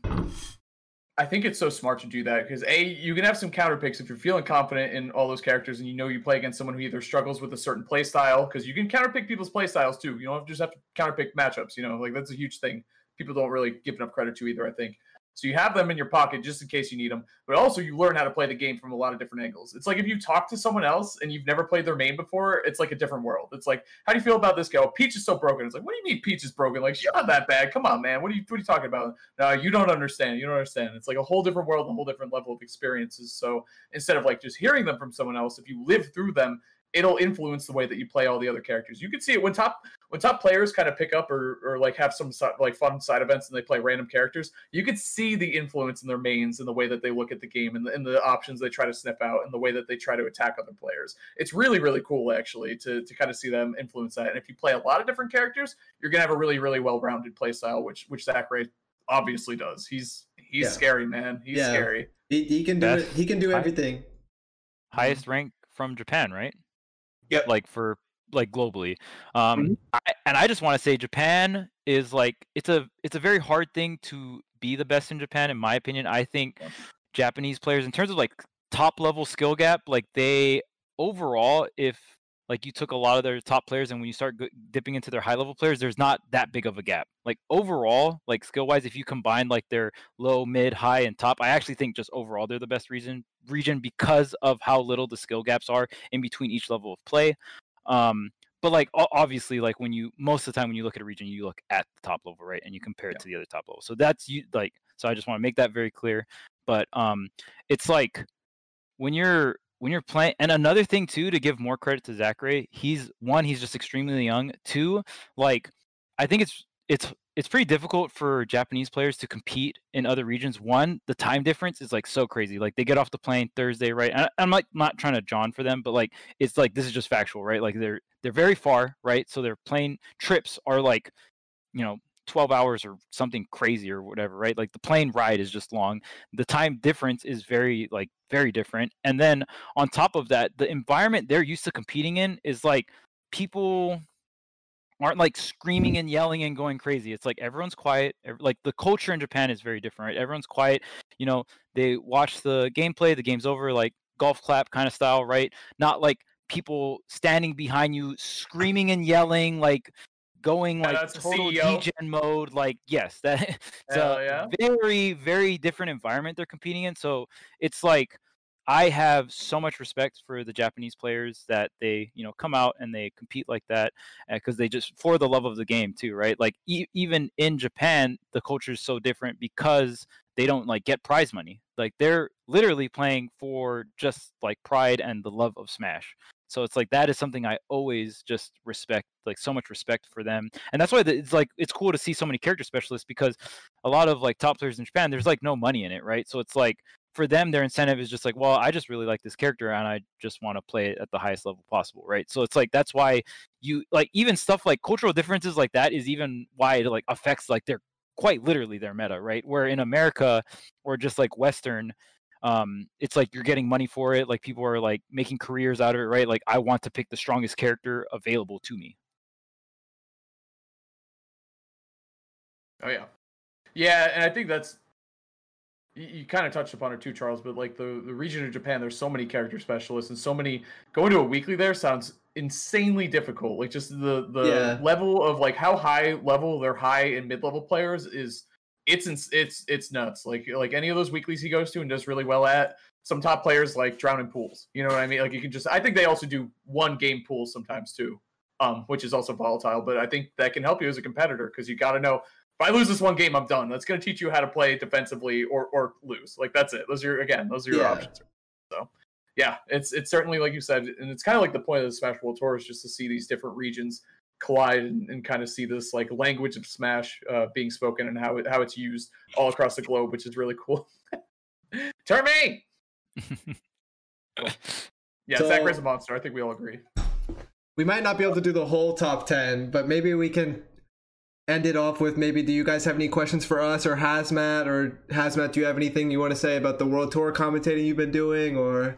I think it's so smart to do that because a you can have some counter picks if you're feeling confident in all those characters and you know you play against someone who either struggles with a certain play style because you can counter pick people's play styles too. You don't just have to counter pick matchups. You know, like that's a huge thing. People don't really give enough credit to either. I think so. You have them in your pocket just in case you need them, but also you learn how to play the game from a lot of different angles. It's like if you talk to someone else and you've never played their main before, it's like a different world. It's like, how do you feel about this guy? Oh, Peach is so broken. It's like, what do you mean Peach is broken? Like she's not that bad. Come on, man. What are you what are you talking about? No, you don't understand. You don't understand. It's like a whole different world, a whole different level of experiences. So instead of like just hearing them from someone else, if you live through them, it'll influence the way that you play all the other characters. You can see it when top when top players kind of pick up or or like have some like fun side events and they play random characters. You can see the influence in their mains and the way that they look at the game and the, and the options they try to sniff out and the way that they try to attack other players. It's really really cool actually to to kind of see them influence that. And if you play a lot of different characters, you're gonna have a really really well rounded play style, which which Zackray obviously does. He's he's Yeah. scary, man. He's Yeah. scary. He, he can do Best it. He can do high- everything. highest rank from Japan, right? Yep. Like for like globally. Um Mhm. I, and I just want to say Japan is like it's a it's a very hard thing to be the best in Japan in my opinion. I think Japanese players in terms of like top level skill gap. Like they overall, if like you took a lot of their top players and when you start dipping into their high level players there's not that big of a gap. Like overall like skill wise if you combine like their low mid high and top i actually think just overall they're the best region region because of how little the skill gaps are in between each level of play. Um but like obviously like when you most of the time when you look at a region you look at the top level right and you compare it yeah. to the other top level. So that's you like so i just want to make that very clear. But um it's like when you're when you're playing and another thing too to give more credit to Zackray, he's one, he's just extremely young. Two, like I think it's it's it's pretty difficult for Japanese players to compete in other regions. One, the time difference is like so crazy. Like they get off the plane Thursday, right? And I'm like not trying to John for them, but like it's like this is just factual, right? Like they're they're very far, right? So their plane trips are like, you know, 12 hours or something crazy or whatever, right? Like the plane ride is just long. The time difference is very like very different. And then on top of that, the environment they're used to competing in is like people aren't like screaming and yelling and going crazy. It's like everyone's quiet. Like the culture in Japan is very different, right? Everyone's quiet. You know, they watch the gameplay, the game's over, like golf clap kind of style, right? Not like people standing behind you screaming and yelling like going like total degen mode like yes that *laughs* it's a yeah. very very different environment they're competing in so it's like i have so much respect for the japanese players that they you know come out and they compete like that because uh, they just for the love of the game too right? Like e- even in japan the culture is so different because they don't like get prize money. Like they're literally playing for just like pride and the love of smash so it's like that is something I always just respect, like so much respect for them, and that's why it's like it's cool to see so many character specialists because a lot of like top players in Japan, there's like no money in it, right? So it's like for them, their incentive is just like, well, I just really like this character and I just want to play it at the highest level possible, right? So it's like that's why you like even stuff like cultural differences like that is even why it like affects like their quite literally their meta, right? Where in America or just like Western, um, it's like you're getting money for it. Like people are like making careers out of it, right? Like I want to pick the strongest character available to me. Oh yeah, yeah, and I think that's you, you kind of touched upon it too, Charles. But like the the region of Japan, there's so many character specialists and so many. Going to a weekly there sounds insanely difficult. Like just the the yeah. level of like how high level their high and mid level players is it's it's it's nuts. Like like any of those weeklies he goes to and does really well at. Some top players like drown in pools. You know what I mean? Like you can just. I think they also do one game pools sometimes too, um, which is also volatile. But I think that can help you as a competitor because you got to know if I lose this one game, I'm done. That's going to teach you how to play defensively or or lose. Like that's it. Those are again, those are your yeah. options. So yeah, it's it's certainly like you said, and it's kind of like the point of the Smash World Tour is just to see these different regions collide and, and, kind of see this like language of Smash uh, being spoken and how it, how it's used all across the globe, which is really cool. *laughs* Turn me. cool. *laughs* Yeah, so, Zackray's a monster. I think we all agree. We might not be able to do the whole top ten, but maybe we can end it off with maybe. Do you guys have any questions for us or Hazmatt or Hazmatt? Do you have anything you want to say about the World Tour commentating you've been doing or?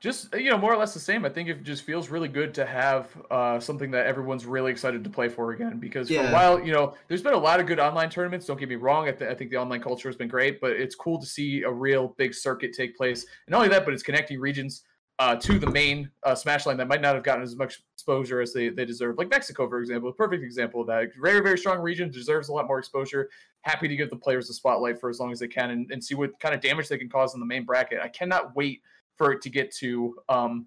Just you know more or less the same. I think it just feels really good to have uh, something that everyone's really excited to play for again because yeah. for a while you know there's been a lot of good online tournaments don't get me wrong I, th- I, think the online culture has been great but it's cool to see a real big circuit take place. And not only that but it's connecting regions uh, to the main uh, smash line that might not have gotten as much exposure as they, they deserve. Like mexico for example a perfect example of that. Very very strong region deserves a lot more exposure. Happy to give the players the spotlight for as long as they can and, and see what kind of damage they can cause in the main bracket. I cannot wait for it to get to um,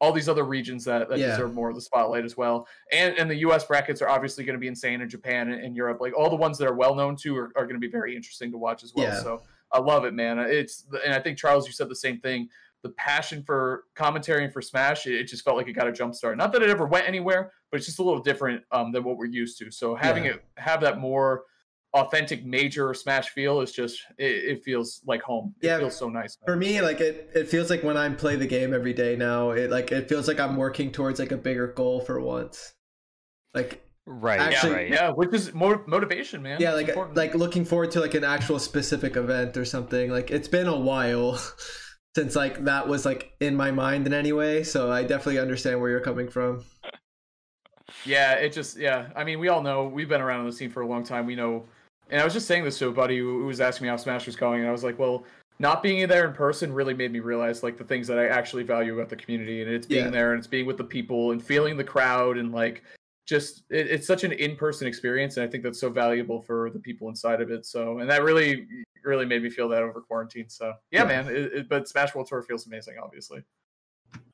all these other regions that, that yeah. deserve more of the spotlight as well. And and the U.S. brackets are obviously going to be insane in Japan and, and, Europe. Like all the ones that are well known to are, are going to be very interesting to watch as well. Yeah. So I love it, man. It's and I think Charles, you said the same thing. The passion for commentary and for Smash, it, it just felt like it got a jump start. Not that it ever went anywhere, but it's just a little different um, than what we're used to. So having yeah. it have that more authentic major smash feel is just it, it, feels like home. It yeah. feels so nice. For me like it it feels like when i play the game every day now it like it feels like i'm working towards like a bigger goal for once. Like right actually, yeah, right. yeah which is more motivation man. Yeah like like looking forward to like an actual specific event or something. Like it's been a while *laughs* since like that was like in my mind in any way so i definitely understand where you're coming from. Yeah it just yeah. I mean we all know we've been around on the scene for a long time. We know and I was just saying this to a buddy who was asking me how Smash was going, and I was like, well, not being there in person really made me realize like the things that I actually value about the community, and it's being Yeah. there and it's being with the people and feeling the crowd and like just it, it's such an in-person experience, and I think that's so valuable for the people inside of it. So, and that really really made me feel that over quarantine. So, yeah, Yeah. man. It, it, but Smash World Tour feels amazing, obviously.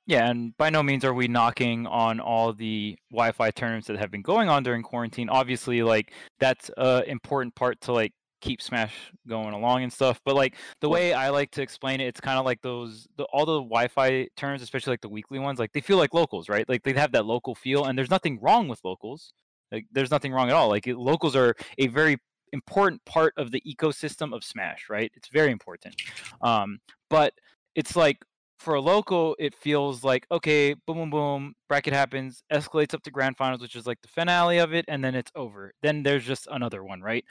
Yeah, and by no means are we knocking on all the Wi-Fi tournaments that have been going on during quarantine. Obviously, like that's a important part to like keep Smash going along and stuff. But like the way I like to explain it, it's kind of like those the, all the Wi-Fi tournaments, especially like the weekly ones. Like they feel like locals, right? Like they have that local feel, and there's nothing wrong with locals. Like there's nothing wrong at all. Like it, locals are a very important part of the ecosystem of Smash, right? It's very important. Um, but it's like for a local, it feels like okay, boom, boom, boom, bracket happens, escalates up to grand finals, which is like the finale of it, and then it's over. Then there's just another one, right?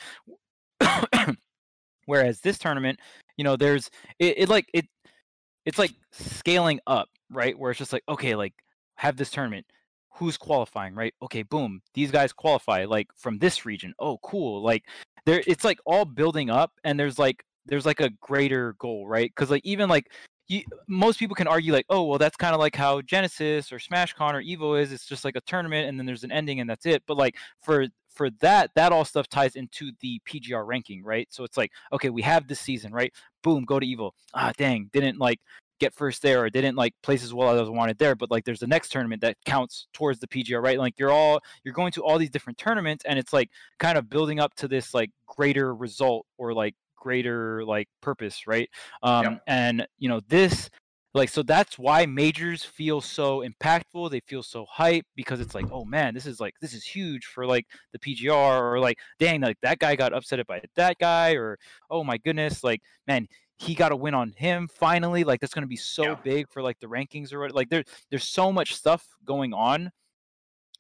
*coughs* Whereas this tournament, you know, there's it, it like it, it's like scaling up, right? Where it's just like okay, like have this tournament. Who's qualifying, right? Okay, boom, these guys qualify like from this region. Oh, cool. Like there, it's like all building up, and there's like there's like a greater goal, right? Because like even like you, most people can argue like, oh, well, that's kind of like how Genesis or SmashCon or Evo is. It's just like a tournament, and then there's an ending, and that's it. But like for for that, that all stuff ties into the PGR ranking, right? So it's like, okay, we have this season, right? Boom, go to Evo. Ah, dang, didn't like get first there or didn't like place as well as I wanted there. But like, there's the next tournament that counts towards the PGR, right? Like you're all you're going to all these different tournaments, and it's like kind of building up to this like greater result or like greater like purpose, right? Um, Yep. and you know this like so that's why majors feel so impactful they feel so hype because it's like oh man this is like this is huge for like the pgr or like dang like that guy got upset by that guy or oh my goodness like man he got a win on him finally like that's going to be so Yeah. big for like the rankings or what like there, there's so much stuff going on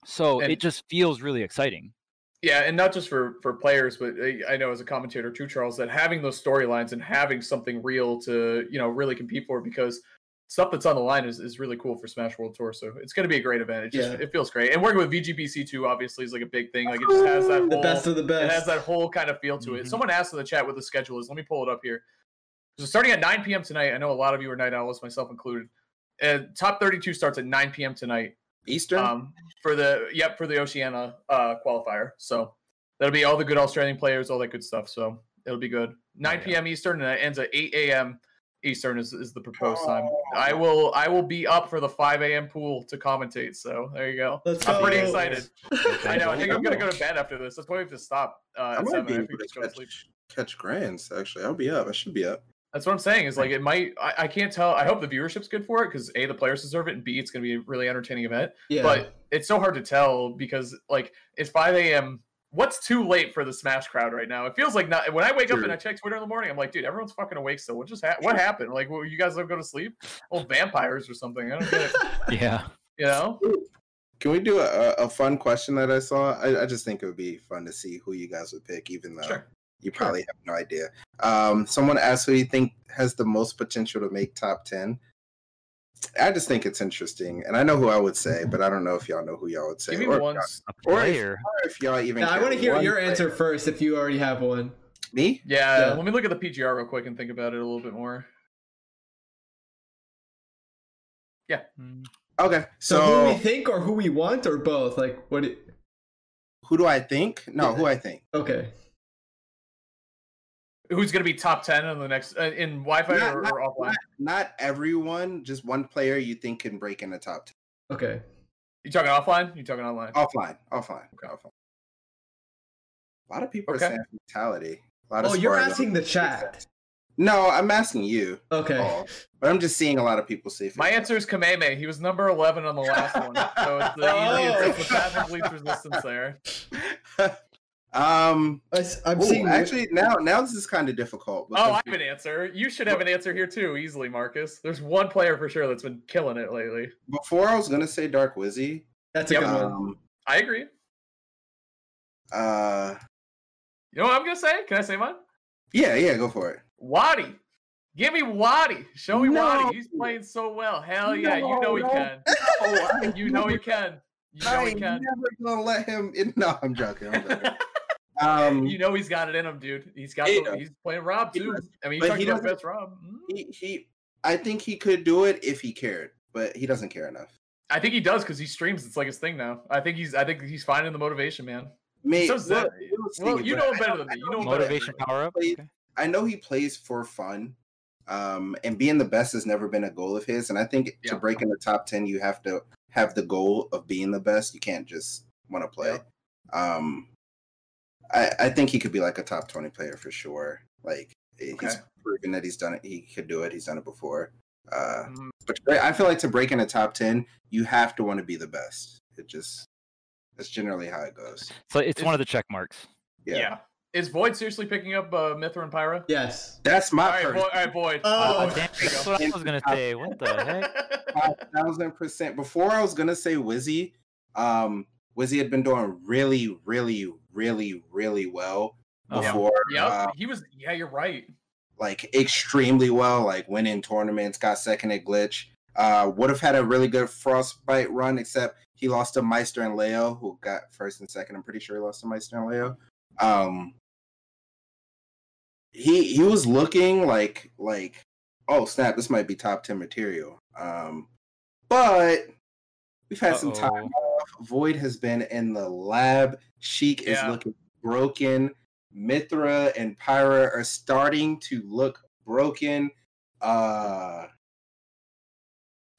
so And- it just feels really exciting Yeah, and not just for for players, but uh, I know as a commentator too, Charles, that having those storylines and having something real to you know really compete for because stuff that's on the line is, is really cool for Smash World Tour. So it's going to be a great event. It just Yeah. it feels great, and working with VGBC too obviously is like a big thing. Like it just has that whole The best of the best. it has that whole kind of feel to it. Mhm. Someone asked in the chat what the schedule is. Let me pull it up here. So starting at 9 p.m. tonight, I know a lot of you are night owls, myself included. And top 32 starts at 9 p.m. tonight Eastern. um, for the yep for the Oceania uh, qualifier. So that'll be all the good Australian players, all that good stuff. So it'll be good. 9 yeah. p.m. Eastern and it ends at 8 a.m. Eastern is, is the proposed time. I will I will be up for the 5 a.m. pool to commentate. So there you go. Let's I'm pretty excited. *laughs* I know. I think I'm gonna go to *laughs* bed after this. That's why we have to stop uh, I at might seven. be I able to just to catch, catch grands. Actually, I'll be up. I should be up. That's what I'm saying. Is like it might. I, I can't tell. I hope the viewership's good for it because a the players deserve it and b it's gonna be a really entertaining event. Yeah. But it's so hard to tell because like it's 5 a.m. What's too late for the Smash crowd right now? It feels like not. When I wake up and I check Twitter in the morning, I'm like, dude, everyone's fucking awake still. What just ha- what happened? Like, well, you guys don't go to sleep? Oh, vampires or something? I don't get it. *laughs* yeah You know? Can we do a, a fun question that I saw? I, I just think it would be fun to see who you guys would pick, even though Sure. You probably have no idea. Um, someone asked who you think has the most potential to make top ten. I just think it's interesting, and I know who I would say, but I don't know if y'all know who y'all would say, Give me or, one. a Or if- player or if y'all even. Now, I want to hear your player. answer first if you already have one. Me? Yeah, Yeah. Let me look at the PGR real quick and think about it a little bit more. Yeah. Okay, so, who we think or who we want or both? Like what? It, who do I think? No, who I think. okay. Who's gonna be top ten in the next uh, in Wi-Fi Not- or, not- or offline? Not, not everyone, just one player you think can break in the top ten. Okay. You talking offline? You talking online? Offline, offline, Okay. offline. A lot of people Okay. are saying fatality. A lot of Oh, you're asking the chat. No, I'm asking you. Okay. Oh, but I'm just seeing a lot of people say. My fatality. answer is Kameme. He was number 11 on the last one. So it's the, *laughs* Oh. easy, it's the path resistance there. *laughs* um, I, am ooh, seeing actually now now this is kind of difficult. Oh, I have an answer. You should have an answer here too, easily, Marcus. There's one player for sure that's been killing it lately. before I was gonna say Dark Wizzy. That's a Yep. good one. Um, I agree. uh, You know what I'm going to say? Can I say mine? yeah, yeah, go for it. Waddy. Give me Waddy. Show me No. Waddy. He's playing so well. Hell yeah. you know he can. Oh, *laughs* You know he can. You know I he can. never gonna let him. In. No, I'm joking. I'm joking. *laughs* Um, you know he's got it in him, dude. He's got. He The, he's playing Rob He too. does. I mean, you But talking he about doesn't- best Rob. Mm. he, he, I think he could do it if he cared, but he doesn't care enough. I think he does because he streams. It's like his thing now. I think he's. I think he's finding the motivation, man. May, So Zach- Well, you know him better than me. You know him. Motivation power up. Please. Okay. I know he plays for fun, um, and being the best has never been a goal of his. And I think Yeah. to break in the top ten, you have to have the goal of being the best. You can't just want to play. Um, I, I think he could be like a top twenty player for sure. Like he's proven that he's done it. He could do it. He's done it before. Uh, Mm, but I feel like to break in a top ten, you have to want to be the best. It just that's generally how it goes. So it's Is- one of the check marks. yeah. Yeah, Is Void seriously picking up uh, Mythra and Pyra? Yes. that's my right, person. Void. All right, Void. Oh, Oh, damn, There that's what I was gonna say. What the heck? Five thousand percent. Before I was gonna say Wizzy, um, Wizzy had been doing really, really, really, really well Oh, Yeah. Yep, uh, he was. Yeah, you're right. like extremely well, like winning tournaments, got second at Glitch. Uh, would have had a really good Frostbite run, except he lost to Meister and Leo, who got first and second. I'm pretty sure he lost to Meister and Leo. Um, he he was looking like like oh snap, this might be top ten material. Um, but we've had some time Uh-oh. off. Void has been in the lab. Sheik is looking broken. Mythra and Pyra are starting to look broken. Uh,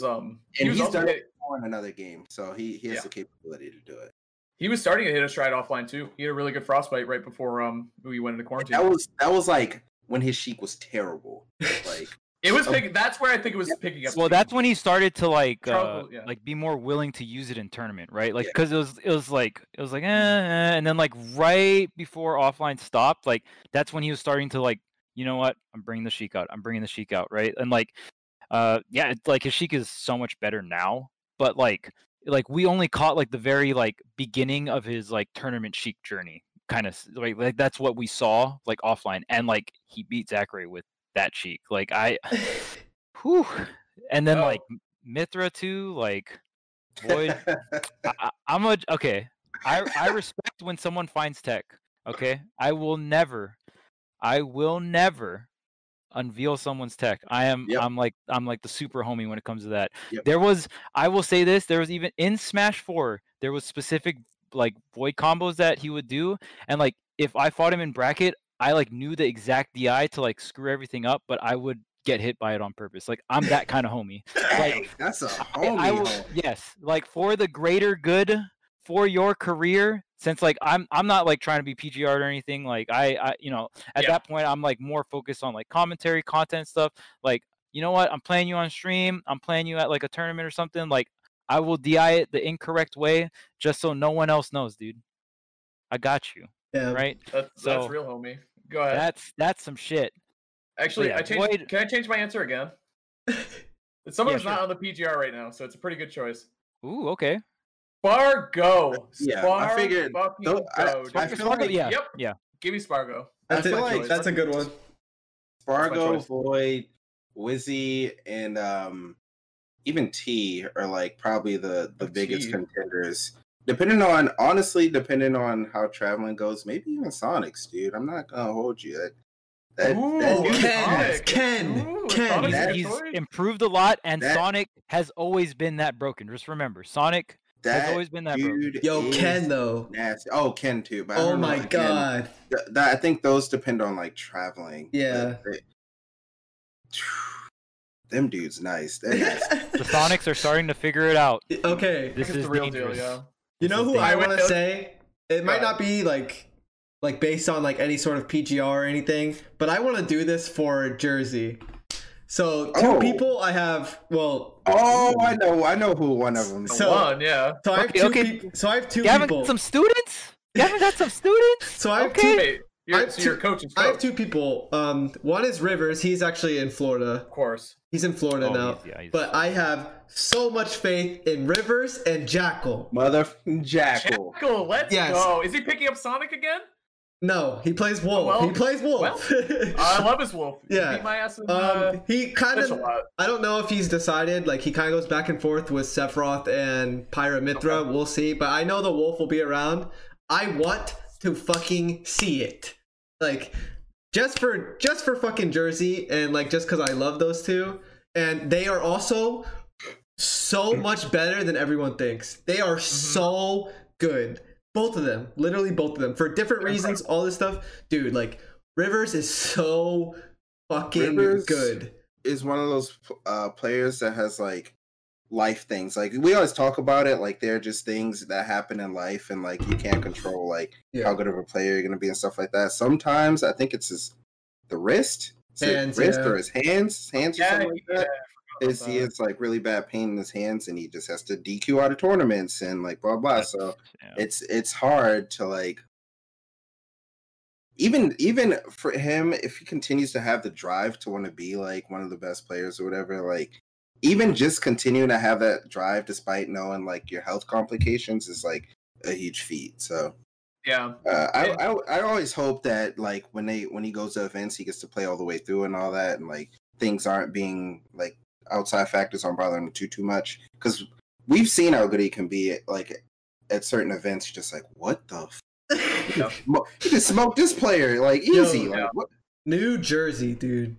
Um, he And was he's done in another game, so he, he has Yeah. the capability to do it. he was starting to hit a stride offline too. He had a really good frostbite right before um we went into quarantine. That was that was like when his Sheik was terrible. *laughs* Like it was Oh. picking. That's where I think it was picking up. Well, that's when he started to like uh, yeah. like be more willing to use it in tournament, right? Like Yeah. because it was it was like it was like eh, eh, and then like right before offline stopped, like that's when he was starting to like you know what I'm bringing the Sheik out, I'm bringing the Sheik out, right? And like uh yeah, it's like his Sheik is so much better now, but like like we only caught like the very like beginning of his like tournament Sheik journey, kind of like like that's what we saw like offline, and like he beat Zackray with that Sheik. like I. *laughs* Whew. And then Oh. like Mythra too, like Void. *laughs* I, I'm a okay. I I respect when someone finds tech. Okay, I will never, I will never unveil someone's tech. I am Yep. I'm like I'm like the super homie when it comes to that. Yep. There was I will say this. There was even in Smash Four there was specific like void combos that he would do, and like if I fought him in bracket, I like knew the exact DI to like screw everything up, but I would get hit by it on purpose. Like I'm that *laughs* kind of homie. Dang, that's a I- homie. I will- yes, like for the greater good for your career. Since like I'm I'm not like trying to be PGR or anything. Like I I you know at Yeah. that point I'm like more focused on like commentary content stuff. Like you know what I'm playing you on stream. I'm playing you at like a tournament or something. Like I will DI it the incorrect way just so no one else knows, dude. I got you Yeah. right. That's, that's real, homie. Go ahead. That's that's some shit. Actually, yeah, I changed. Void- Can I change my answer again? *laughs* Someone's Yeah, who's not on the PGR right now, so it's a pretty good choice. Ooh, okay. Spargo. Yeah, I figured- fucking though, I- go, I dude. feel like- yeah, Yep. yeah. Give me Spargo. That's, I feel a, like- that's a good one. Spargo, choice. Void, Wizzy, and um, even T are like probably the the Oh, biggest T. contenders. Depending on honestly, depending on how traveling goes, maybe even Sonics, dude. I'm not gonna hold you. That, that, Ooh, that Oh, dude- Ken, Sonic. Ken, Ooh, Ken. That- He's improved a lot, and That- Sonic has always been that broken. Just remember, Sonic has always been that broken. Yo, Ken though. nasty. Oh, Ken too. But Oh don't know, my again, god. th- that, I think those depend on like traveling. Yeah. they- *sighs* them dudes nice. They're nice. The Sonics are starting to figure it out. *laughs* okay. This is the real dangerous. deal, yeah. You know who I want to say? It might not be like like based on like any sort of PGR or anything, but I want to do this for Jersey. So two Oh. people I have. Well, oh, I know. I know who one of them. is. So- One, yeah. so I have Okay, two. okay. peop- so I have two Gavin, people. some students. You haven't got some students? So I have okay. two. Hey, you're, I have so your two- coach is I have two people. Um, one is Rivers. He's actually in Florida. of course. He's in Florida Oh, now. he's- yeah, he's- But I have so much faith in Rivers and Jackal. Mother Jackal. Jackal, let's Yes. go. Is he picking up Sonic again? No, he plays Wolf. Well- he plays Wolf. *laughs* I love his wolf. He Yeah. beat my ass in uh, um, he kind of. I don't know if he's decided. Like he kind of goes back and forth with Sephiroth and Pyra Mythra. Okay. We'll see. But I know the Wolf will be around. I want to fucking see it. Like just for just for fucking Jersey and like just cuz I love those two and they are also so much better than everyone thinks. They are so good. Both of them, literally both of them for different reasons, all this stuff. Dude, like Rivers is so fucking Rivers- good. is one of those uh, players that has like life things. Like we always talk about it, like they're just things that happen in life, and like you can't control like Yeah. how good of a player you're gonna be and stuff like that. Sometimes I think it's his the wrist, Is it Hands, wrist yeah. or his hands, his hands or Yeah, something like yeah, that. forgot Is he that. has like really bad pain in his hands, and he just has to DQ out of tournaments and like blah blah. So Yeah. it's it's hard to like even even for him if he continues to have the drive to want to be like one of the best players or whatever like even just continuing to have that drive despite knowing like your health complications is like a huge feat so Yeah. uh, I, I i always hope that like when they when he goes to events he gets to play all the way through and all that and like things aren't being like outside factors aren't bothering him too too much because we've seen how good he can be at, like at certain events you're just like what the f- *laughs* Yeah. Mo- you can smoke this player like Yo, easy. yeah. like, what? New Jersey, dude.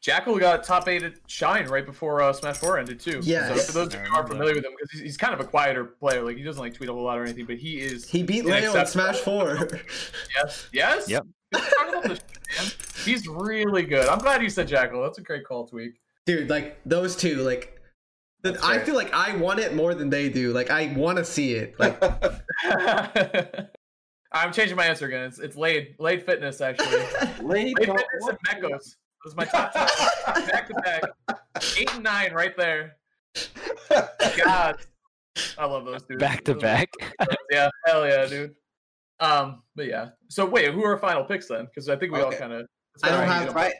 Jackal got top eight at Shine right before uh, Smash 4 ended too. Yeah. So for those I who aren't familiar with him, because he's, he's kind of a quieter player. Like he doesn't like tweet a whole lot or anything, but he is. He beat Yeah, Leo in Smash 4. *laughs* Yes. Yes. Yep. He's talking about this shit, man. He's really good. I'm glad you said Jackal. That's a great call, Tweek. Dude, like those two, like the, I feel like I want it more than they do. Like I want to see it. Like *laughs* I'm changing my answer again. It's, it's Lade. Lade Fitness, actually. *laughs* Late Lade don't- Fitness and Mekos. Those are my top two. back to back. Eight and nine right there. God. I love those dudes. back to Those are- back. Yeah, hell yeah, dude. Um, but yeah. So wait, who are our final picks then? Because I think we all kind of. I don't have- if I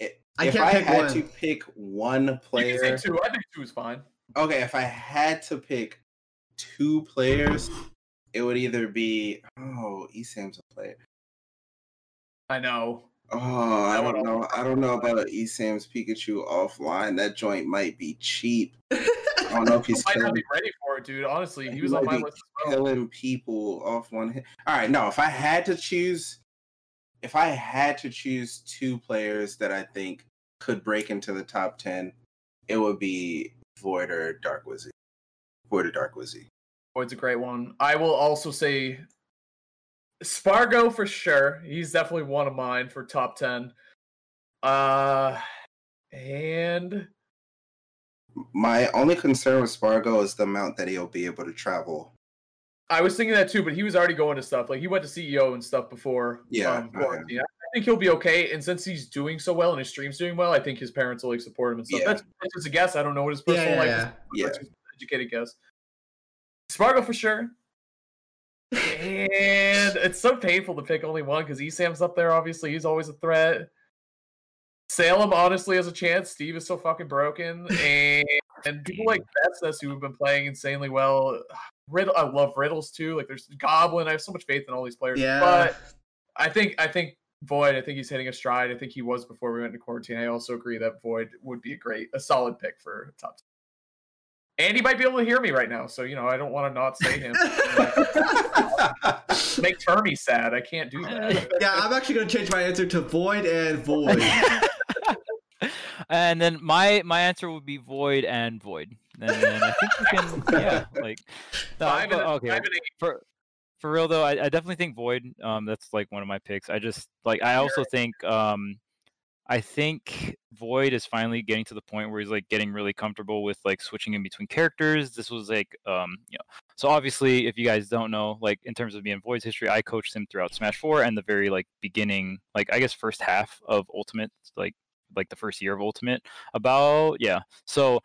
if I if can't I had one. to pick one You can player, say two. I think two is fine. okay, if I had to pick two players, it would either be oh, Esam's a player. I know. Oh, I don't know. I don't know about Esam's Pikachu offline. That joint might be cheap. *laughs* I don't know if he's might not be ready for it, dude. Honestly, he He was on my list killing people off one hit. All right, no. If I had to choose, if I had to choose two players that I think could break into the top ten, it would be Void or Dark Wizzy. Void or Dark Wizzy. Void's a great one. I will also say Spargo for sure. He's definitely one of mine for top ten. Uh, and My only concern with Spargo is the amount that he'll be able to travel. I was thinking that too, but he was already going to stuff like he went to CEO and stuff before. Yeah, um, quarantine. I I think he'll be okay. And since he's doing so well and his stream's doing well, I think his parents will like support him and stuff. Yeah. That's, that's just a guess. I don't know what his personal yeah, life yeah. is. Yeah. That's just an educated guess. Spargo for sure. And it's so painful to pick only one because Esam's up there. Obviously, he's always a threat. Salem honestly has a chance. Steve is so fucking broken, and *laughs* and people like Bestness who have been playing insanely well. *sighs* Riddle, I love Riddles too. Like there's Goblin. I have so much faith in all these players. Yeah. But I think I think Void. I think he's hitting a stride. I think he was before we went into quarantine. I also agree that Void would be a great, a solid pick for top. 10. And he might be able to hear me right now, so you know I don't want to not say him. *laughs* Make Termy sad. I can't do that. *laughs* yeah, I'm actually gonna change my answer to void and void. *laughs* and then my my answer would be void and void. And then I think we can yeah, like no, Five but- and, okay. five and eight. for for real though, I, I definitely think Void. Um, that's like one of my picks. I just like I also think um, I think Void is finally getting to the point where he's like getting really comfortable with like switching in between characters. This was like um, you know, so obviously if you guys don't know, like in terms of being Void's history, I coached him throughout Smash Four and the very like beginning, like I guess first half of Ultimate, like like the first year of Ultimate. About yeah, so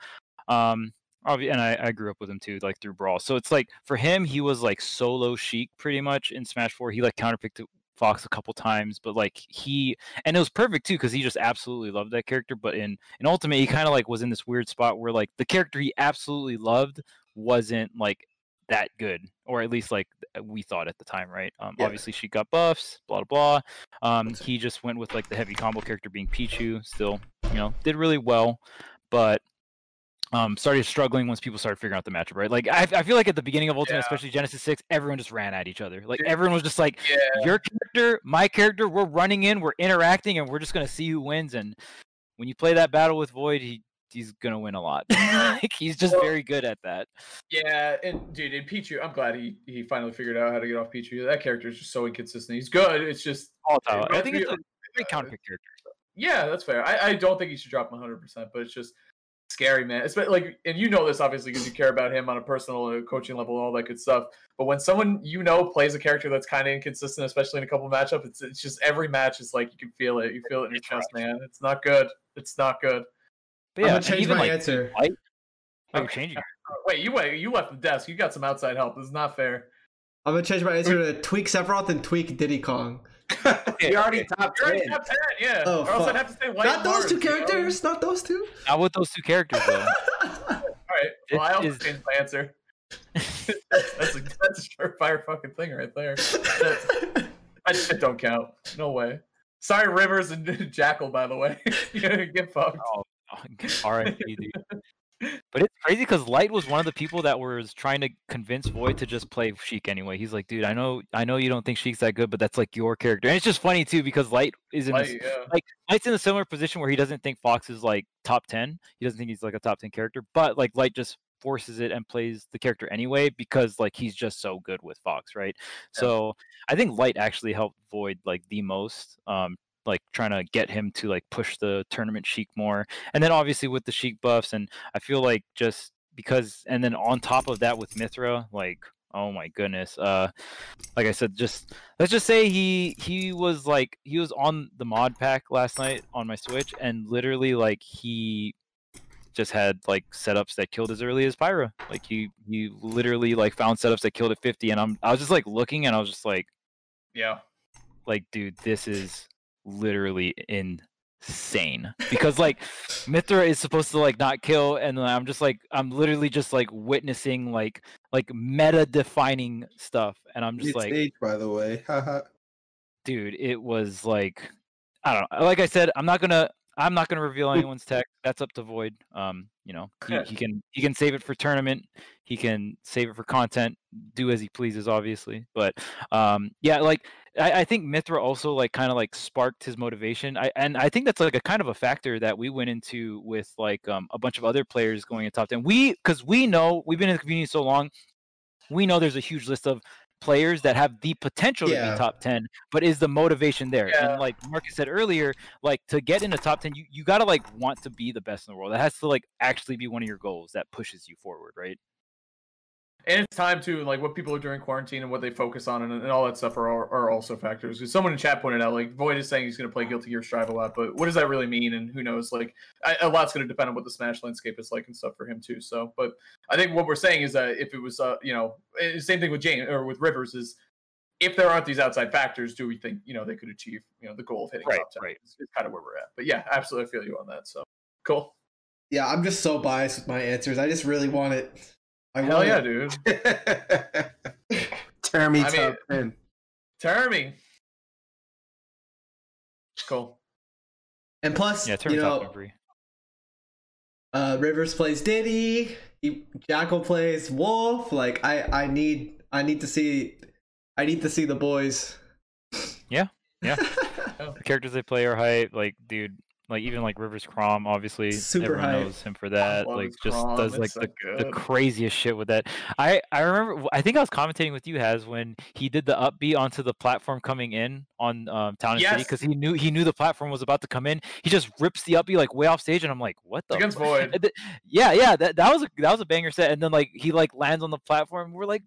um and I, I grew up with him too, like through Brawl. So it's like for him, he was like solo Sheik pretty much in Smash Four. He like counterpicked Fox a couple times, but like he and it was perfect too because he just absolutely loved that character. But in in Ultimate, he kind of like was in this weird spot where like the character he absolutely loved wasn't like that good, or at least like we thought at the time, right? Um, Yeah. Obviously, she got buffs, blah blah blah. Um, he just went with like the heavy combo character being Pichu. Still, you know, did really well, but um, started struggling once people started figuring out the matchup, right? Like I, I feel like at the beginning of Ultimate, Yeah. especially Genesis Six, everyone just ran at each other. Like Dude. everyone was just like, Yeah. "Your character, my character, we're running in, we're interacting, and we're just gonna see who wins." And when you play that battle with Void, he he's gonna win a lot. *laughs* *laughs* like he's just Well- very good at that. Yeah, and dude, and Pichu, I'm glad he he finally figured out how to get off Pichu. That character is just so inconsistent. He's good. It's just Volatile. I think it's a great uh, counter pick character. yeah, that's fair. I, I don't think he should drop him 100, percent but it's just scary, man. It's like, and you know this obviously because you care about him on a personal uh, coaching level, all that good stuff. But when someone you know plays a character that's kind of inconsistent, especially in a couple matchups, it's it's just every match is like you can feel it. You feel it in your chest, man. It's not good. It's not good. But I'm yeah, gonna change even my like answer. Light, you're Okay. changing. Wait, you wait. You left the desk. You got some outside help. This is not fair. I'm gonna change my answer to Tweek Sephiroth and Tweek Diddy Kong. *laughs* we already top You're already ten. top ten, yeah. Oh, or else. I'd have to say Light Not those Marss, two you know? characters. Not those two. Not with those two characters though. *laughs* All right. Well, I It also is- changed my answer. *laughs* that's, a, that's a surefire fucking thing right there. That, that don't count. No way. Sorry, Rivers and Jackal, by the way. You're gonna get fucked. Oh, R.I.P. dude. But it's crazy because Light was one of the people that was trying to convince Void to just play Sheik anyway. He's like, dude, I know, I know you don't think Sheik's that good, but that's like your character. And it's just funny too because Light is in, Like, this, yeah. Light's in a similar position where he doesn't think Fox is like top ten. He doesn't think he's like a top ten character, but like Light just forces it and plays the character anyway because like he's just so good with Fox, right? So I think Light actually helped Void like the most. Um, like trying to get him to like push the tournament Sheik more, and then obviously with the Sheik buffs, and I feel like just because, and then on top of that with Mythra, like oh my goodness, uh, like I said, just let's just say he he was like he was on the mod pack last night on my Switch, and literally like he just had like setups that killed as early as Pyra. Like he he literally like found setups that killed at 50, and I'm I was just like looking, and I was just like Yeah. like dude this is literally insane because *laughs* like mythra is supposed to like not kill and i'm just like i'm literally just like witnessing like like meta defining stuff and i'm just It's like H, by the way. *laughs* Dude it was like i don't know like i said i'm not gonna i'm not gonna reveal anyone's tech that's up to void um you know he, he can he can save it for tournament he can save it for content do as he pleases obviously but um yeah like I, I think Mythra also like kind of like sparked his motivation. I and I think that's like a kind of a factor that we went into with like um, a bunch of other players going in top ten. We because we know we've been in the community so long, we know there's a huge list of players that have the potential to be top 10 but is the motivation there Yeah. and like marcus said earlier like to get in the top 10 you, you gotta like want to be the best in the world that has to like actually be one of your goals that pushes you forward right And it's time to like what people are doing quarantine and what they focus on and, and all that stuff are, are also factors. Because someone in chat pointed out like Void is saying he's going to play Guilty Gear Strive a lot, but what does that really mean? And who knows? Like I, a lot's going to depend on what the Smash landscape is like and stuff for him too. So, but I think what we're saying is that if it was, uh, you know, same thing with Jane or with Rivers is if there aren't these outside factors, do we think you know they could achieve you know the goal of hitting Right, top ten? right. It's, it's kind of where we're at. But yeah, absolutely, I feel you on that. So cool. Yeah, I'm just so biased with my answers. I just really want it. I Hell yeah, dude. *laughs* Termy I mean- top ten. Termy. Cool. And plus, yeah turn you top know, ten free uh, Rivers plays Diddy. He, Jackal plays Wolf. Like I, I need, I need to see, I need to see the boys. Yeah, yeah. *laughs* the characters they play are hype. Like, dude, like even like Rivers Chrom, obviously Super everyone hype. knows him for that. love Like, just Chrom, does like so the, the craziest shit with that. I I remember. I think I was commentating with you, Haz, when he did the upbeat onto the platform coming in on um, Town and City because he knew he knew the platform was about to come in. He just rips the upbeat like way off stage, and I'm like, what the? Against Void. *laughs* and Yeah, yeah. That that was a that was a banger set, and then like he like lands on the platform. We're like,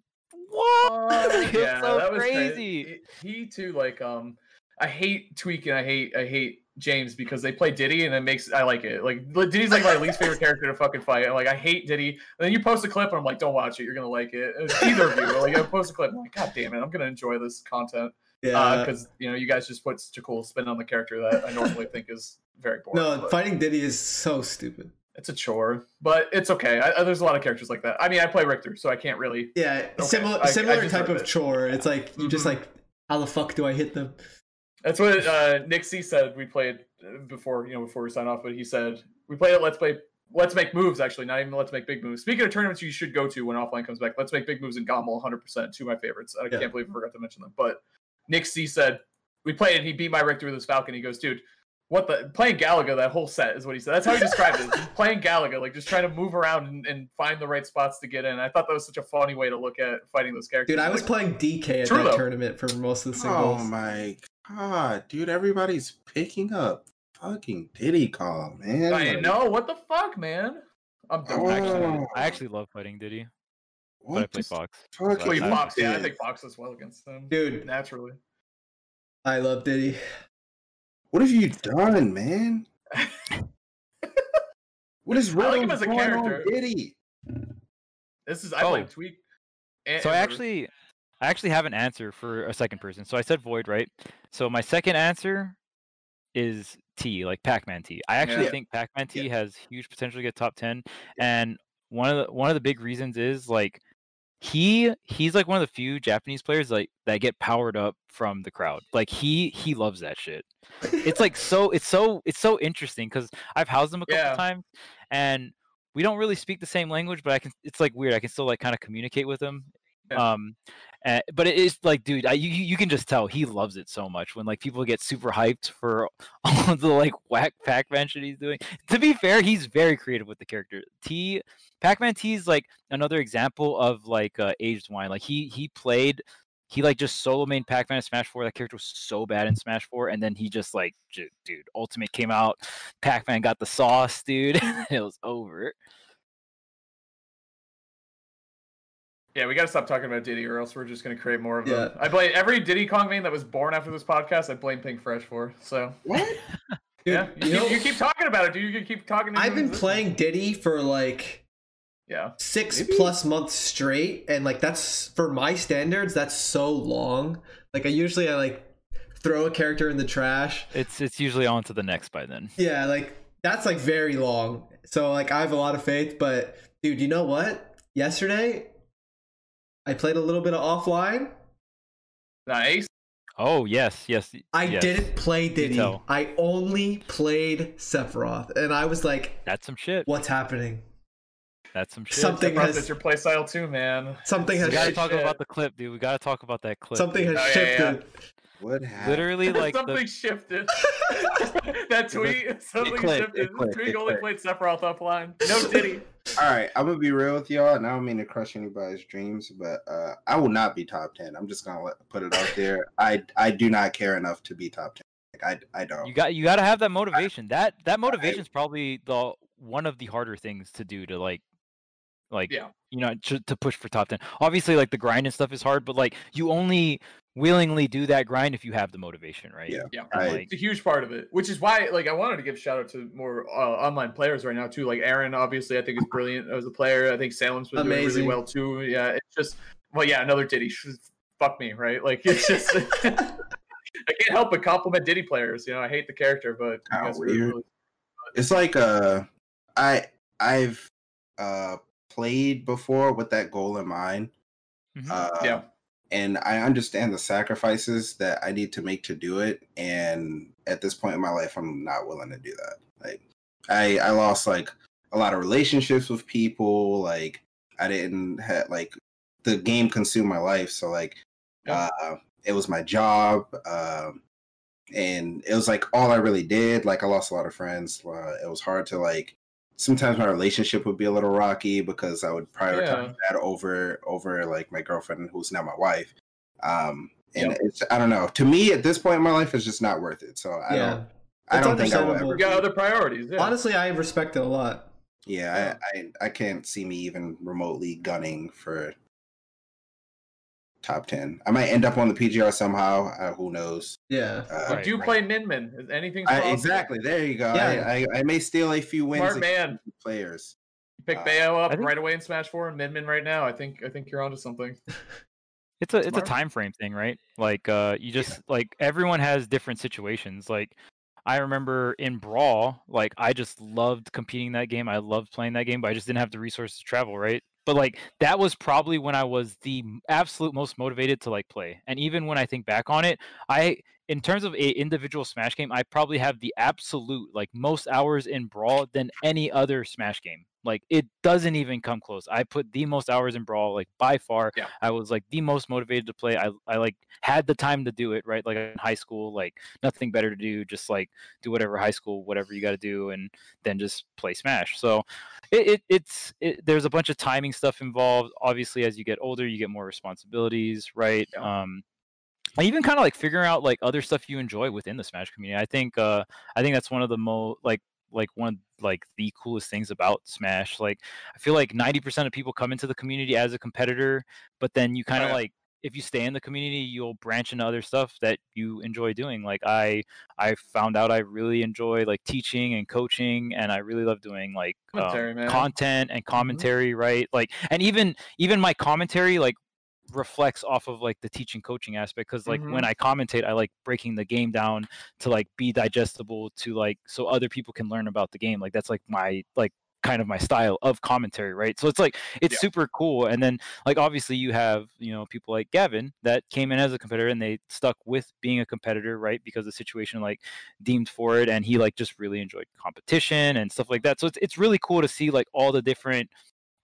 what? *laughs* It was so that was crazy. He, he too, like, um, I hate tweaking. I hate I hate James because they play Diddy and it makes I like it. Like Diddy's like my least favorite character to fucking fight. Like I hate Diddy. And then you post a clip and I'm like, don't watch it. You're gonna like it. It's either of you. Like I post a clip. I'm like, God damn it, I'm gonna enjoy this content Yeah. because you know you guys just put such a cool spin on the character that I normally think is very boring. no, but fighting Diddy is so stupid. it's a chore, but it's okay. I, I- there's a lot of characters like that. I mean, I play Richter, so I can't really. Yeah, Okay, similar, I- I similar just type of it. chore. It's like you just Mhm. like, how the fuck do I hit them? That's what uh, Nick C said. We played uh, before, you know, before we sign off. But he said we played at Let's Play Let's Make Moves, actually, not even Let's Make Big Moves. Speaking of tournaments you should go to when offline comes back, Let's Make Big Moves in Gommel, 100%, two of my favorites. I Yeah. can't believe I forgot to mention them. But Nick C said, we played and he beat my Richter with his Falcon. He goes, dude, what the playing Galaga that whole set is what he said. That's how he described it. He's *laughs* playing Galaga, like just trying to move around and, and find the right spots to get in. I thought that was such a funny way to look at fighting those characters. Dude, I was Like, playing DK at True, that though. tournament for most of the singles. Oh my god, dude! Everybody's picking up fucking Diddy Kong, man. I Like, know what the fuck, man. I'm done. Oh. Actually. I actually love fighting Diddy, but I What play the Fox. fuck? Well, is Fox, yeah, I think Fox does well against them. Dude, naturally. I love Diddy. What have you done, man? What is *laughs* I like him Rhythm as a going on character. Diddy? This is I Oh. blame Tweek. and- So I actually, I actually have an answer for a second person. So I said Void, right? So my second answer is T, like Pac-Man T. I actually Yeah. think Pac-Man T has huge potential to get top ten, and one of the one of the big reasons is like he he's like one of the few Japanese players like that get powered up from the crowd. Like he he loves that shit. It's like so it's so it's so interesting because I've housed him a couple Yeah. times and we don't really speak the same language, but I can it's like weird. I can still like kind of communicate with him. Yeah. Um uh, but it is like, dude, I, you you can just tell he loves it so much when like people get super hyped for *laughs* all of the like whack Pac-Man shit he's doing. To be fair, he's very creative with the character. T Pac-Man T is like another example of like uh, aged wine. Like he he played he like just solo main Pac-Man in Smash 4. That character was so bad in Smash 4, and then he just like, dude, Ultimate came out. Pac-Man got the sauce, dude. *laughs* it was over. Yeah, we gotta stop talking about Diddy, or else we're just gonna create more of them. I blame every Diddy Kong main that was born after this podcast. I blame Pink Fresh for. So What? *laughs* Dude, yeah, you, you keep, know, you keep talking about it, dude. You keep talking. into I've been existence. playing Diddy for like Yeah, six Maybe- plus months straight, and like that's for my standards. That's so long. Like I usually I like throw a character in the trash. It's it's usually on to the next by then. Yeah, like that's like very long. So like I have a lot of faith, but dude, you know what? Yesterday I played a little bit of offline. nice. Oh yes, yes. I yes. didn't play Diddy. tell. I only played Sephiroth, and I was like, That's some shit. "What's happening? That's some shit. Something Sephiroth has- is your playstyle too, man. Something We has gotta Shit. talk about the clip, dude. We gotta talk about that clip. something dude. has Oh, yeah, yeah. Shifted." What happened? literally like something the, shifted. that tweet, something clicked, shifted. clicked, Tweet it only played Sephiroth offline. No Diddy. *laughs* All right, I'm gonna be real with y'all, and I don't mean to crush anybody's dreams, but uh, I will not be top ten. I'm just gonna let, put it out there. *laughs* I I do not care enough to be top ten. Like, I I don't. you got you got to have that motivation. That that motivation is probably the one of the harder things to do to like like Yeah. you know to, to push for top 10 obviously like the grind and stuff is hard but like you only willingly do that grind if you have the motivation right Yeah. Yeah. And, I- like, It's a huge part of it, which is why, like, I wanted to give shout out to more uh, online players right now too. Like Aaron, obviously, I think is brilliant as a player. I think Salem's been doing really Amazing. well too. Yeah, it's just, well, yeah, another Diddy. Fuck me, right? Like, it's just, *laughs* I can't help but compliment Diddy players. You know, I hate the character, but you Oh, really, really- It's like uh, I I've uh played before with that goal in mind. Mhm. Uh, yeah. And I understand the sacrifices that I need to make to do it. And at this point in my life, I'm not willing to do that. Like, I I lost like a lot of relationships with people. Like, I didn't have like the game consumed my life. So like, Yeah. uh, it was my job. Um, and it was like all I really did. Like, I lost a lot of friends. Uh, it was hard to like. Sometimes my relationship would be a little rocky because I would prioritize that over over like my girlfriend who's now my wife. Um, and Yep. it's I don't know. To me, at this point in my life, it's just not worth it. So I yeah, don't. I It's don't think I will ever. We got other priorities. Yeah. honestly, I respect it a lot. Yeah, I, I I can't see me even remotely gunning for top ten. I might end up on the PGR somehow. Uh, who knows? Yeah, Uh, Right, do right. play Min Min. Anything I, exactly. There you go. Yeah. I, I I may steal a few wins Smart man. players. Pick Uh, Bayo up think- right away in Smash Four and Min Min right now. I think I think you're onto something. *laughs* it's a it's a time frame thing right like uh you just like everyone has different situations like i remember in brawl like i just loved competing that game i loved playing that game but i just didn't have the resources to travel right but like that was probably when i was the absolute most motivated to like play and even when i think back on it i in terms of a individual Smash game, I probably have the absolute like most hours in Brawl than any other Smash game. Like it doesn't even come close. I put the most hours in Brawl, like by far. Yeah. I was like the most motivated to play. I I like had the time to do it, right? Like in high school, like nothing better to do, just like do whatever high school, whatever you got to do, and then just play Smash. So it, it it's it, there's a bunch of timing stuff involved. Obviously, as you get older, you get more responsibilities, right? Yeah. Um, and even kind of like figuring out like other stuff you enjoy within the Smash community. I think uh I think that's one of the most like like one of like the coolest things about Smash. Like I feel like 90% of people come into the community as a competitor, but then you kind of yeah. like if you stay in the community, you'll branch into other stuff that you enjoy doing. Like I I found out I really enjoy like teaching and coaching and I really love doing like um, content and commentary, right? Like and even even my commentary like reflects off of like the teaching coaching aspect because like when Mhm. i commentate i like breaking the game down to like be digestible to like so other people can learn about the game like that's like my like kind of my style of commentary right so it's like it's Yeah. super cool and then like obviously you have you know people like gavin that came in as a competitor and they stuck with being a competitor right because the situation like deemed for it and he like just really enjoyed competition and stuff like that so it's, it's really cool to see like all the different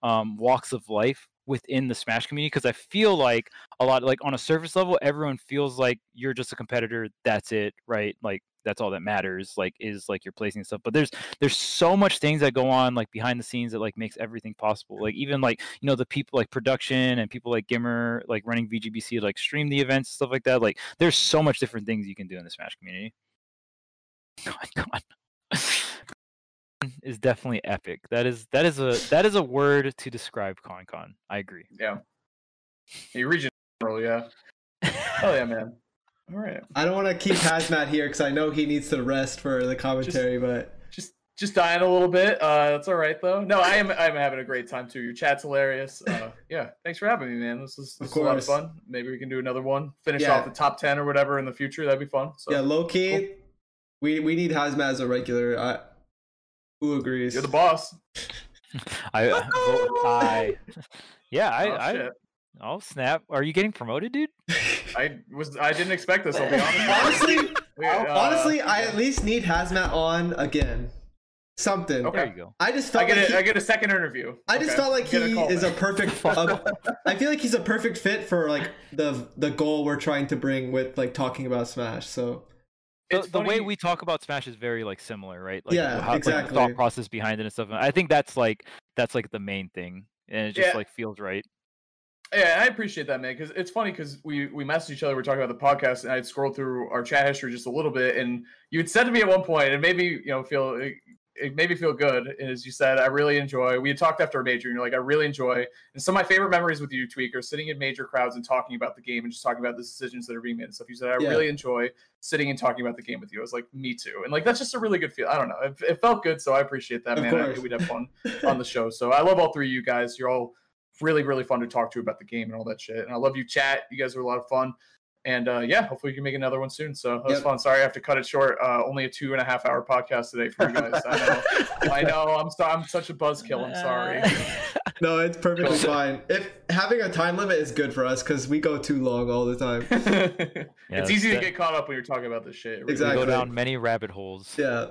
um, walks of life within the Smash community because I feel like a lot like on a surface level, everyone feels like you're just a competitor. That's it, right? Like that's all that matters. Like is like your placing stuff. But there's there's so much things that go on like behind the scenes that like makes everything possible. Like even like you know the people like production and people like GimR like running VGBC like stream the events stuff like that. Like there's so much different things you can do in the Smash community. *laughs* Oh God, God. Is definitely epic. That is that is a that is a word to describe ConCon. I agree. Yeah. You region general, yeah. *laughs* Oh yeah, man. All right. I don't want to keep Hazmatt here because I know he needs to rest for the commentary, but Just just dying a little bit. Uh that's all right though. No, I am I'm having a great time too. Your chat's hilarious. Uh *laughs* yeah, thanks for having me, man. This is, this is a lot of fun. Maybe we can do another one. Finish Yeah. off the top ten or whatever in the future. That'd be fun. So yeah, low key, we we need Hazmatt as a regular. I, who agrees? you're the boss. *laughs* I uh, I *laughs* yeah, I oh, I shit. I'll snap. Are you getting promoted, dude? *laughs* I was I didn't expect this, I'll be honest. honestly, We- uh, honestly, I at least need Hazmatt on again. Something. Okay. There you go. I just I felt get like a, he, I get a second interview. I just Okay. felt like Get he call is a perfect. uh, I feel like he's a perfect fit for like the the goal we're trying to bring with like talking about Smash. So The, It's the way we talk about Smash is very like similar, right? Like Yeah, how, like, the exactly. thought process behind it and stuff. I think that's like that's like the main thing, and it just Yeah. like feels right. Yeah, I appreciate that, man. Because it's funny because we we messaged each other. We are talking about the podcast, and I'd scrolled through our chat history just a little bit, and you had said to me at one point, and maybe you know feel eh, it, made me feel good. As you said, I really enjoy. We had talked after a major, and you're like, I really enjoy. And some of my favorite memories with you, Tweek, are sitting in major crowds and talking about the game and just talking about the decisions that are being made and stuff. You said I Yeah. really enjoy sitting and talking about the game with you. I was like, me too, and like that's just a really good feel. I don't know, it, it felt good, so I appreciate that, Of man. I course. think we'd have fun *laughs* on the show. So I love all three of you guys. You're all really, really fun to talk to about the game and all that shit. And I love you, chat. You guys are a lot of fun. And uh, yeah, hopefully we can make another one soon. So that was Yep. fun. Sorry, I have to cut it short. Uh, only a two and a half hour podcast today for you guys. I know. *laughs* I know. I'm so, I'm such a buzzkill. I'm sorry. no, it's perfectly fine. If having a time limit is good for us because we go too long all the time. *laughs* it's that's easy to get caught up when you're talking about this shit. It really We Exactly. go down many rabbit holes. Yeah.